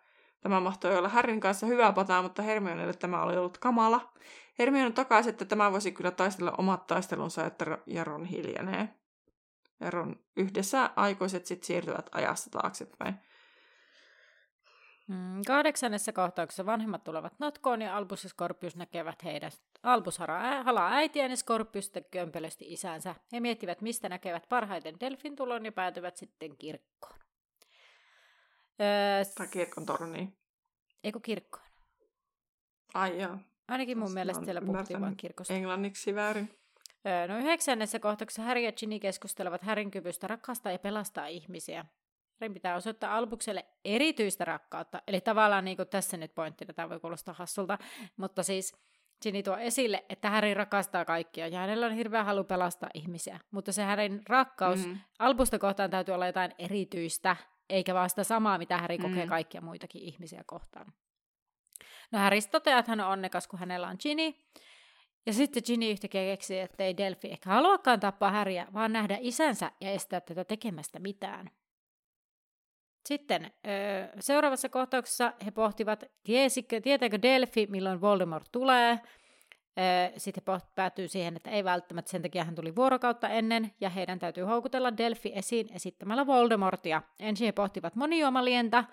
Tämä mahtoi olla Harryn kanssa hyvä pataa, mutta Hermionelle tämä oli ollut kamala. Hermione takaisi, että tämä voisi kyllä taistella omat taistelunsa, että Ro- ja Ron hiljenee. Ja Ron yhdessä aikuiset sitten siirtyvät ajassa taaksepäin. Mm, kahdeksannessa kohtauksessa vanhemmat tulevat notkoon ja Albus ja Scorpius näkevät heidät. Albus halaa äitiään ja Scorpius sitten kömpelösti isänsä. He miettivät, mistä näkevät parhaiten Delfin tulon ja päätyvät sitten kirkkoon. Öö, Tai kirkon torniin. eikö kirkkoon? Ai joo. Ainakin mun Jos mielestä siellä puhuttiin vain kirkosta. Englanniksi väärin. Öö, No yhdeksännessä kohtauksessa Harry ja Ginny keskustelevat Härin kyvystä rakastaa ja pelastaa ihmisiä. Härin pitää osoittaa Albukselle erityistä rakkautta. Eli tavallaan niin kuin tässä nyt pointtina, tämä voi kuulostaa hassulta, mutta siis Ginny tuo esille, että Häri rakastaa kaikkia ja hänellä on hirveä halu pelastaa ihmisiä. Mutta se Härin rakkaus Mm. Albusta kohtaan täytyy olla jotain erityistä, eikä vaan sitä samaa, mitä Häri kokee Mm. kaikkia muitakin ihmisiä kohtaan. No Harry toteaa, että hän on onnekas, kun hänellä on Ginny. Ja sitten Ginny yhtäkkiä keksii, että ei Delphi ehkä haluakaan tappaa Harryä, vaan nähdä isänsä ja estää tätä tekemästä mitään. Sitten öö, seuraavassa kohtauksessa he pohtivat, tiesikö, tietääkö Delphi, milloin Voldemort tulee. Sitten päätyy siihen, että ei välttämättä, sen takia hän tuli vuorokautta ennen, ja heidän täytyy houkutella Delphi esiin esittämällä Voldemortia. Ensin he pohtivat monijuomalientä,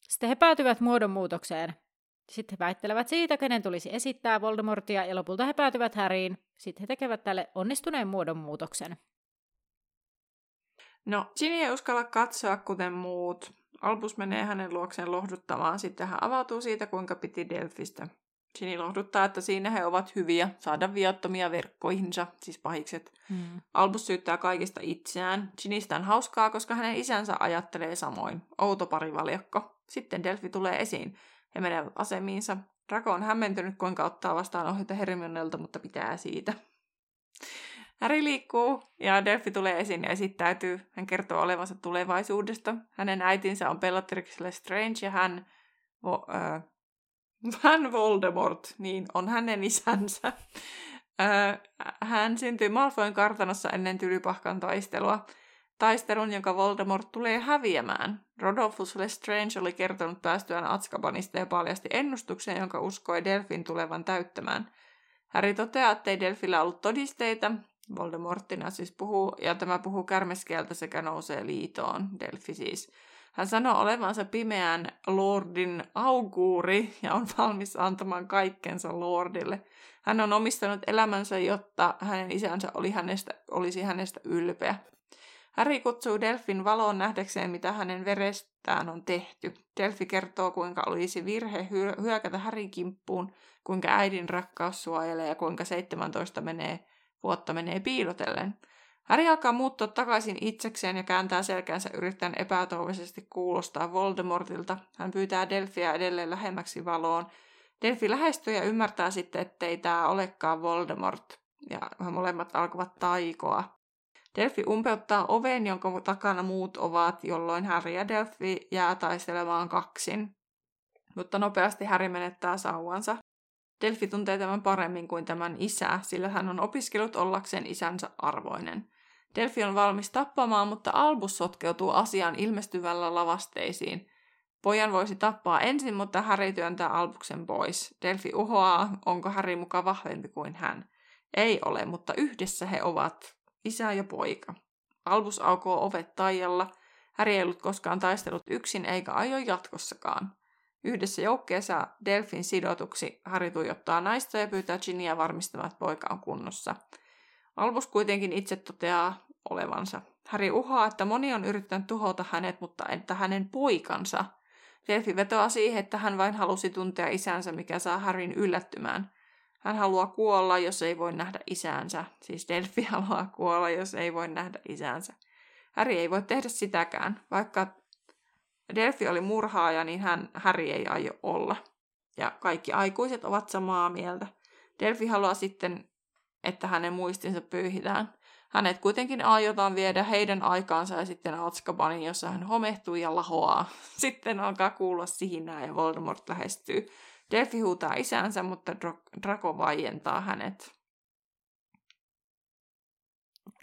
sitten he päätyvät muodonmuutokseen. Sitten he väittelevät siitä, kenen tulisi esittää Voldemortia, ja lopulta he päätyvät Häriin. Sitten he tekevät tälle onnistuneen muodonmuutoksen. No, Ginny ei uskalla katsoa kuten muut. Albus menee hänen luokseen lohduttamaan, sitten hän avautuu siitä, kuinka piti Delfistä. Ginny lohduttaa, että siinä he ovat hyviä, saada viattomia verkkoihinsa, siis pahikset. Hmm. Albus syyttää kaikista itseään. Ginnystä on hauskaa, koska hänen isänsä ajattelee samoin. Outo parivaljakko. Sitten Delfi tulee esiin. He menevät asemiinsa. Draco on hämmentynyt, kuinka ottaa vastaan ohjeita Hermionelta, mutta pitää siitä. Harry liikkuu ja Delphi tulee esiin ja esittäytyy. Hän kertoo olevansa tulevaisuudesta. Hänen äitinsä on Bellatrix Lestrange ja hän, vo, äh, <laughs> hän Voldemort, niin on hänen isänsä. Hän syntyi Malfoyn kartanossa ennen Tylypahkan taistelua. Taistelun, jonka Voldemort tulee häviämään. Rodolphus Lestrange oli kertonut päästyään Azkabanista ja paljasti ennustuksen, jonka uskoi Delfin tulevan täyttämään. Harry toteaa, ettei Delfillä ollut todisteita, Voldemorttina siis puhuu, ja tämä puhuu kärmeskieltä sekä nousee liitoon, Delfi siis. Hän sanoo olevansa pimeän lordin auguuri ja on valmis antamaan kaikkensa lordille. Hän on omistanut elämänsä, jotta hänen isänsä oli hänestä, olisi hänestä ylpeä. Harry kutsuu Delfin valoon nähdäkseen, mitä hänen verestään on tehty. Delfi kertoo, kuinka olisi virhe hyö- hyökätä Harryn kimppuun, kuinka äidin rakkaus suojelee ja kuinka 17 menee, vuotta menee piilotellen. Harry alkaa muuttua takaisin itsekseen ja kääntää selkänsä yrittäen epätoivoisesti kuulostaa Voldemortilta. Hän pyytää Delfiä edelleen lähemmäksi valoon. Delfi lähestyy ja ymmärtää sitten, ettei tämä olekaan Voldemort. Ja molemmat alkavat taikoa. Delphi umpeuttaa oven, jonka takana muut ovat, jolloin Harry ja Delphi jää taistelemaan kaksin. Mutta nopeasti Harry menettää sauvansa. Delphi tuntee tämän paremmin kuin tämän isä, sillä hän on opiskellut ollakseen isänsä arvoinen. Delphi on valmis tappamaan, mutta Albus sotkeutuu asiaan ilmestyvällä lavasteisiin. Pojan voisi tappaa ensin, mutta Harry työntää Albuksen pois. Delphi uhoaa, onko Harry muka vahvempi kuin hän. Ei ole, mutta yhdessä he ovat, isä ja poika. Albus aukoo ovet taijalla. Harry ei ollut koskaan taistellut yksin eikä aio jatkossakaan. Yhdessä joukkeessa Delfin sidotuksi Harry tuijottaa naista ja pyytää Ginnyä varmistamaan, että poika on kunnossa. Albus kuitenkin itse toteaa olevansa. Harry uhaa, että moni on yrittänyt tuhota hänet, mutta että hänen poikansa. Delfi vetoaa siihen, että hän vain halusi tuntea isänsä, mikä saa Harryn yllättymään. Hän haluaa kuolla, jos ei voi nähdä isäänsä. Siis Delfi <laughs> haluaa kuolla, jos ei voi nähdä isäänsä. Harry ei voi tehdä sitäkään. Vaikka Delfi oli murhaaja, niin hän, Harry ei aio olla. Ja kaikki aikuiset ovat samaa mieltä. Delfi haluaa sitten, että hänen muistinsa pyyhitään. Hänet kuitenkin aiotaan viedä heidän aikaansa ja sitten Azkabanin, jossa hän homehtuu ja lahoaa. <laughs> Sitten alkaa kuulla sihinää ja Voldemort lähestyy. Delphi huutaa isänsä, mutta Dro- Draco vaientaa hänet.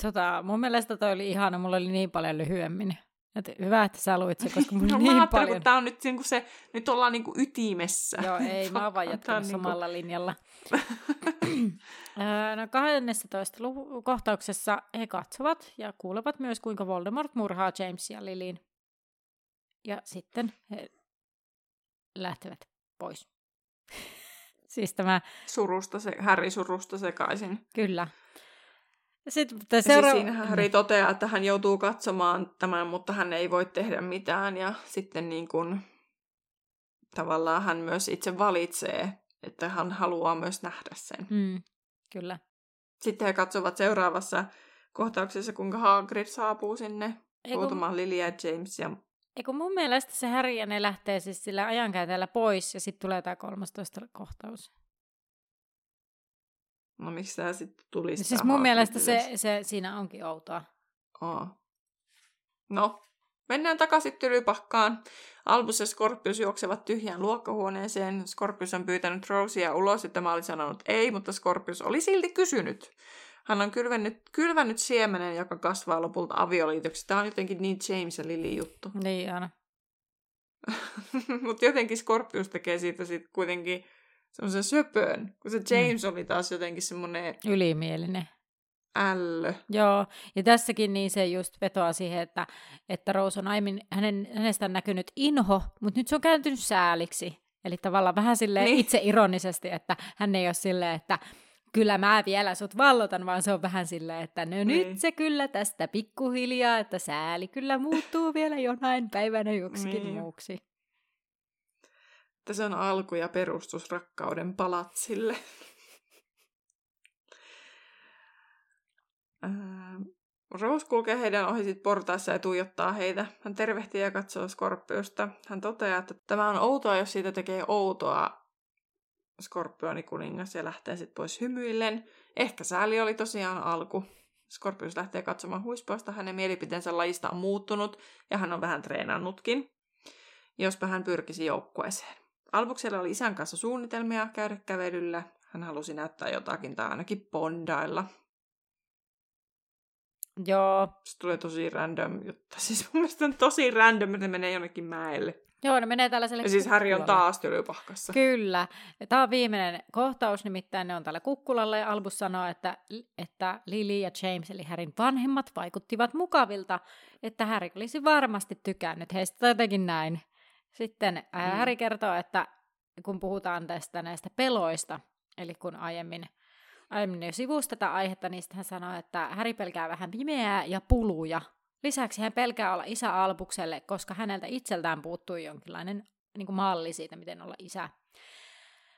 Tota, mun mielestä toi oli ihana, mulla oli niin paljon lyhyemmin. Et hyvä, että sä luit se, koska mulla <laughs> No, mä niin ajattelin, paljon. kun tää on nyt niinku se, nyt ollaan niinku ytimessä. Joo, ei, <laughs> mä oon vaan jatkanut niinku- samalla linjalla. <laughs> Öö, no 12. luku- kohtauksessa he katsovat ja kuulevat myös, kuinka Voldemort murhaa Jamesia ja Lilin. Ja sitten he lähtevät pois. siis tämä, Surusta se, Harry surusta sekaisin. kyllä. Sitten Ja seuraava... siis siinä Harry toteaa, että hän joutuu katsomaan tämän, mutta hän ei voi tehdä mitään. Ja sitten niin kuin, tavallaan hän myös itse valitsee, että hän haluaa myös nähdä sen. Mm, kyllä. Sitten he katsovat seuraavassa kohtauksessa, kuinka Hagrid saapuu sinne Eiku, Lilia ja James. Ja... eiku mun mielestä se Harry ja ne lähtee siis sillä ajankäytöllä pois ja sitten tulee tämä 13 kohtaus. No miksi tämä sitten tuli sitä Siis mun mielestä se, se, siinä onkin outoa. Aa. No, mennään takaisin tylypahkaan. Albus ja Scorpius juoksevat tyhjään luokkahuoneeseen. Scorpius on pyytänyt Rosia ulos, ja tämä oli sanonut ei, mutta Scorpius oli silti kysynyt. Hän on kylvennyt, kylvännyt siemenen, joka kasvaa lopulta avioliitoksi. Tämä on jotenkin niin James ja Lily juttu. Niin <laughs> mutta jotenkin Scorpius tekee siitä sit kuitenkin semmoisen söpön, kun se James mm. oli taas jotenkin semmoinen Ylimielinen. ällö. Joo, ja tässäkin niin se just vetoaa siihen, että, että Rose on aiemmin hänen, hänestä on näkynyt inho, mutta nyt se on kääntynyt sääliksi. Eli tavallaan vähän silleen Niin. niin. itse ironisesti, että hän ei ole silleen, että kyllä mä vielä sut vallotan, vaan se on vähän silleen, että no Niin. nyt se kyllä tästä pikkuhiljaa, että sääli kyllä muuttuu vielä jonain päivänä joksikin Niin. muuksi. Se on alku ja perustus rakkauden palatsille. Ää, <laughs> Rose kulkee heidän ohi sit portaissa ja tuijottaa heitä. Hän tervehtii ja katsoo Skorpiosta. Hän toteaa, että tämä on outoa, jos siitä tekee outoa Skorpioni kuningas ja lähtee sitten pois hymyillen. Ehkä sääli oli tosiaan alku. Skorpius lähtee katsomaan huispausta. Hänen mielipiteensä lajista on muuttunut ja hän on vähän treenannutkin. Jospa hän pyrkisi joukkueeseen. Albuksella oli isän kanssa suunnitelmia käydä kävelyllä. Hän halusi näyttää jotakin tai ainakin bondailla. Joo, Se tulee tosi random juttu. <laughs> Siis mun mielestä on tosi random, että ne menee jonnekin mäelle. joo, ne menee tällaiselle Ja siis Harry on taas tylypahkassa. Kyllä. Ja tämä on viimeinen kohtaus, nimittäin ne on täällä kukkulalla ja Albus sanoo, että, että Lily ja James eli Harryn vanhemmat vaikuttivat mukavilta, että Harry olisi varmasti tykännyt heistä tai jotenkin näin. Sitten Mm. Harry kertoo, että kun puhutaan tästä näistä peloista, eli kun aiemmin, aiemmin jo sivusi tätä aihetta, niin sitten hän sanoi, että Harry pelkää vähän pimeää ja puluja. Lisäksi hän pelkää olla isä Albukselle, koska häneltä itseltään puuttui jonkinlainen niin kuin malli siitä, miten olla isä.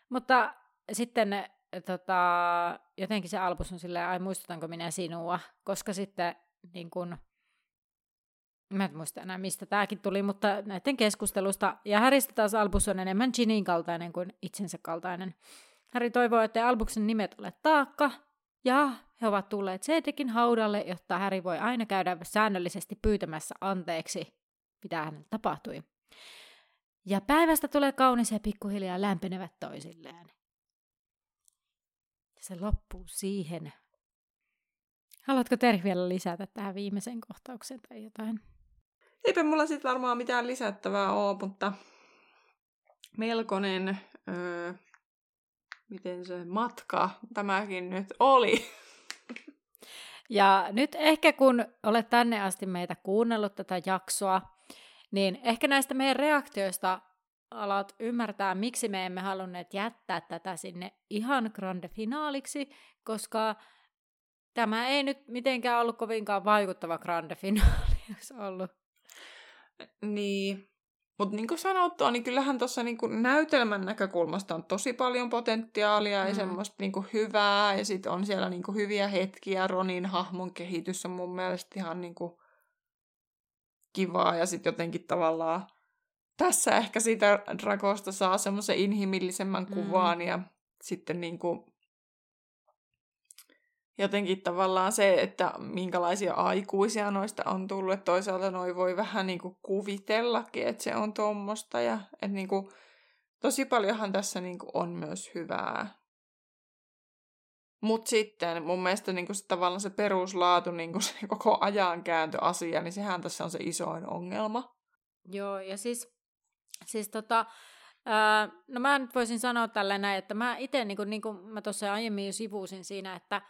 Mutta sitten tota, jotenkin se Albus on silleen, ai muistutanko minä sinua, koska sitten niin kuin, mä en muista enää mistä tämäkin tuli, mutta näiden keskustelusta, ja Häristä taas Albus on enemmän Ginin kaltainen kuin itsensä kaltainen. Häri toivoo, että Albuksen nimet ole taakka, ja he ovat tulleet Cedricin haudalle, jotta Häri voi aina käydä säännöllisesti pyytämässä anteeksi, mitä hänelle tapahtui. Ja päivästä tulee kaunis ja pikkuhiljaa lämpenevät toisilleen. Ja se loppuu siihen. Haluatko Terhi vielä lisätä tähän viimeiseen kohtaukseen tai jotain? Eipä mulla sitten varmaan mitään lisättävää ole, mutta melkoinen, öö, miten se matka tämäkin nyt oli. <laughs> Ja nyt ehkä kun olet tänne asti meitä kuunnellut tätä jaksoa, niin ehkä näistä meidän reaktioista alat ymmärtää, miksi me emme halunneet jättää tätä sinne ihan grande finaaliksi, koska tämä ei nyt mitenkään ollut kovinkaan vaikuttava grande finaali, <laughs> jos ollut. Niin. Mutta niin kuin sanottua, niin kyllähän tuossa niin näytelmän näkökulmasta on tosi paljon potentiaalia mm. ja Mm. semmoista niin kuin hyvää. Ja sitten on siellä niin kuin hyviä hetkiä. Ronin hahmon kehitys on mun mielestä ihan niin kuin kivaa. Ja sitten jotenkin tavallaan tässä ehkä siitä Dragosta saa semmoisen inhimillisemmän Mm. kuvan. Ja sitten niin kuin jotenkin tavallaan se, että minkälaisia aikuisia noista on tullut. Että toisaalta noi voi vähän niin kuin kuvitellakin, että se on tuommoista. Ja että niin kuin, tosi paljonhan tässä niin kuin on myös hyvää. Mutta sitten mun mielestä niin kuin se, tavallaan se peruslaatu, niin kuin se <laughs> koko ajankääntöasia, niin sehän tässä on se isoin ongelma. Joo, ja siis, siis tota, no mä nyt voisin sanoa tällä näin, että mä itse, niin kuin, niin kuin mä tuossa aiemmin jo sivusin siinä, että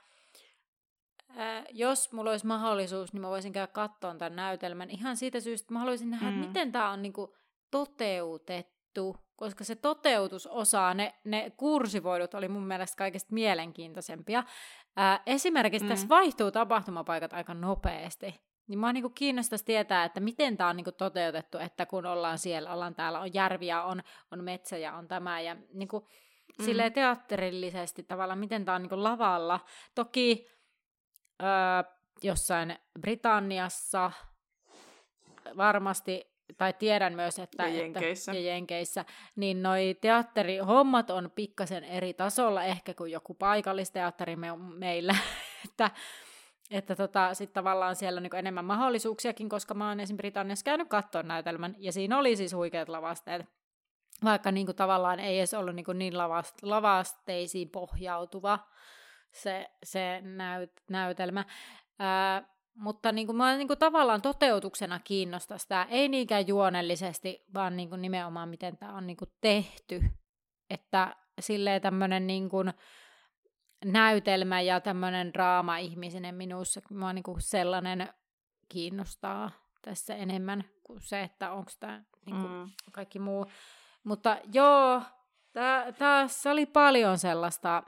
ää, jos mulla olisi mahdollisuus, niin mä voisin käydä kattoon tämän näytelmän ihan siitä syystä, että mä haluaisin nähdä, Mm. miten tämä on niin kuin, toteutettu, koska se toteutusosa, ne, ne kursivoidut oli mun mielestä kaikista mielenkiintoisempia. Ää, esimerkiksi Mm. tässä vaihtuu tapahtumapaikat aika nopeasti. Niin mua niinku kiinnostaisi tietää, että miten tämä on niinku toteutettu, että kun ollaan siellä, ollaan täällä, on järviä, on, on metsä ja on tämä. Ja niinku, mm. silleen teatterillisesti tavallaan, miten tämä on niin lavalla. Toki öö, jossain Britanniassa varmasti tai tiedän myös, että... Ja Jenkeissä. Että, ja Jenkeissä. Niin noi teatterihommat on pikkasen eri tasolla ehkä kuin joku paikallisteatteri me, meillä. <laughs> että että tota, sitten tavallaan siellä on niin enemmän mahdollisuuksiakin, koska mä oon esim. Britanniassa käynyt katsoa näytelmän, ja siinä oli siis huikeat lavasteet. Vaikka niin kuin, tavallaan ei edes ollut niin, kuin niin lavast, lavasteisiin pohjautuva se, se näyt, näytelmä. Ää, mutta niin kuin, mä niin kuin, tavallaan toteutuksena kiinnostaa sitä, ei niinkään juonellisesti, vaan niin kuin, nimenomaan miten tämä on niin kuin, tehty. Että silleen tämmöinen niin kuin, näytelmä ja tämmöinen draama-ihmisen minussa, mua niin kuin sellainen kiinnostaa tässä enemmän kuin se, että onko tämä niin kuin mm. kaikki muu. Mutta joo, tässä oli paljon sellaista,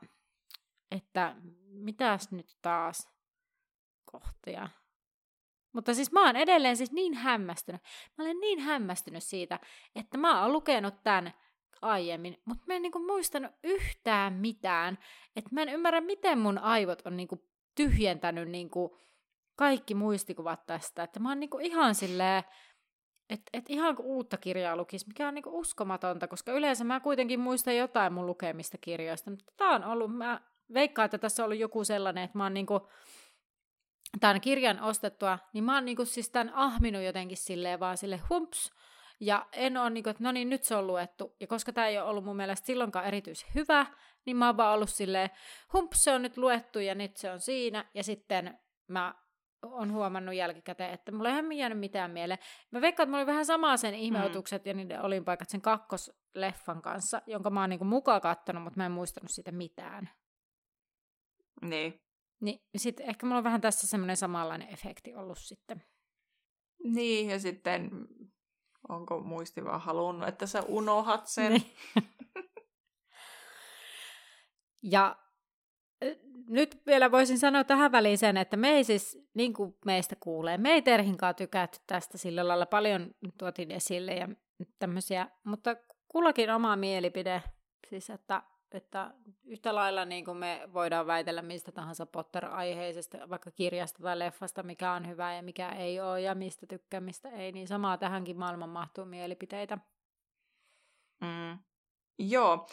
että mitäs nyt taas kohtia. Mutta siis mä oon edelleen siis niin hämmästynyt. Mä olen niin hämmästynyt siitä, että mä oon lukenut tämän aiemmin, mutta mä en niinku muistanut yhtään mitään. Että mä en ymmärrä, miten mun aivot on niinku tyhjentänyt niinku kaikki muistikuvat tästä. Että mä oon niinku ihan silleen, että et ihan kuin uutta kirjaa lukisi, mikä on niinku uskomatonta, koska yleensä mä kuitenkin muistan jotain mun lukemista kirjoista. Mutta tää on ollut, mä veikkaan, että tässä on ollut joku sellainen, että mä oon niinku, tämän kirjan ostettua, niin mä oon niinku siis tämän ahminut jotenkin silleen vaan sille humps, ja en ole niinku, että no niin, nyt se on luettu. Ja koska tämä ei ole ollut mun mielestä silloinkaan erityisen hyvä, niin mä oon vaan ollut silleen, humps, se on nyt luettu ja nyt se on siinä. Ja sitten mä on huomannut jälkikäteen, että mulla ei ihan jäänyt mitään mieleen. Mä veikkaan, että mulla oli vähän samaa sen ihmeutukset mm. ja niiden olinpaikat sen kakkosleffan kanssa, jonka mä oon niinku mukaan kattonut, mutta mä en muistanut siitä mitään. Niin. Niin sitten ehkä mulla on vähän tässä semmoinen samanlainen efekti ollut sitten. Niin, ja sitten onko muisti vaan halunnut, että sä unohat sen. Niin. ja nyt vielä voisin sanoa tähän väliin sen, että me ei siis, niin kuin meistä kuulee, me ei Terhinkaan tykätty tästä sillä lailla paljon tuotin esille ja tämmöisiä, mutta kullakin oma mielipide, siis että että yhtä lailla niin kuin me voidaan väitellä mistä tahansa Potter-aiheisesta, vaikka kirjasta tai leffasta, mikä on hyvä ja mikä ei ole, ja mistä tykkää, mistä ei, niin samaa tähänkin maailman mahtuu mielipiteitä. Mm. Joo.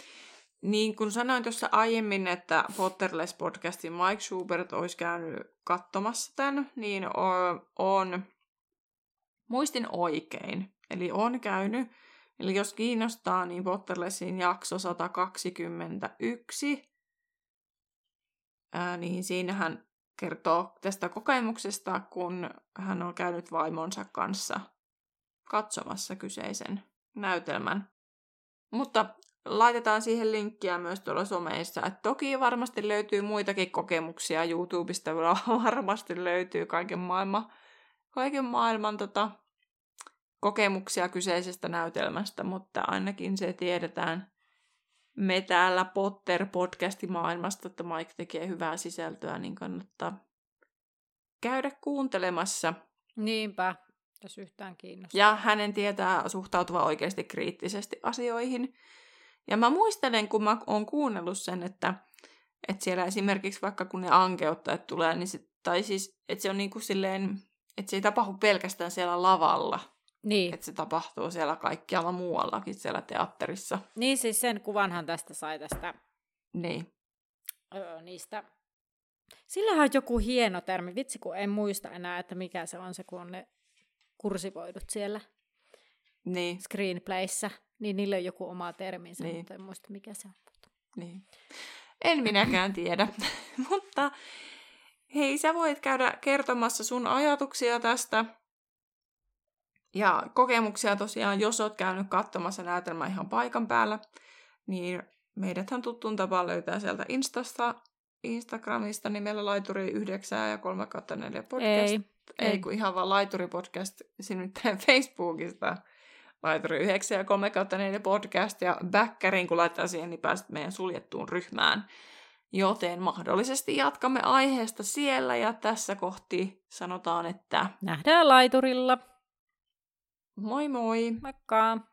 Niin kuin sanoin tuossa aiemmin, että Potterless podcastin Mike Schubert olisi käynyt katsomassa tämän, niin on, muistin oikein. Eli on käynyt Eli jos kiinnostaa, niin Potterlessin jakso 121, ää, niin siinä hän kertoo tästä kokemuksesta, kun hän on käynyt vaimonsa kanssa katsomassa kyseisen näytelmän. Mutta laitetaan siihen linkkiä myös tuolla someissa. Et toki varmasti löytyy muitakin kokemuksia YouTubesta, <laughs> varmasti löytyy kaiken maailman, kaiken maailman tota, kokemuksia kyseisestä näytelmästä, mutta ainakin se tiedetään me täällä Potter-podcastimaailmasta, että Mike tekee hyvää sisältöä, niin kannattaa käydä kuuntelemassa. Niinpä, jos yhtään kiinnostaa. Ja hänen tietää suhtautuva oikeasti kriittisesti asioihin. Ja mä muistelen, kun mä oon kuunnellut sen, että, että siellä esimerkiksi vaikka kun ne ankeuttajat tulee, niin sit, tai siis, että se on niin kuin silleen, että se ei tapahdu pelkästään siellä lavalla, niin. Että se tapahtuu siellä kaikkialla muuallakin siellä teatterissa. Niin siis sen kuvanhan tästä sai tästä niin. öö, niistä. Sillähän on joku hieno termi, vitsi kun en muista enää, että mikä se on se, kun on ne kursivoidut siellä niin. screenplayssä, niin niillä on joku oma terminsä, niin. mutta en muista mikä se on. Niin. En minäkään <laughs> tiedä, mutta hei, sä voit käydä kertomassa sun ajatuksia tästä ja kokemuksia tosiaan, jos oot käynyt katsomassa näytelmää ihan paikan päällä, niin meidäthän tuttuun tapaan löytää sieltä Instasta, Instagramista nimellä Laituri 9 ja 3 4 podcast. Ei, ei. kun ihan vaan Laituri podcast nimittäin <laughs> Facebookista. Laituri 9 ja 3 4 podcast ja Bäkkäriin kun laittaa siihen, niin pääset meidän suljettuun ryhmään. Joten mahdollisesti jatkamme aiheesta siellä ja tässä kohti sanotaan, että nähdään laiturilla. Moi moi! Moikka!